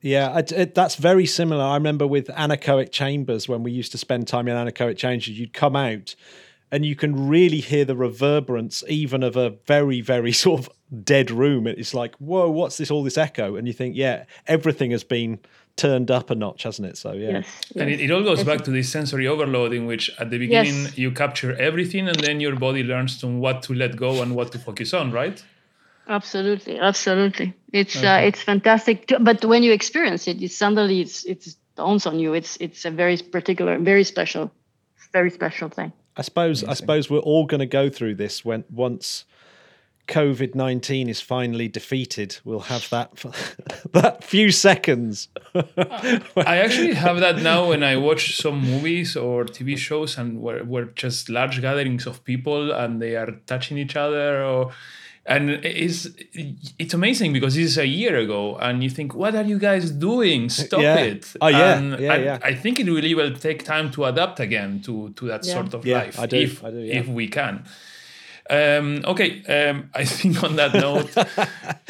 [SPEAKER 3] Yeah, it, it, that's very similar. I remember with anechoic chambers when we used to spend time in anechoic chambers, you'd come out and you can really hear the reverberance even of a very, very sort of dead room. It's like, whoa, what's this, all this echo? And you think, yeah, everything has been turned up a notch, hasn't it? So, yeah.
[SPEAKER 5] yes,
[SPEAKER 1] And it, it all goes back to this sensory overload in which at the beginning
[SPEAKER 5] Yes.
[SPEAKER 1] you capture everything and then your body learns to what to let go and what to focus on, right?
[SPEAKER 5] Absolutely, absolutely. It's uh, it's fantastic. To, but when you experience it, it suddenly it's it's dawns on you. It's it's a very particular, very special, very special thing.
[SPEAKER 3] I suppose I suppose we're all going to go through this when once COVID nineteen is finally defeated. We'll have that for that few seconds.
[SPEAKER 1] I actually have that now when I watch some movies or TV shows and where, where just large gatherings of people and they are touching each other or and it's it's amazing because this is a year ago and you think what are you guys doing stop
[SPEAKER 3] Yeah.
[SPEAKER 1] it
[SPEAKER 3] Oh, yeah.
[SPEAKER 1] And
[SPEAKER 3] Yeah,
[SPEAKER 1] I,
[SPEAKER 3] yeah.
[SPEAKER 1] I think it really will take time to adapt again to to that
[SPEAKER 5] Yeah.
[SPEAKER 1] sort of
[SPEAKER 3] Yeah,
[SPEAKER 1] life
[SPEAKER 3] I do,
[SPEAKER 1] if
[SPEAKER 3] I do, yeah.
[SPEAKER 1] if we can um, okay, um, I think on that note,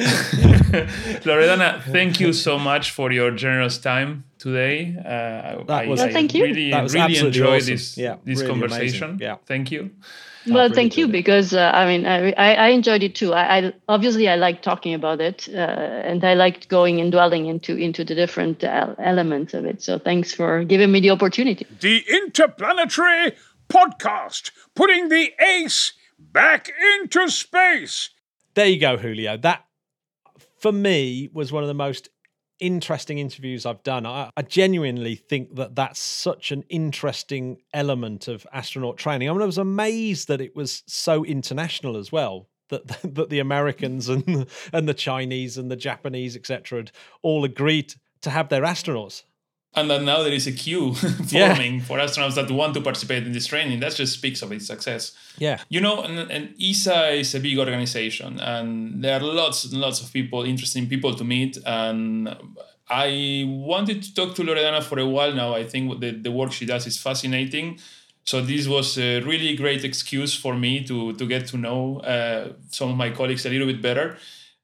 [SPEAKER 1] Loredana, thank you so much for your generous time today. Uh,
[SPEAKER 3] That
[SPEAKER 1] I,
[SPEAKER 3] was-
[SPEAKER 1] I
[SPEAKER 5] Well, thank you.
[SPEAKER 1] really,
[SPEAKER 3] That was
[SPEAKER 1] really
[SPEAKER 3] absolutely
[SPEAKER 1] enjoyed
[SPEAKER 3] awesome.
[SPEAKER 1] this
[SPEAKER 3] Yeah,
[SPEAKER 1] this
[SPEAKER 3] really amazing.
[SPEAKER 1] conversation.
[SPEAKER 3] Yeah.
[SPEAKER 1] thank you.
[SPEAKER 5] well,
[SPEAKER 3] really
[SPEAKER 5] thank you
[SPEAKER 3] good.
[SPEAKER 5] because uh, I mean I, I I enjoyed it too. I, I obviously I like talking about it, uh, and I liked going and dwelling into into the different uh, elements of it. So thanks for giving me the opportunity.
[SPEAKER 4] The Interplanetary Podcast, putting the ace back into space.
[SPEAKER 3] There you go, Julio. That for me was one of the most interesting interviews I've done. I, I genuinely think that that's such an interesting element of astronaut training. I mean, I was amazed that it was so international as well. That that the Americans and and the Chinese and the Japanese, etc., had all agreed to have their astronauts.
[SPEAKER 1] And that now there is a queue
[SPEAKER 3] Yeah.
[SPEAKER 1] forming for astronauts that want to participate in this training. That just speaks of its success.
[SPEAKER 3] Yeah,
[SPEAKER 1] You know, and, and ESA is a big organization, and there are lots and lots of people, interesting people to meet. And I wanted to talk to Loredana for a while now. I think the, the work she does is fascinating. So this was a really great excuse for me to to get to know uh, some of my colleagues a little bit better.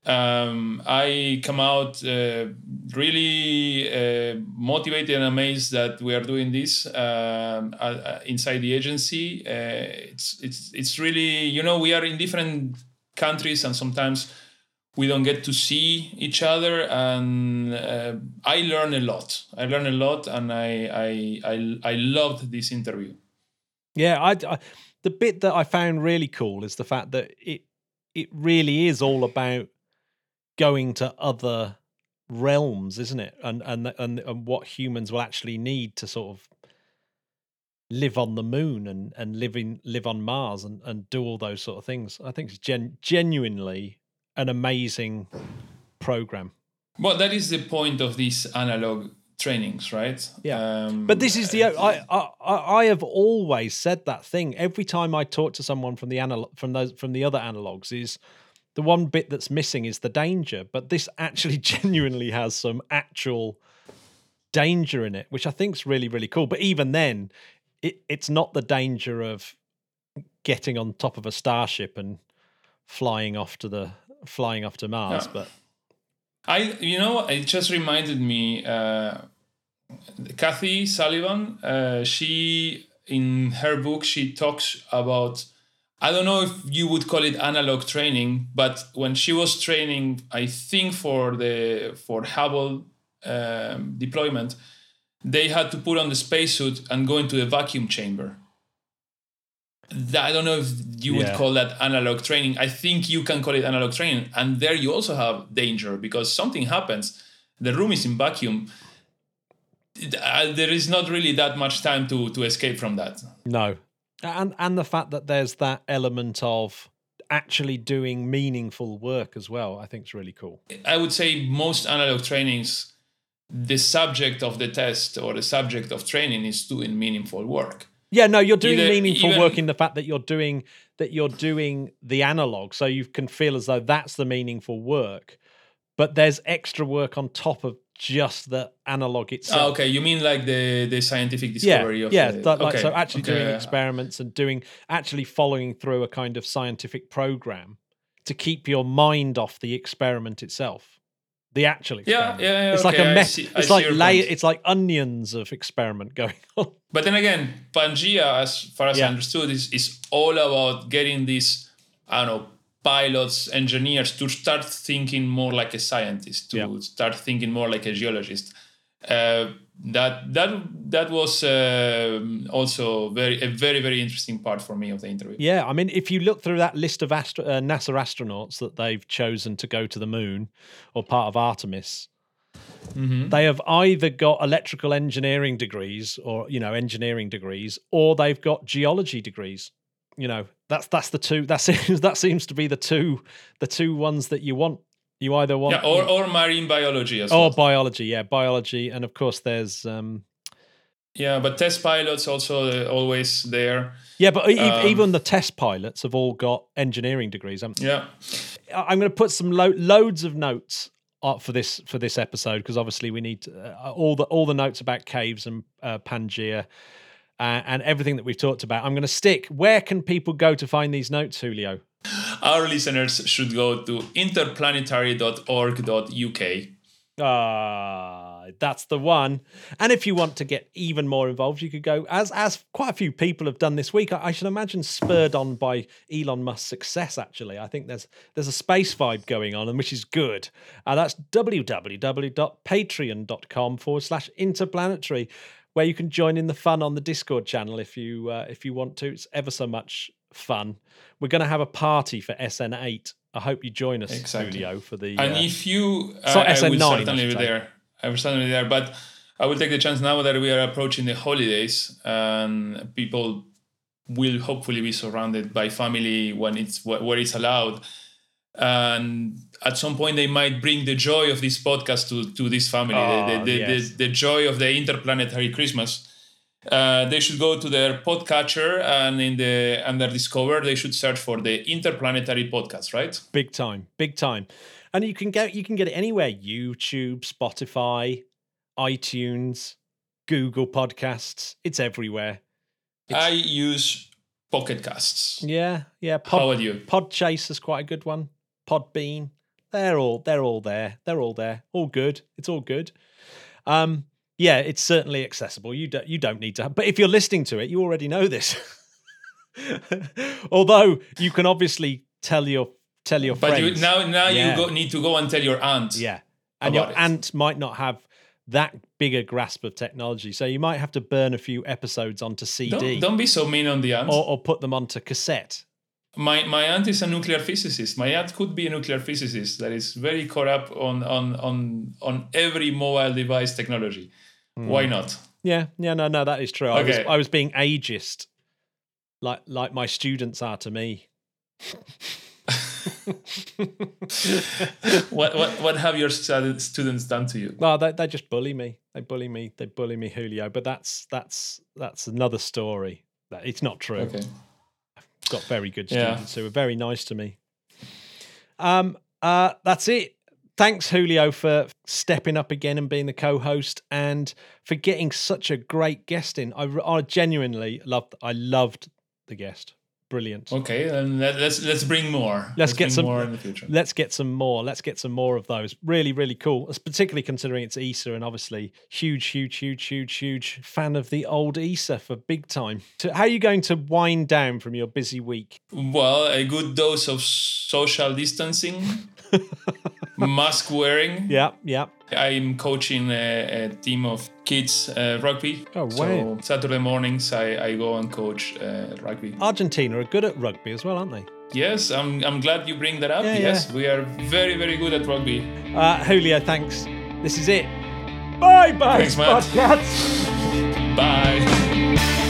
[SPEAKER 1] Um, I come out uh, really uh, motivated and amazed that we are doing this um, uh, uh, inside the agency. Uh, it's it's it's really you know we are in different countries and sometimes we don't get to see each other and uh, I learn a lot. I learn a lot and I I I, I loved this interview.
[SPEAKER 3] Yeah, I, I the bit that I found really cool is the fact that it it really is all about going to other realms, isn't it? And and and and what humans will actually need to sort of live on the moon and and live in live on Mars and and do all those sort of things. I think it's gen, genuinely an amazing program.
[SPEAKER 1] Well, that is the point of these analog trainings, right?
[SPEAKER 3] Yeah.
[SPEAKER 1] Um,
[SPEAKER 3] But this is the I, I I have always said that thing every time I talk to someone from the analog from those from the other analogs is the one bit that's missing is the danger. But this actually genuinely has some actual danger in it, which I think is really really cool. But even then, it it's not the danger of getting on top of a starship and flying off to the flying off to Mars. But
[SPEAKER 1] I, you know, it just reminded me. Uh, Kathy Sullivan, uh, she in her book she talks about. I don't know if you would call it analog training, but when she was training, I think for the for Hubble um, deployment, they had to put on the spacesuit and go into a vacuum chamber. I don't know if you would
[SPEAKER 3] Yeah.
[SPEAKER 1] call that analog training. I think you can call it analog training. And there you also have danger because something happens. The room is in vacuum. Uh, there is not really that much time to, to escape from that.
[SPEAKER 3] No. And and the fact that there's that element of actually doing meaningful work as well, I think is really cool.
[SPEAKER 1] I would say most analog trainings the subject of the test or the subject of training is doing meaningful work.
[SPEAKER 3] Yeah, no, you're doing
[SPEAKER 1] Either-
[SPEAKER 3] meaningful
[SPEAKER 1] even-
[SPEAKER 3] work in the fact that you're doing that you're doing the analog, so you can feel as though that's the meaningful work. But there's extra work on top of just the analog itself.
[SPEAKER 1] Ah, okay, you mean like the the scientific
[SPEAKER 3] Yeah,
[SPEAKER 1] discovery of
[SPEAKER 3] yeah.
[SPEAKER 1] the,
[SPEAKER 3] that, like,
[SPEAKER 1] okay,
[SPEAKER 3] so actually
[SPEAKER 1] okay,
[SPEAKER 3] doing experiments and doing actually following through a kind of scientific program to keep your mind off the experiment itself. The actual
[SPEAKER 1] Yeah,
[SPEAKER 3] experiment.
[SPEAKER 1] yeah, yeah,
[SPEAKER 3] It's like
[SPEAKER 1] okay,
[SPEAKER 3] a meth-
[SPEAKER 1] see- I
[SPEAKER 3] it's like layer, it's like onions of experiment going on.
[SPEAKER 1] But then again, PANGAEA, as far as
[SPEAKER 3] Yeah.
[SPEAKER 1] I understood, is, is all about getting this. I don't know, pilots, engineers to start thinking more like a scientist, to
[SPEAKER 3] Yeah.
[SPEAKER 1] start thinking more like a geologist. Uh, that that that was um also very a very very interesting part for me of the interview.
[SPEAKER 3] Yeah, I mean, if you look through that list of astro- uh, NASA astronauts that they've chosen to go to the moon or part of Artemis,
[SPEAKER 1] Mm-hmm.
[SPEAKER 3] they have either got electrical engineering degrees or you know engineering degrees, or they've got geology degrees. You know, that's that's the two. That seems that seems to be the two the two ones that you want. You either want
[SPEAKER 1] Yeah, or, or marine biology as
[SPEAKER 3] or
[SPEAKER 1] well.
[SPEAKER 3] biology, yeah, biology, and of course there's um
[SPEAKER 1] Yeah, but test pilots also uh, always there.
[SPEAKER 3] yeah, but e-
[SPEAKER 1] Um,
[SPEAKER 3] even the test pilots have all got engineering degrees. haven't they?
[SPEAKER 1] Yeah.
[SPEAKER 3] I'm going to put some lo- loads of notes for this for this episode because obviously we need uh, all the all the notes about caves and uh, PANGAEA uh, and everything that we've talked about. I'm going to stick. Where can people go to find these notes, Julio?
[SPEAKER 1] Our listeners should go to interplanetary.org.uk.
[SPEAKER 3] Ah, that's the one. And if you want to get even more involved, you could go as as quite a few people have done this week. I, I should imagine spurred on by Elon Musk's success. Actually, I think there's there's a space vibe going on, and which is good. Uh, that's www.patreon.com forward slash interplanetary, where you can join in the fun on the Discord channel if you uh, if you want to. It's ever so much fun. We're going to have a party for SN8. I hope you join us,
[SPEAKER 1] Exactly.
[SPEAKER 3] Julio, for the.
[SPEAKER 1] And
[SPEAKER 3] uh,
[SPEAKER 1] if you,
[SPEAKER 3] So
[SPEAKER 1] I, I
[SPEAKER 3] SN9,
[SPEAKER 1] would certainly be there. I will certainly be there, but I will take the chance now that we are approaching the holidays and people will hopefully be surrounded by family when it's where it's allowed. And at some point, they might bring the joy of this podcast to, to this family, the, the,
[SPEAKER 3] Oh,
[SPEAKER 1] the,
[SPEAKER 3] yes.
[SPEAKER 1] the, the joy of the interplanetary Christmas. Uh, they should go to their podcatcher and in the under Discover they should search for the Interplanetary Podcast, right?
[SPEAKER 3] big time big time and you can get you can get it anywhere youtube spotify itunes google podcasts it's everywhere
[SPEAKER 1] I use Pocket Casts.
[SPEAKER 3] yeah yeah
[SPEAKER 1] How about you?
[SPEAKER 3] podchase is quite a good one podbean they're all they're all there they're all there all good it's all good um yeah it's certainly accessible you don't you don't need to but if you're listening to it you already know this although you can obviously tell your tell your
[SPEAKER 1] But you,
[SPEAKER 3] friends
[SPEAKER 1] now, now
[SPEAKER 3] Yeah.
[SPEAKER 1] you go, need to go and tell your aunt.
[SPEAKER 3] Yeah. And your
[SPEAKER 1] it.
[SPEAKER 3] aunt might not have that bigger grasp of technology. So you might have to burn a few episodes onto CD
[SPEAKER 1] Don't, don't be so mean on the aunt.
[SPEAKER 3] or, or put them onto cassette.
[SPEAKER 1] My my aunt is a nuclear physicist. My aunt could be a nuclear physicist that is very caught up on on on on every mobile device technology.
[SPEAKER 3] Hmm.
[SPEAKER 1] Why not?
[SPEAKER 3] Yeah, yeah, no, no, that is true. I was
[SPEAKER 1] Okay.
[SPEAKER 3] I was being ageist, like like my students are to me.
[SPEAKER 1] What what what have your stud- students done to you?
[SPEAKER 3] Well, they they just bully me. They bully me. They bully me, Julio. But that's that's that's another story. That it's not true.
[SPEAKER 1] Okay.
[SPEAKER 3] Got very good
[SPEAKER 1] Yeah.
[SPEAKER 3] students who are very nice to me. Um, uh, that's it. Thanks, Julio, for stepping up again and being the co-host, and for getting such a great guest in. I, I genuinely loved. I loved the guest. Brilliant.
[SPEAKER 1] Okay, then let, let's let's bring more.
[SPEAKER 3] Let's get some-
[SPEAKER 1] more in the future.
[SPEAKER 3] Let's get some more. Let's get some more of those. Really, really cool. Particularly considering it's ESA, and obviously huge, huge, huge, huge, huge fan of the old ESA for big time. So how are you going to wind down from your busy week?
[SPEAKER 1] Well, a good dose of social distancing, mask wearing.
[SPEAKER 3] Yeah, yeah.
[SPEAKER 1] I'm coaching a, a team of kids uh, rugby.
[SPEAKER 3] Oh, wow. So.
[SPEAKER 1] Saturday mornings I, I go and coach uh, rugby.
[SPEAKER 3] Argentina are good at rugby as well, aren't they?
[SPEAKER 1] Yes, I'm, I'm glad you bring that up.
[SPEAKER 3] Yeah,
[SPEAKER 1] yes, we are very, very good at rugby.
[SPEAKER 3] Uh, Julio, thanks. This is it. Bye bye.
[SPEAKER 1] Thanks, Matt. Bye.